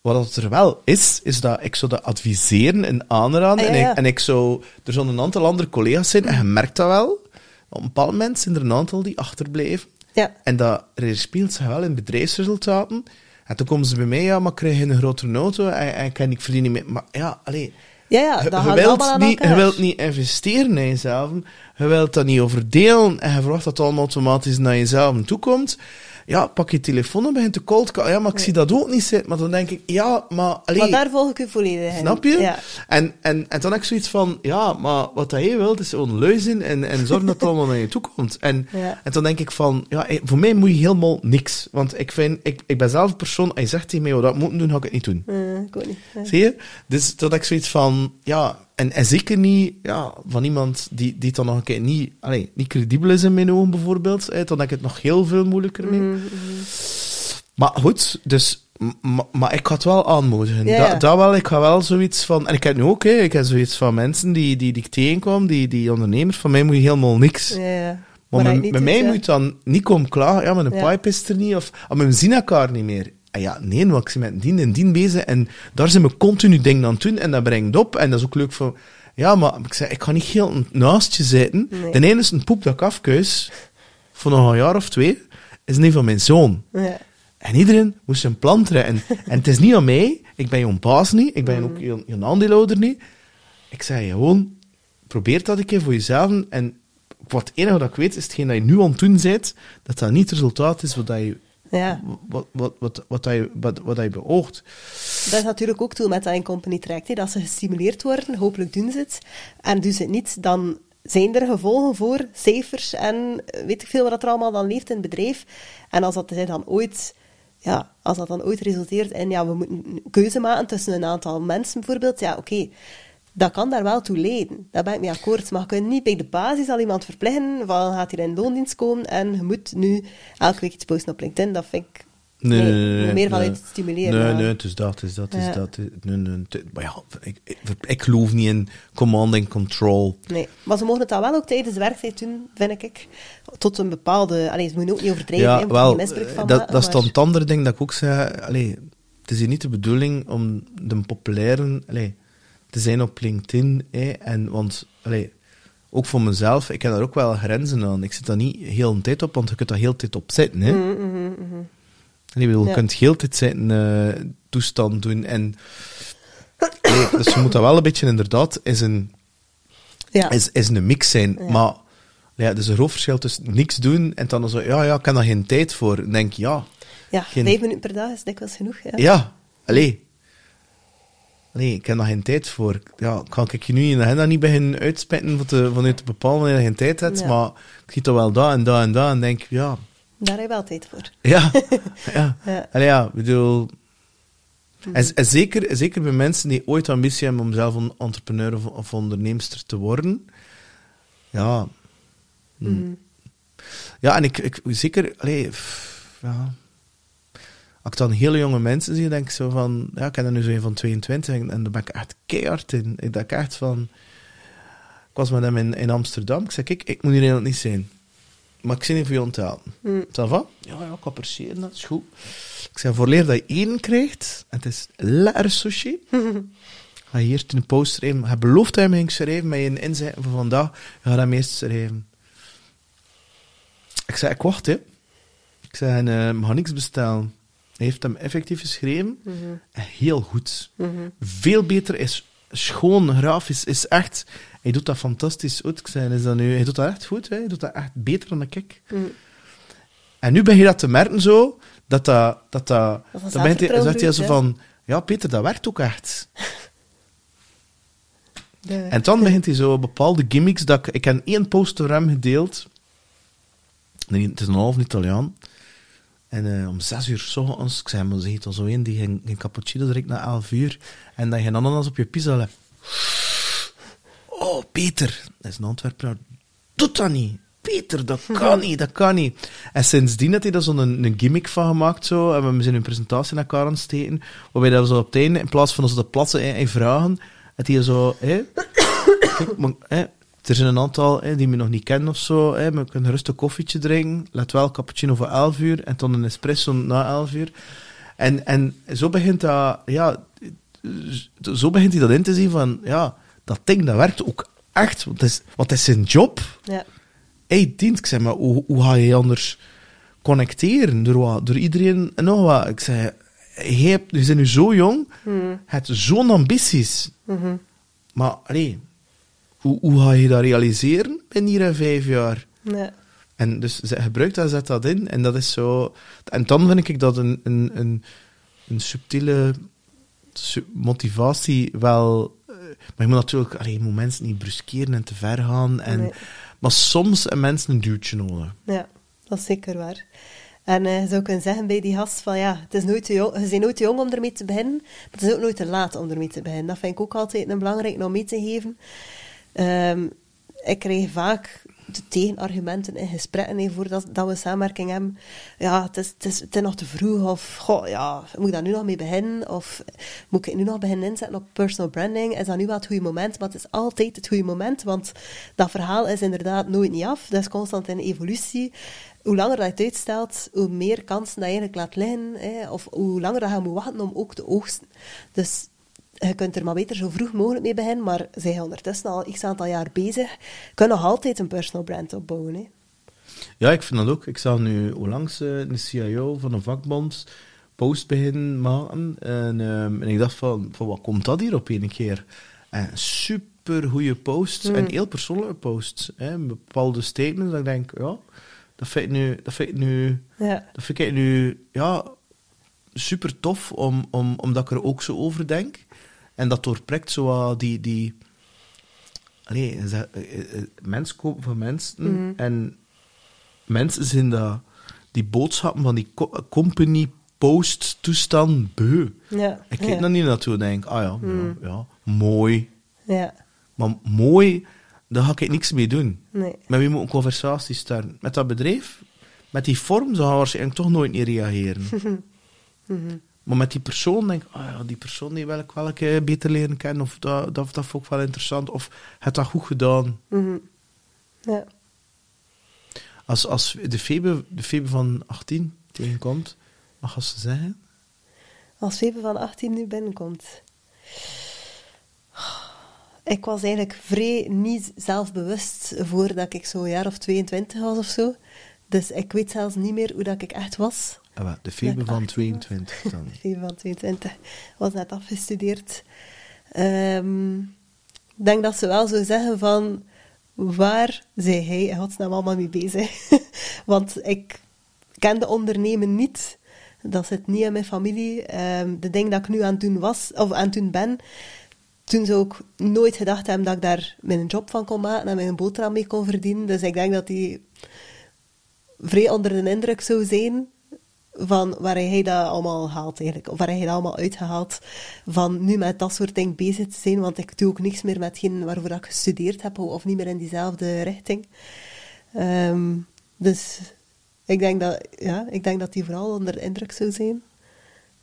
Speaker 1: Wat er wel is, is dat ik zou dat adviseren en aanraden.
Speaker 3: Ah, ja,
Speaker 1: en, ik, en ik zou... Er zullen een aantal andere collega's zijn, en je merkt dat wel. Op een bepaald moment zijn er een aantal die achterblijven.
Speaker 3: Ja.
Speaker 1: En dat speelt zich wel in bedrijfsresultaten. En toen komen ze bij mij, ja, maar krijg je een grotere auto en, en kan ik verdien niet meer. Maar ja, allee,
Speaker 3: Ja, ja, dat
Speaker 1: je wilt niet, je wilt niet investeren in jezelf. Je wilt dat niet overdelen en je verwacht dat het allemaal automatisch naar jezelf toe komt. Ja, pak je telefoon en begint te cold call. Ja, maar ik zie dat ook niet zitten. Maar dan denk ik, ja, maar... Allee,
Speaker 3: Maar daar volg ik u volledig in.
Speaker 1: Snap je?
Speaker 3: Ja.
Speaker 1: En, en, en dan heb ik zoiets van, ja, maar wat je wilt is gewoon zijn en, en zorgen dat het allemaal naar je toe komt. En,
Speaker 3: Ja.
Speaker 1: en dan denk ik van, ja, eh, voor mij moet je helemaal niks. Want ik vind, ik, ik ben zelf een persoon, als je zegt tegen mij wat dat moet doen, ga ik het niet doen.
Speaker 3: Ik niet.
Speaker 1: Zie je? Dus dat ik zoiets van, ja, en, en zeker niet ja, van iemand die, die dan nog een keer niet, allee, niet credibel is in mijn ogen bijvoorbeeld, eh, dan heb ik het nog heel veel moeilijker mee.
Speaker 3: Mhm,
Speaker 1: Maar goed, dus, maar ik ga het wel aanmoedigen.
Speaker 3: Ja,
Speaker 1: Dat,
Speaker 3: ja.
Speaker 1: dat wel, ik ga wel zoiets van, en ik heb nu ook, hè, ik heb zoiets van mensen die, die, die ik tegenkwam, die, die ondernemers, van mij moet je helemaal niks.
Speaker 3: Ja, ja.
Speaker 1: Maar met, mij moet dan niet komen klagen, ja,
Speaker 3: Ja.
Speaker 1: pipe is er niet, of ah, maar we zien elkaar niet meer. Ah ja, nee, want ik ben met dien en dien bezig en daar zijn we continu dingen aan het doen en dat brengt op en dat is ook leuk voor... Ja, maar ik zei, ik ga niet heel naast je zitten.
Speaker 3: Nee.
Speaker 1: De ene is een poep dat ik voor nog een jaar of twee, is een van mijn zoon.
Speaker 3: Ja.
Speaker 1: En iedereen moest een plan trekken. En het is niet aan mij, ik ben je baas niet, ik ben ook je, je aandeelhouder niet. Ik zei gewoon, probeer dat een keer voor jezelf. En wat het enige dat ik weet, is hetgeen dat je nu aan het doen bent, dat dat niet het resultaat is wat, je,
Speaker 3: ja.
Speaker 1: wat, wat, wat, wat, dat je, wat, wat je beoogt.
Speaker 3: Dat is natuurlijk ook toe met dat een company. Hè, dat ze gestimuleerd worden, hopelijk doen ze het. En doen ze het niet, dan zijn er gevolgen voor, cijfers en eh, weet ik veel wat er allemaal dan leeft in het bedrijf. En als dat dan ooit, ja, als dat dan ooit resulteert in, ja, we moeten een keuze maken tussen een aantal mensen bijvoorbeeld, ja, oké. Dat kan daar wel toe leiden. Daar ben ik mee akkoord. Maar je kunt niet bij de basis al iemand verplichten van gaat hier in loondienst komen en je moet nu elke week iets posten op LinkedIn. Dat vind ik...
Speaker 1: Nee, nee, nee, nee,
Speaker 3: meer vanuit stimuleren.
Speaker 1: Nee, nee, het is dat, is dat,
Speaker 3: Ja.
Speaker 1: is dat. Nee, nee, maar ja, ik, ik, ik geloof niet in command and control.
Speaker 3: Nee, maar ze mogen het dan wel ook tijdens de werktijd doen, vind ik. Tot een bepaalde... Allee, ze moeten ook niet overdrijven,
Speaker 1: Ja, wel,
Speaker 3: misbruik van
Speaker 1: dat,
Speaker 3: maken,
Speaker 1: dat is dan
Speaker 3: maar-
Speaker 1: het andere ding dat ik ook zei. Allee, het is hier niet de bedoeling om de populaire allee, te zijn op LinkedIn. Hè, en, want, allee, ook voor mezelf, ik heb daar ook wel grenzen aan. Ik zit daar niet heel de tijd op, want je kunt daar heel de tijd op zitten. Hè.
Speaker 3: Mhm, mhm, mhm.
Speaker 1: En ik bedoel, je
Speaker 3: Ja.
Speaker 1: kunt heel de tijd zitten, eh, toestand doen. En, dus je moet dat wel een beetje inderdaad is een,
Speaker 3: Ja.
Speaker 1: is, is een mix zijn.
Speaker 3: Ja.
Speaker 1: Maar ja, er is een groot verschil tussen niks doen en dan zo, ja, ja, ik heb daar geen tijd voor. Dan denk je, ja,
Speaker 3: ja,
Speaker 1: geen-
Speaker 3: vijf minuten per dag is dikwijls genoeg. Ja.
Speaker 1: ja, allee. Allee, ik heb daar geen tijd voor. Ja, kan ik je nu in de agenda niet beginnen uitspitten van te, vanuit te bepalen wanneer je geen tijd hebt,
Speaker 3: Ja.
Speaker 1: maar ik zie toch wel dat en dat en dat en denk, ja,
Speaker 3: Daar heb je wel tijd voor.
Speaker 1: ja, ja.
Speaker 3: Ja.
Speaker 1: Allee, ja, ik bedoel... En, en zeker, zeker bij mensen die ooit ambitie hebben om zelf een entrepreneur of, of onderneemster te worden, ja... hm. Ja, en ik, ik zeker, allee, pff, ja. Als ik dan hele jonge mensen zie, denk ik zo van, ja, ik ken er nu zo een van 22 en, en daar ben ik echt keihard in. Ik denk echt van, ik was met hem in, in Amsterdam, ik zei, kijk, ik moet hier helemaal niet zijn. maar ik zie niet voor je onthalen.
Speaker 3: Mm.
Speaker 1: Ja, ja, ik appreciëer dat, is goed. Ik zei, voor leer dat je één krijgt, en het is lekker sushi, ga je hier een post schrijven. Hij belooft dat me ging schrijven met je inzet van vandaag. Je gaat hem eerst schrijven. Ik zei, ik wacht, hè. Ik zei, we gaan niks bestellen. Hij heeft hem effectief geschreven. En heel goed. Veel beter is schoon, grafisch, is echt... Hij doet dat fantastisch goed. Ik zei, is dat nu... Hij doet dat echt goed, hè. Hij doet dat echt beter dan ik.
Speaker 3: Mm.
Speaker 1: En nu begin je dat te merken zo, dat dat... dat, dat dan begint hij, zegt hij zo van... Ja, Peter, dat werkt ook echt. En dan begint hij zo bepaalde gimmicks dat ik... Ik heb één post door hem gedeeld. Nee, het is een half Italiaan. En eh, om zes uur s ochtends, ik zei, maar ze heet al zo één die geen, geen cappuccino drinkt na elf uur. En dat je ananas op je pizza legt. Oh, Peter. Dat is een Antwerper. Doe dat niet. Peter, dat kan niet, dat kan niet. En sindsdien had hij daar zo'n een, een gimmick van gemaakt. Zo, en we zijn een presentatie naar elkaar aan het steken. Waarbij dat we zo op het einde, in plaats van ons te plaatsen en, en vragen, had hij zo... Hè, er zijn een aantal hè, die me nog niet kennen of zo. Hè, maar we kunnen rustig koffietje drinken. Let wel, cappuccino voor 11 uur. En dan een espresso na 11 uur. En, en zo begint dat... Ja, zo begint hij dat in te zien van... Ja, dat ding, dat werkt ook echt. Want het is, want het is zijn job.
Speaker 3: Ja.
Speaker 1: Hij dient. Ik zeg, maar hoe, hoe ga je anders connecteren? Door, wat? Door iedereen en nog wat. Ik zei, je, hebt, je bent nu zo jong. Je hebt zo'n ambities.
Speaker 3: Mhm.
Speaker 1: Maar, allee, hoe, hoe ga je dat realiseren binnen hier vijf jaar?
Speaker 3: Ja.
Speaker 1: En dus ze gebruikt dat, zet dat in. En dat is zo... En dan vind ik dat een, een, een, een subtiele su- motivatie wel... eh, Maar je moet natuurlijk... Allee, je moet mensen niet bruskeren en te ver gaan. En,
Speaker 3: Nee.
Speaker 1: Maar soms hebben mensen een duwtje nodig.
Speaker 3: Ja, dat is zeker waar. En eh, je zou kunnen zeggen bij die gast van ja, het is nooit te jong, je bent nooit te jong om ermee te beginnen, maar het is ook nooit te laat om ermee te beginnen. Dat vind ik ook altijd een belangrijk om mee te geven. Ehm, ik krijg vaak de tegenargumenten in gesprekken hè, voordat dat we samenwerking hebben. Ja, het is, het, is, nog te vroeg. Of, goh, ja, moet ik daar nu nog mee beginnen? Of moet ik nu nog beginnen inzetten op personal branding? Is dat nu wel het goede moment? Maar het is altijd het goede moment, want dat verhaal is inderdaad nooit niet af. Dat is constant in evolutie. Hoe langer dat je het uitstelt, hoe meer kansen dat je eigenlijk laat liggen. Of hoe langer dat je moet wachten om ook te oogsten. Dus je kunt er maar beter zo vroeg mogelijk mee beginnen, maar zij zijn ondertussen al x aantal jaar bezig. Je kunt nog altijd een personal brand opbouwen. Hè.
Speaker 1: Ja, ik vind dat ook. Ik zag nu onlangs eh, een CIO van een vakbond post beginnen maken. En, ehm, en ik dacht van, van, wat komt dat hier op een keer? En super goede posts en heel persoonlijke posts. Hè, bepaalde statements dat ik denk, ja, dat vind ik nu, dat vind ik nu,
Speaker 3: Ja.
Speaker 1: dat vind ik nu, ja, super tof, om, om, omdat ik er ook zo over denk. En dat doorprikt zo die, die Allee, ze- eh, eh, mensen kopen van mensen en mensen zijn dat, die boodschappen van die co- company post toestand beu.
Speaker 3: Ja.
Speaker 1: Ik kijk
Speaker 3: ja.
Speaker 1: niet naartoe en denk, ah ja, ja, ja, mooi.
Speaker 3: Ja.
Speaker 1: Maar mooi, daar ga ik niks mee doen.
Speaker 3: Nee.
Speaker 1: Met wie moet een conversatie starten? Met dat bedrijf? Met die vorm zou hij waarschijnlijk toch nooit niet reageren. Maar met die persoon denk ik, ah ja, die persoon die wil ik wel een beter leren kennen. Of dat, dat, dat vond ik wel interessant. Of het dat goed gedaan.
Speaker 3: Mhm. Ja.
Speaker 1: Als, als de Febe, de Febe van 18 tegenkomt, wat gaat ze zeggen?
Speaker 3: Als Febe van 18 nu binnenkomt. Ik was eigenlijk vrij niet zelfbewust voordat ik zo'n jaar of 22 was of zo. Dus ik weet zelfs niet meer hoe dat ik echt was.
Speaker 1: Ah, de Febe van
Speaker 3: 18 was.
Speaker 1: 22 dan.
Speaker 3: Febe van 22 was net afgestudeerd. Ehm, ik denk dat ze wel zo zeggen van... Waar zij hij in godsnaam allemaal mee bezig? Want ik ken de ondernemen niet. Dat zit niet in mijn familie. Ehm, de ding dat ik nu aan het doen was, of aan het doen ben... Toen zou ik nooit gedacht hebben dat ik daar mijn job van kon maken en mijn boterham mee kon verdienen. Dus ik denk dat die vrij onder de indruk zou zijn van waar hij dat allemaal haalt eigenlijk. Of waar hij dat allemaal uitgehaald van nu met dat soort dingen bezig te zijn, want ik doe ook niks meer met hetgeen waarvoor ik gestudeerd heb, of niet meer in diezelfde richting. Ehm, dus ik denk dat, ja, ik denk dat hij vooral onder de indruk zou zijn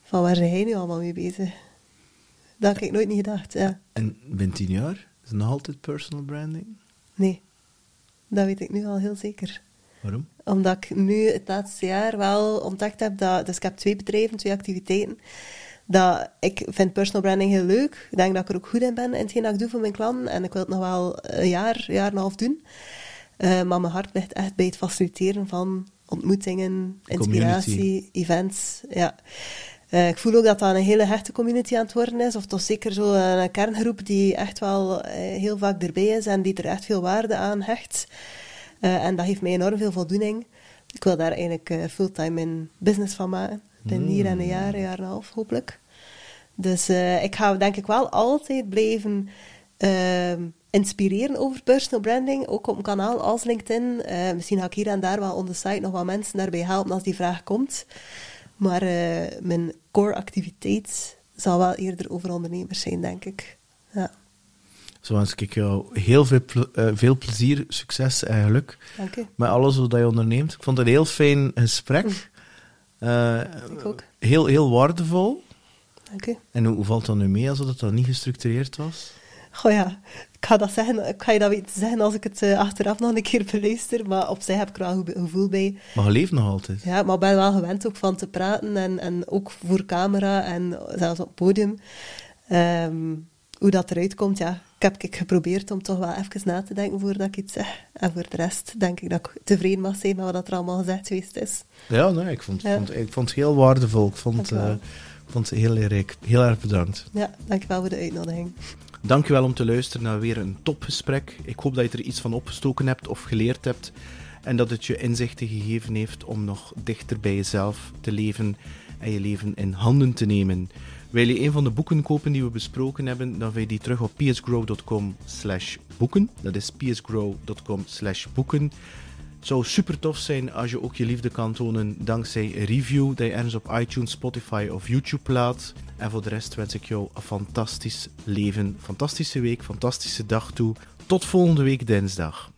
Speaker 3: van waar is hij nu allemaal mee bezig. Dat had ik nooit niet gedacht, ja.
Speaker 1: En binnen 10 jaar is het nog altijd personal branding?
Speaker 3: Nee, dat weet ik nu al heel zeker.
Speaker 1: Waarom?
Speaker 3: Omdat ik nu het laatste jaar wel ontdekt heb dat... Dus ik heb twee bedrijven, twee activiteiten. Dat ik vind personal branding heel leuk. Ik denk dat ik er ook goed in ben in hetgeen dat ik doe voor mijn klanten. En ik wil het nog wel een jaar, jaar en een half doen. Uh, maar mijn hart ligt echt bij het faciliteren van ontmoetingen, inspiratie, community. events. Ja. Uh, ik voel ook dat dat een hele hechte community aan het worden is. Of toch zeker zo een kerngroep die echt wel uh, heel vaak erbij is en die er echt veel waarde aan hecht. Uh, en dat geeft mij enorm veel voldoening. Ik wil daar eigenlijk fulltime in business van maken. Mm. hier en een jaar, een jaar en een half, hopelijk. Dus ik ga denk ik wel altijd blijven ehm, inspireren over personal branding, ook op een kanaal als LinkedIn. Misschien ga ik hier en daar wel on the site nog wat mensen daarbij helpen als die vraag komt. Maar mijn core activiteit zal wel eerder over ondernemers zijn, denk ik. Ja.
Speaker 1: Zo wens ik jou heel veel, uh, veel plezier, succes en geluk
Speaker 3: Dank u.
Speaker 1: met alles wat je onderneemt. Ik vond het een heel fijn gesprek.
Speaker 3: Mm. ik ook.
Speaker 1: Heel, heel waardevol.
Speaker 3: Dank u.
Speaker 1: En hoe, hoe valt dat nu mee als het dan niet gestructureerd was?
Speaker 3: Goh ja, ik ga dat zeggen, ik ga je dat weten zeggen als ik het uh, achteraf nog een keer beluister, maar op zich heb ik er wel een gevoel bij.
Speaker 1: Maar je leeft nog altijd.
Speaker 3: Ja, maar ik ben wel gewend ook van te praten en, en ook voor camera en zelfs op het podium. Um, hoe dat eruit komt, ja, ik heb ik geprobeerd om toch wel even na te denken voordat ik iets zeg. En voor de rest denk ik dat ik tevreden mag zijn met wat er allemaal gezegd geweest is.
Speaker 1: Ja, nee, ik vond, ja. vond, ik vond het heel waardevol. Ik vond, uh, vond het heel erg, heel erg bedankt.
Speaker 3: Ja, dankjewel voor de uitnodiging.
Speaker 1: Dankjewel om te luisteren naar weer een topgesprek. Ik hoop dat je er iets van opgestoken hebt of geleerd hebt. En dat het je inzichten gegeven heeft om nog dichter bij jezelf te leven en je leven in handen te nemen. Wil je een van de boeken kopen die we besproken hebben, dan vind je die terug op psgrow.com slash boeken. Dat is psgrow.com slash boeken. Het zou super tof zijn als je ook je liefde kan tonen dankzij een review dat je ergens op iTunes, Spotify of YouTube plaat. En voor de rest wens ik jou een fantastisch leven, fantastische week, fantastische dag toe. Tot volgende week dinsdag.